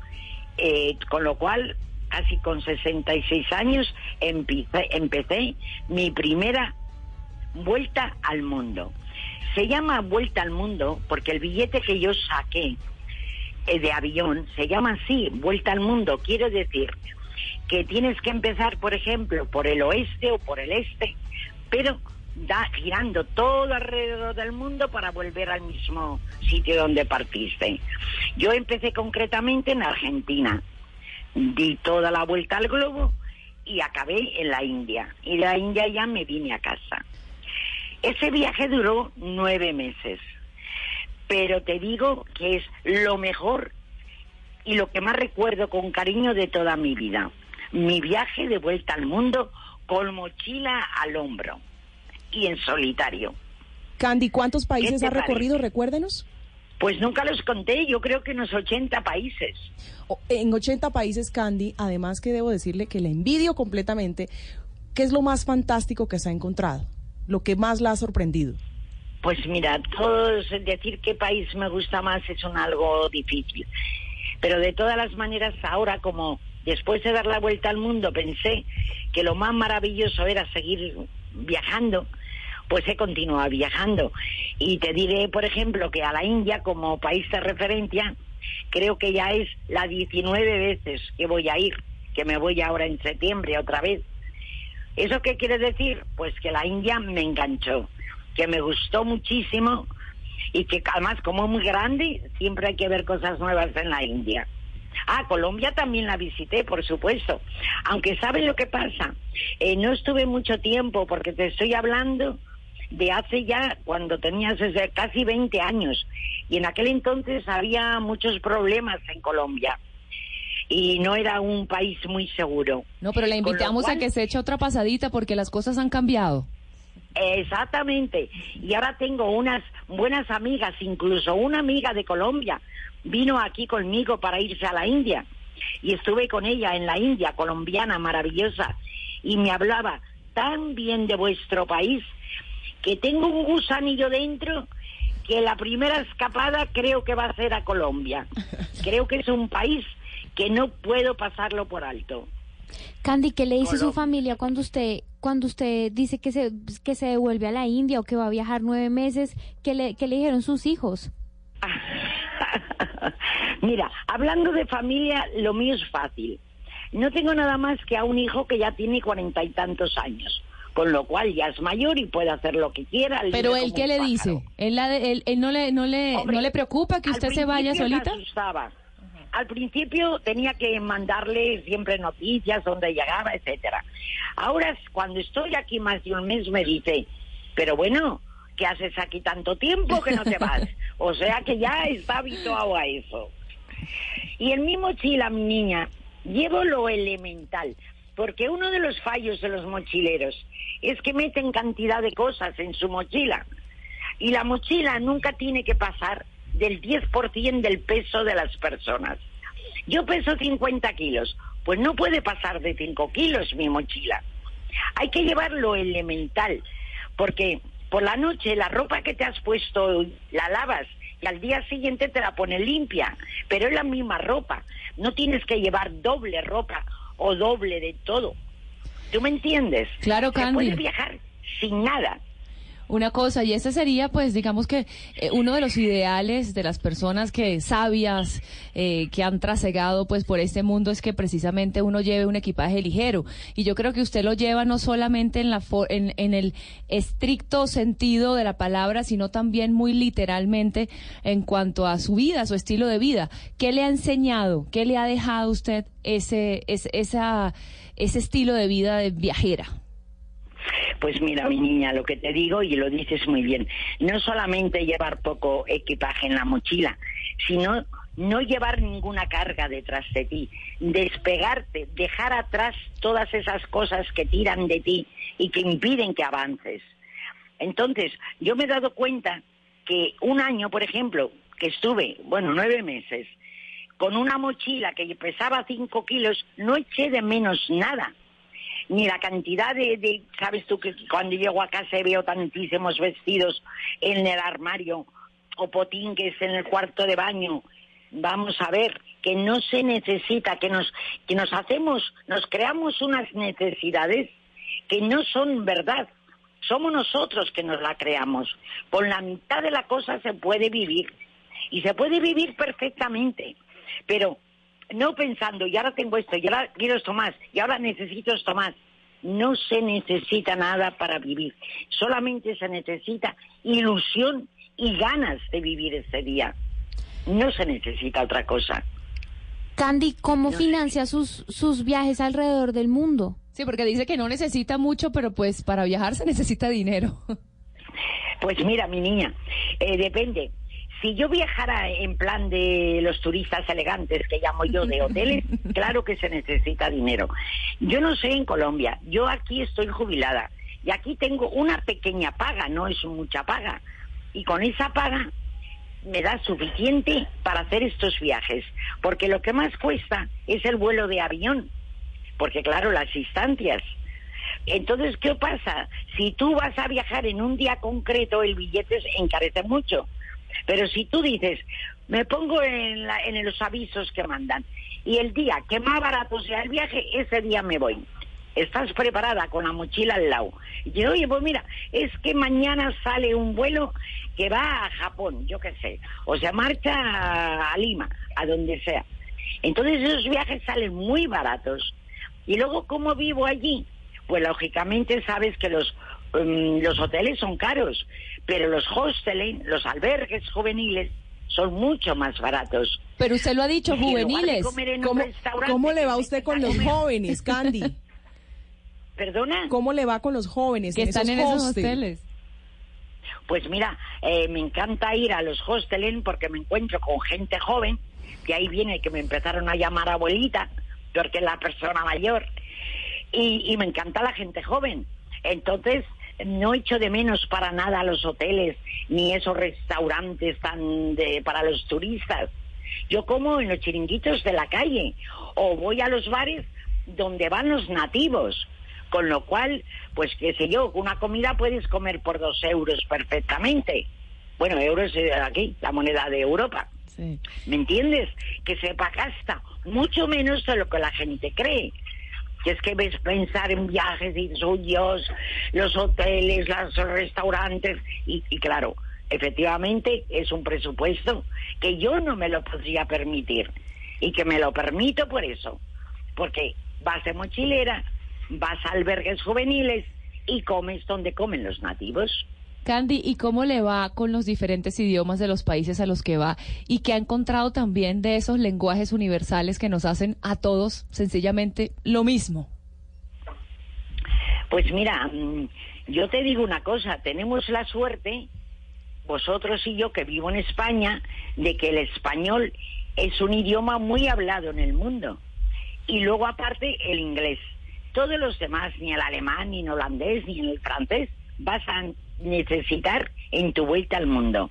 Eh, con lo cual, casi con 66 años, empecé, mi primera vuelta al mundo. Se llama vuelta al mundo porque el billete que yo saqué de avión se llama así, vuelta al mundo. Quiero decir que tienes que empezar, por ejemplo, por el oeste o por el este, pero da girando todo alrededor del mundo para volver al mismo sitio donde partiste. Yo empecé concretamente en Argentina, di toda la vuelta al globo y acabé en la India. Y de la India ya me vine a casa. Ese viaje duró nueve meses, pero te digo que es lo mejor y lo que más recuerdo con cariño de toda mi vida. Mi viaje de vuelta al mundo con mochila al hombro y en solitario. Candy, ¿cuántos países te ha recorrido? Recuérdenos. Pues nunca los conté, yo creo que unos 80 países. En 80 países, Candy, además que debo decirle que le envidio completamente. ¿Qué es lo más fantástico que se ha encontrado? Lo que más la ha sorprendido. Pues mira, todos decir qué país me gusta más es un algo difícil. Pero de todas las maneras, ahora como después de dar la vuelta al mundo pensé que lo más maravilloso era seguir viajando, pues he continuado viajando. Y te diré, por ejemplo, que a la India como país de referencia, creo que ya es la 19 veces que voy a ir, que me voy ahora en septiembre otra vez. ¿Eso qué quiere decir? Pues que la India me enganchó, que me gustó muchísimo y que además como es muy grande, siempre hay que ver cosas nuevas en la India. Ah, Colombia también la visité, por supuesto. Aunque ¿sabes lo que pasa? Eh, no estuve mucho tiempo porque te estoy hablando de hace ya cuando tenías casi 20 años. Y en aquel entonces había muchos problemas en Colombia. Y no era un país muy seguro. No, pero lo invitamos a que se eche otra pasadita porque las cosas han cambiado. Exactamente. Y ahora tengo unas buenas amigas, incluso una amiga de Colombia vino aquí conmigo para irse a la India. Y estuve con ella en la India, colombiana, maravillosa. Y me hablaba tan bien de vuestro país que tengo un gusanillo dentro que la primera escapada creo que va a ser a Colombia. Creo que es un país que no puedo pasarlo por alto. Candy, ¿qué le dice su familia cuando usted cuando usted dice que se que se devuelve a la India o que va a viajar nueve meses? ¿Qué le, qué le dijeron sus hijos? Mira, hablando de familia, lo mío es fácil. No tengo nada más que a un hijo que ya tiene cuarenta y tantos años, con lo cual ya es mayor y puede hacer lo que quiera. Pero él, ¿qué le pájaro. dice? ¿Él, la de- él, él no, le, no, le, Hombre, ¿No le preocupa que usted se vaya solita? asustaba. Al principio tenía que mandarle siempre noticias, dónde llegaba, etcétera. Ahora, cuando estoy aquí más de un mes, me dice, pero bueno, ¿qué haces aquí tanto tiempo que no te vas? O sea que ya está habituado a eso. Y en mi mochila, mi niña, llevo lo elemental, porque uno de los fallos de los mochileros es que meten cantidad de cosas en su mochila. Y la mochila nunca tiene que pasar del 10% del peso de las personas. Yo peso 50 kilos, pues no puede pasar de 5 kilos mi mochila. Hay que llevar lo elemental, porque por la noche la ropa que te has puesto la lavas y al día siguiente te la pones limpia, pero es la misma ropa. No tienes que llevar doble ropa o doble de todo. ¿Tú me entiendes? Claro, Se Candy. puede viajar sin nada. Una cosa, y ese sería, pues, digamos que eh, uno de los ideales de las personas que sabias, eh, que han trasegado, pues, por este mundo es que precisamente uno lleve un equipaje ligero. Y yo creo que usted lo lleva no solamente en la fo- en, en el estricto sentido de la palabra, sino también muy literalmente en cuanto a su vida, su estilo de vida. ¿Qué le ha enseñado? ¿Qué le ha dejado usted ese, ese, esa, ese estilo de vida de viajera? Pues mira, mi niña, lo que te digo y lo dices muy bien, no solamente llevar poco equipaje en la mochila, sino no llevar ninguna carga detrás de ti, despegarte, dejar atrás todas esas cosas que tiran de ti y que impiden que avances. Entonces, yo me he dado cuenta que un año, por ejemplo, que estuve, bueno, nueve meses, con una mochila que pesaba cinco kilos, no eché de menos nada ni la cantidad de, sabes tú que cuando llego a casa veo tantísimos vestidos en el armario o potingues en el cuarto de baño vamos a ver que no se necesita que nos que nos hacemos nos creamos unas necesidades que no son verdad. Somos nosotros que nos la creamos. Con la mitad de la cosa se puede vivir y se puede vivir perfectamente. Pero no pensando, y ahora tengo esto, y ahora quiero esto más, y ahora necesito esto más. No se necesita nada para vivir, solamente se necesita ilusión y ganas de vivir ese día. No se necesita otra cosa. Candy, ¿cómo financia sus, sus viajes alrededor del mundo? Sí, porque dice que no necesita mucho, pero pues para viajar se necesita dinero. Pues mira, mi niña, eh, depende. Si yo viajara en plan de los turistas elegantes que llamo yo de hoteles, claro que se necesita dinero. Yo no sé en Colombia, yo aquí estoy jubilada y aquí tengo una pequeña paga, no es mucha paga. Y con esa paga me da suficiente para hacer estos viajes, porque lo que más cuesta es el vuelo de avión, porque claro, las instancias. Entonces, ¿qué pasa? Si tú vas a viajar en un día concreto, el billete se encarece mucho. Pero si tú dices, me pongo en, la- en los avisos que mandan, y el día que más barato sea el viaje, ese día me voy. Estás preparada con la mochila al lado. Y dices, oye, pues mira, es que mañana sale un vuelo que va a Japón, yo qué sé, o se marcha a, a Lima, a donde sea. Entonces esos viajes salen muy baratos. Y luego, ¿cómo vivo allí? Pues lógicamente sabes que los, mm, los hoteles son caros, pero los hostels, los albergues juveniles, son mucho más baratos. Pero usted lo ha dicho, juveniles. ¿Cómo, cómo le va a usted con los jóvenes, Candy? ¿Perdona? ¿Cómo le va con los jóvenes Que están en esos hostels? hoteles. Pues mira, eh, me encanta ir a los hostels porque me encuentro con gente joven, que ahí viene que me empezaron a llamar abuelita, porque es la persona mayor, y, y me encanta la gente joven. Entonces, no echo de menos para nada los hoteles, ni esos restaurantes tan de, para los turistas. Yo como en los chiringuitos de la calle, o voy a los bares donde van los nativos. Con lo cual, pues qué sé yo, una comida puedes comer por dos euros perfectamente. Bueno, euros es aquí, la moneda de Europa. ¿Me entiendes? Que se gasta mucho menos de lo que la gente cree. Que es que ves pensar en viajes y suyos, los hoteles, los restaurantes, y, y claro, efectivamente es un presupuesto que yo no me lo podría permitir. Y que me lo permito por eso. Porque vas de mochilera, vas a albergues juveniles y comes donde comen los nativos. Candy, ¿y cómo le va con los diferentes idiomas de los países a los que va? Y que ha encontrado también de esos lenguajes universales que nos hacen a todos sencillamente lo mismo. Pues mira, mm, yo te digo una cosa, tenemos la suerte, vosotros y yo que vivo en España, de que el español es un idioma muy hablado en el mundo. Y luego aparte el inglés. Todos los demás, ni el alemán, ni el holandés, ni el francés, vas a necesitar en tu vuelta al mundo.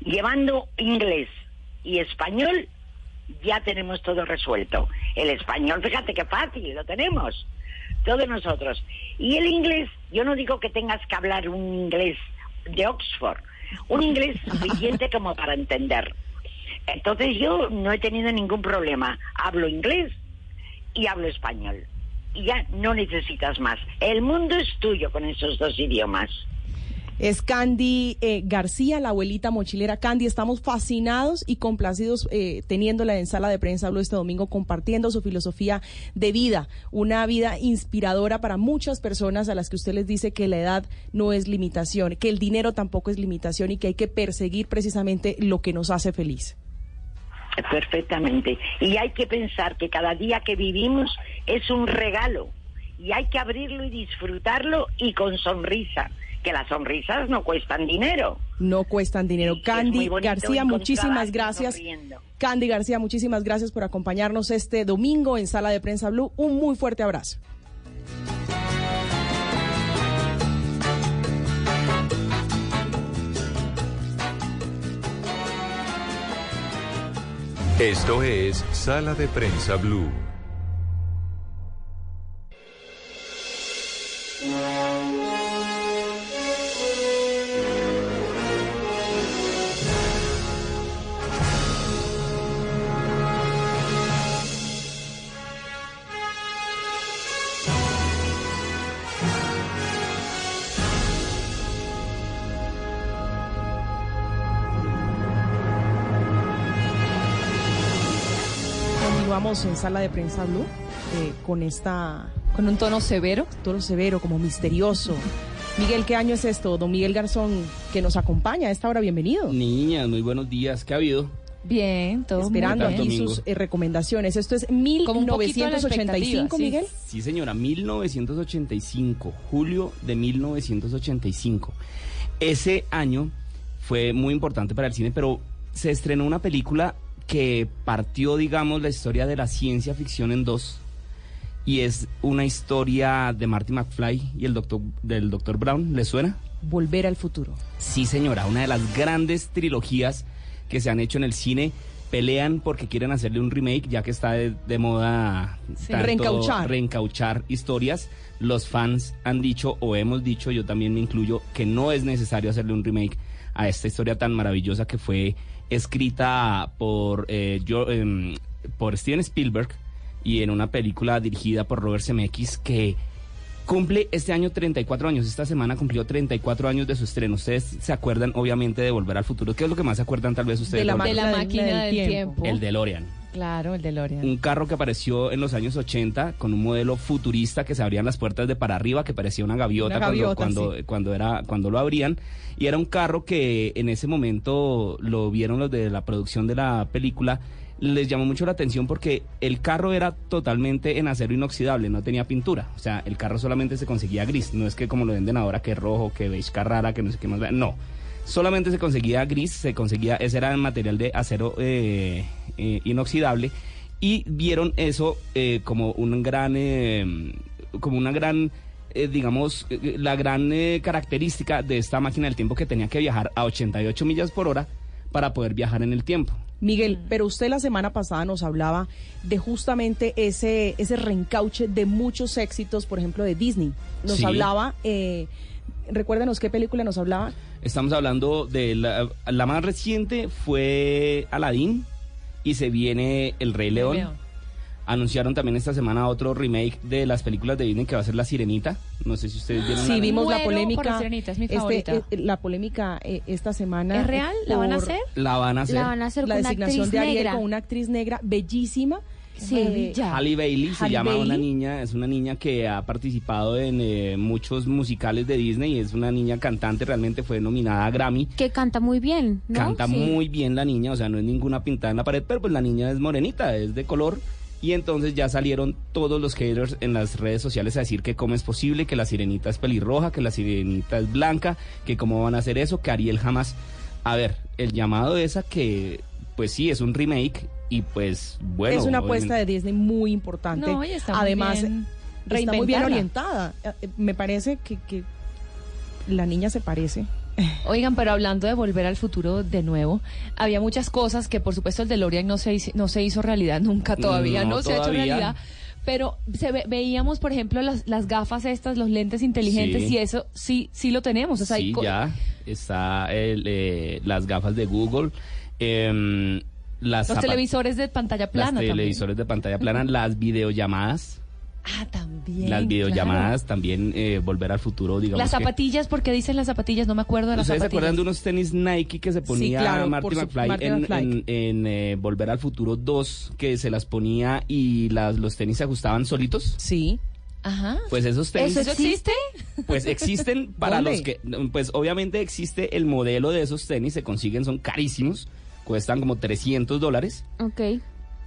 Llevando inglés y español, ya tenemos todo resuelto. El español, fíjate qué fácil, lo tenemos. Todos nosotros. Y el inglés, yo no digo que tengas que hablar un inglés de Oxford, un inglés suficiente como para entender. Entonces yo no he tenido ningún problema. Hablo inglés y hablo español. Y ya no necesitas más. El mundo es tuyo con esos dos idiomas. Es Candy eh, García, la abuelita mochilera. Candy, estamos fascinados y complacidos eh, teniéndola en sala de prensa Blue este domingo, compartiendo su filosofía de vida, una vida inspiradora para muchas personas a las que usted les dice que la edad no es limitación, que el dinero tampoco es limitación y que hay que perseguir precisamente lo que nos hace feliz. Perfectamente. Y hay que pensar que cada día que vivimos es un regalo. Y hay que abrirlo y disfrutarlo y con sonrisa. Que las sonrisas no cuestan dinero. No cuestan dinero. Candy García, muchísimas gracias. sonriendo. Candy García, muchísimas gracias por acompañarnos este domingo en Sala de Prensa Blue. Un muy fuerte abrazo. Esto es Sala de Prensa Blue. Continuamos en Sala de Prensa Blue eh, con esta... Con un tono severo. Tono severo, como misterioso. Miguel, ¿qué año es esto? Don Miguel Garzón, que nos acompaña a esta hora, bienvenido. Niñas, muy buenos días. ¿Qué ha habido? Bien, todo Esperando muy bien. aquí Domingo. sus eh, recomendaciones. Esto es Como un poquito a la 1985, expectativa, sí. Miguel. Sí, señora, 1985, julio de 1985. Ese año fue muy importante para el cine, pero se estrenó una película que partió, digamos, la historia de la ciencia ficción en dos. Y es una historia de Marty McFly y el doctor, del Dr. Brown. ¿Le suena? Volver al futuro. Sí, señora, una de las grandes trilogías que se han hecho en el cine pelean porque quieren hacerle un remake, ya que está de, de moda Sí. Reencauchar. reencauchar historias. Los fans han dicho, o hemos dicho, yo también me incluyo, que no es necesario hacerle un remake a esta historia tan maravillosa que fue escrita por, eh, yo- em, por Steven Spielberg y en una película dirigida por Robert Zemeckis que cumple este año 34 años. Esta semana cumplió 34 años de su estreno. Ustedes se acuerdan, obviamente, de Volver al Futuro. ¿Qué es lo que más se acuerdan, tal vez ustedes? De la? De la máquina máquina del del tiempo. tiempo. El DeLorean. Claro, el DeLorean. Un carro que apareció en los años 80 con un modelo futurista que se abrían las puertas de para arriba, que parecía una gaviota, Una cuando- cuando, sí. cuando, era, cuando lo abrían. Y era un carro que en ese momento lo vieron los de la producción de la película. Les llamó mucho la atención porque el carro era totalmente en acero inoxidable, no tenía pintura. O sea, el carro solamente se conseguía gris. No es que como lo venden ahora, que es rojo, que beige Carrara, que no sé qué más. No. Solamente se conseguía gris, se conseguía, ese era el material de acero eh, eh, inoxidable y vieron eso eh, como un gran, eh, como una gran, eh, digamos, eh, la gran característica de esta máquina del tiempo que tenía que viajar a 88 millas por hora para poder viajar en el tiempo. Miguel, pero usted la semana pasada nos hablaba de justamente ese, ese reencauche de muchos éxitos, por ejemplo, de Disney. Nos Sí. hablaba, eh, recuérdenos qué película nos hablaba. Estamos hablando de la, la más reciente fue Aladdin y se viene El Rey León. León. Anunciaron también esta semana otro remake de las películas de Disney que va a ser La Sirenita. No sé si ustedes vieron Sí, la- vimos la polémica. La Sirenita, es mi este, favorita. eh, la polémica eh, esta semana. ¿Es real? ¿La van a hacer? La van a hacer. La van a hacer La con una designación actriz de Ariel negra. con una actriz negra bellísima. Sí, Eh, ya. Halle Bailey se Halle llama una Bailey. niña, es una niña que ha participado en eh, muchos musicales de Disney, es una niña cantante, realmente fue nominada a Grammy. Que canta muy bien, ¿no? Canta Sí. muy bien la niña, o sea, no es ninguna pintada en la pared, pero pues la niña es morenita, es de color. Y entonces ya salieron todos los haters en las redes sociales a decir que cómo es posible, que la sirenita es pelirroja, que la sirenita es blanca, que cómo van a hacer eso, que Ariel jamás... A ver, el llamado es a que, pues sí, es un remake y pues bueno... es una apuesta obviamente- de Disney muy importante. No, y está muy Además, bien está muy bien orientada. Eh, eh, Me parece que, que la niña se parece. Oigan, pero hablando de volver al futuro de nuevo, había muchas cosas que por supuesto el DeLorean no se hizo, no se hizo realidad nunca todavía, no, No, se ha hecho realidad. Pero se ve- veíamos, por ejemplo, las, las gafas estas, los lentes inteligentes Sí. y eso sí sí lo tenemos. O sea, sí, ya está el, eh, las gafas de Google, em, las los televisores de pantalla plana también. televisores de pantalla plana, las videollamadas, Ah, también. las claro. videollamadas también eh, volver al futuro, digamos. Las que- zapatillas, ¿por qué dicen las zapatillas? No me acuerdo de las ¿Ustedes se zapatillas. acuerdan de unos tenis Nike que se ponía claro, Marty McFly Marty en, McFly. en- en, eh, Volver al Futuro 2 que se las ponía y las, los tenis se ajustaban solitos? Sí. Ajá. Pues esos tenis... ¿Eso existe? Pues existen para ¿Dónde? los que, pues obviamente existe el modelo de esos tenis, se consiguen, son carísimos, cuestan como 300 dólares, Ok.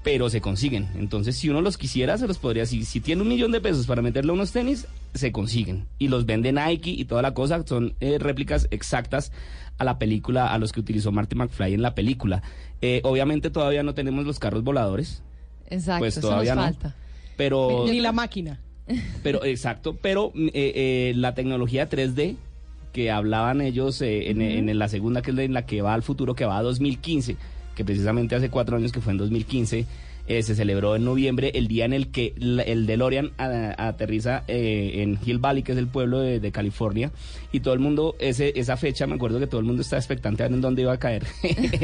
Pero se consiguen. Entonces, si uno los quisiera, se los podría, si, si tiene un millón de pesos para meterle a unos tenis, se consiguen. Y los vende Nike y toda la cosa, son eh, réplicas exactas a la película, a los que utilizó Marty McFly en la película. Eh, obviamente todavía no tenemos los carros voladores, Exacto, pues eso todavía nos no. falta. pero... Ni la máquina. Pero, exacto, pero mm, eh, eh, la tecnología 3D que hablaban ellos eh, en, en la segunda, que es la en la que va al futuro, que va a 2015, que precisamente hace cuatro años que fue en 2015, eh, se celebró en noviembre el día en el que el DeLorean a- aterriza eh, en Hill Valley, que es el pueblo de, California, y todo el mundo, esa fecha, me acuerdo que todo el mundo estaba expectante a ver en dónde iba a caer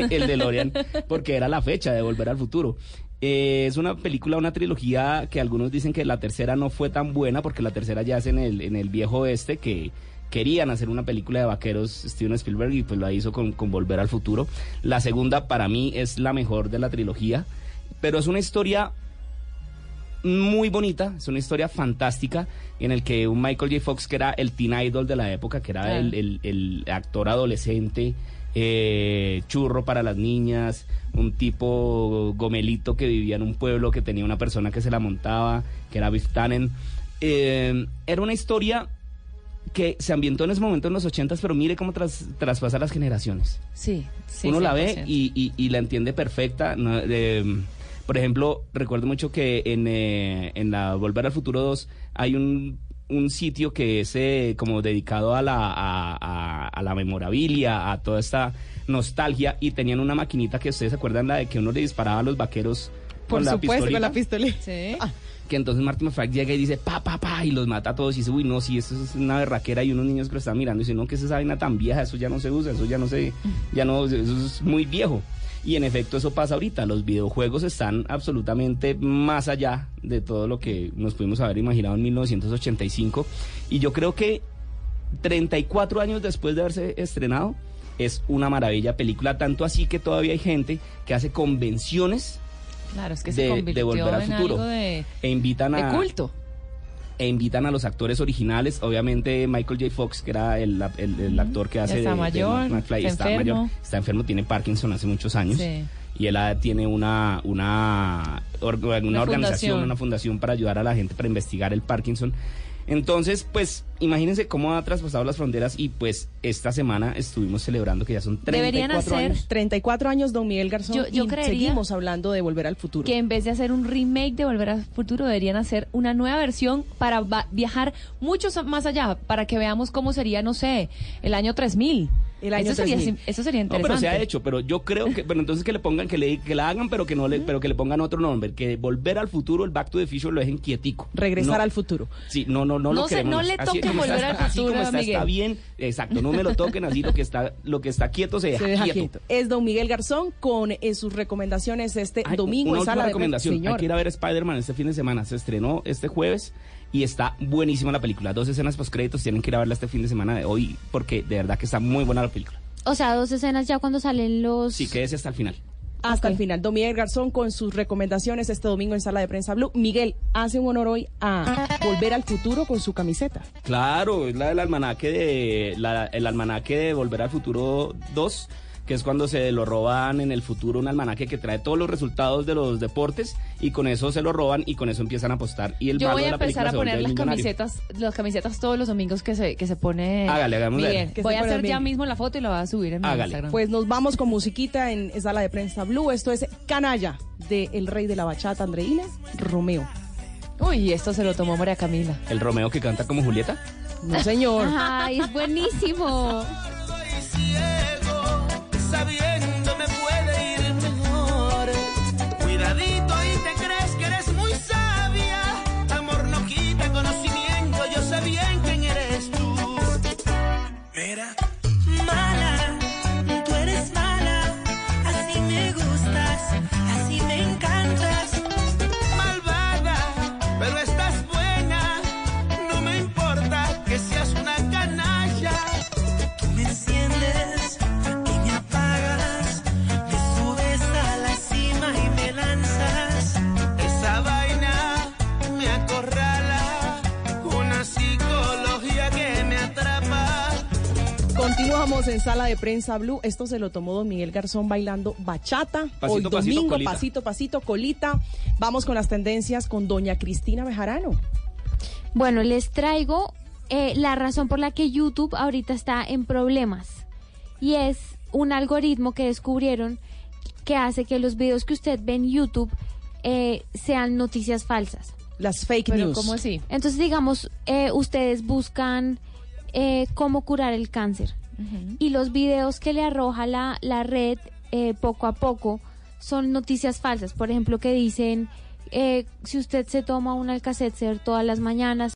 el DeLorean, porque era la fecha de Volver al Futuro. Eh, es una película, una trilogía que algunos dicen que la tercera no fue tan buena porque la tercera ya es en el, en el viejo oeste que querían hacer una película de vaqueros Steven Spielberg y pues la hizo con, con Volver al Futuro. La segunda para mí es la mejor de la trilogía, pero es una historia muy bonita, es una historia fantástica en el que un Michael J. Fox que era el teen idol de la época, que era Claro. el, el- el actor adolescente, eh, churro para las niñas, un tipo gomelito que vivía en un pueblo que tenía una persona que se la montaba, que era Biff Tannen. Eh, era una historia que se ambientó en ese momento en los ochentas, pero mire cómo tras- traspasa las generaciones. Sí, sí. Uno la ve 100%. y, y- y la entiende perfecta. ¿no? Eh, por ejemplo, recuerdo mucho que en, eh, en la Volver al Futuro 2 hay un un sitio que es eh, como dedicado a la, a, a- a la memorabilia, a toda esta nostalgia, y tenían una maquinita que ustedes se acuerdan la de que uno le disparaba a los vaqueros Por con la supuesto, con la pistolita? Sí. que entonces Marty McFly llega y dice pa, pa, pa, y los mata a todos y dice, uy, no, si esto es una berraquera y unos niños que lo están mirando y dicen, no, que es esa vaina tan vieja, eso ya no se usa, eso ya no se, ya no, eso es muy viejo. Y en efecto eso pasa ahorita, los videojuegos están absolutamente más allá de todo lo que nos pudimos haber imaginado en 1985 y yo creo que 34 años después de haberse estrenado es una maravilla película, tanto así que todavía hay gente que hace convenciones Claro, es que de, se de volver al en futuro. algo de, e invitan de a culto. e invitan a los actores originales. Obviamente Michael J. Fox que era el, el- el actor que hace está de, de mayor, McFly está está mayor está enfermo tiene Parkinson hace muchos años. Sí. y él tiene una una, una organización una fundación para ayudar a la gente para investigar el Parkinson. Entonces pues imagínense cómo ha traspasado las fronteras y pues esta semana estuvimos celebrando que ya son 34 Deberían hacer años 34 años, don Miguel Garzón. Yo- yo y creería seguimos hablando de Volver al Futuro. que en vez de hacer un remake de Volver al Futuro, deberían hacer una nueva versión para va- viajar mucho más allá, para que veamos cómo sería, no sé, el año 3000. El año eso, sería, 3000. sim- eso sería No, interesante. pero se ha hecho, pero yo creo que, pero entonces que le pongan, que le, que la hagan, pero que no le, pero que le pongan otro nombre, que volver al futuro, el Back to the Future lo dejen quietico. Regresar No. al futuro. Sí, no, no, no, No lo se- queremos. no le Así toque como está, volver al Así como está, está bien. Exacto, no me lo toquen así, lo que está, lo que está quieto se deja, Se deja quieto. quieto. Es don Miguel Garzón con eh, sus recomendaciones este Ay, domingo una en última sala de recomendación. Señor. Hay que ir a ver Spider-Man este fin de semana. Se estrenó este jueves y está buenísima la película. Dos escenas post créditos tienen que ir a verla este fin de semana de hoy porque de verdad que está muy buena la película. O sea, dos escenas ya cuando salen los... Sí, quédese hasta el final. Hasta el final. Don Miguel Garzón con sus recomendaciones este domingo en Sala de Prensa Blue. Miguel, hace un honor hoy a Volver al Futuro con su camiseta. Claro, es la del almanaque de la- el almanaque de Volver al Futuro 2, que es cuando se lo roban en el futuro un almanaque que trae todos los resultados de los deportes y con eso se lo roban y con eso empiezan a apostar y el Yo malo voy de a la empezar a poner las camisetas, las camisetas todos los domingos que se, que se pone. Hágale, hagamos Miguel. Voy a hacer bien. ya mismo la foto y la voy a subir en mi Hágale. Instagram. Pues nos vamos con musiquita en Sala de Prensa Blue. Esto es Canalla de El Rey de la Bachata, Andreina Romeo. Uy, esto se lo tomó María Camila. El Romeo que canta como Julieta. No, señor. Ay, es buenísimo. sabiendo me puede ir mejor. Cuidadito y te crees que eres muy sabia. Amor no quita conocimiento, yo sé bien quién eres tú. Mira, Continuamos en Sala de Prensa Blue. Esto se lo tomó don Miguel Garzón bailando bachata. Pasito, Hoy pasito, domingo, colita. pasito, pasito, colita. Vamos con las tendencias con doña Cristina Bejarano. Bueno, les traigo eh, la razón por la que YouTube ahorita está en problemas. Y es un algoritmo que descubrieron que hace que los videos que usted ve en YouTube eh, sean noticias falsas. Las fake Pero news. ¿cómo así? Entonces, digamos, eh, ustedes buscan eh, cómo curar el cáncer. Y los videos que le arroja la, la red eh, poco a poco son noticias falsas. Por ejemplo, que dicen, eh, si usted se toma un Alka-Seltzer todas las mañanas,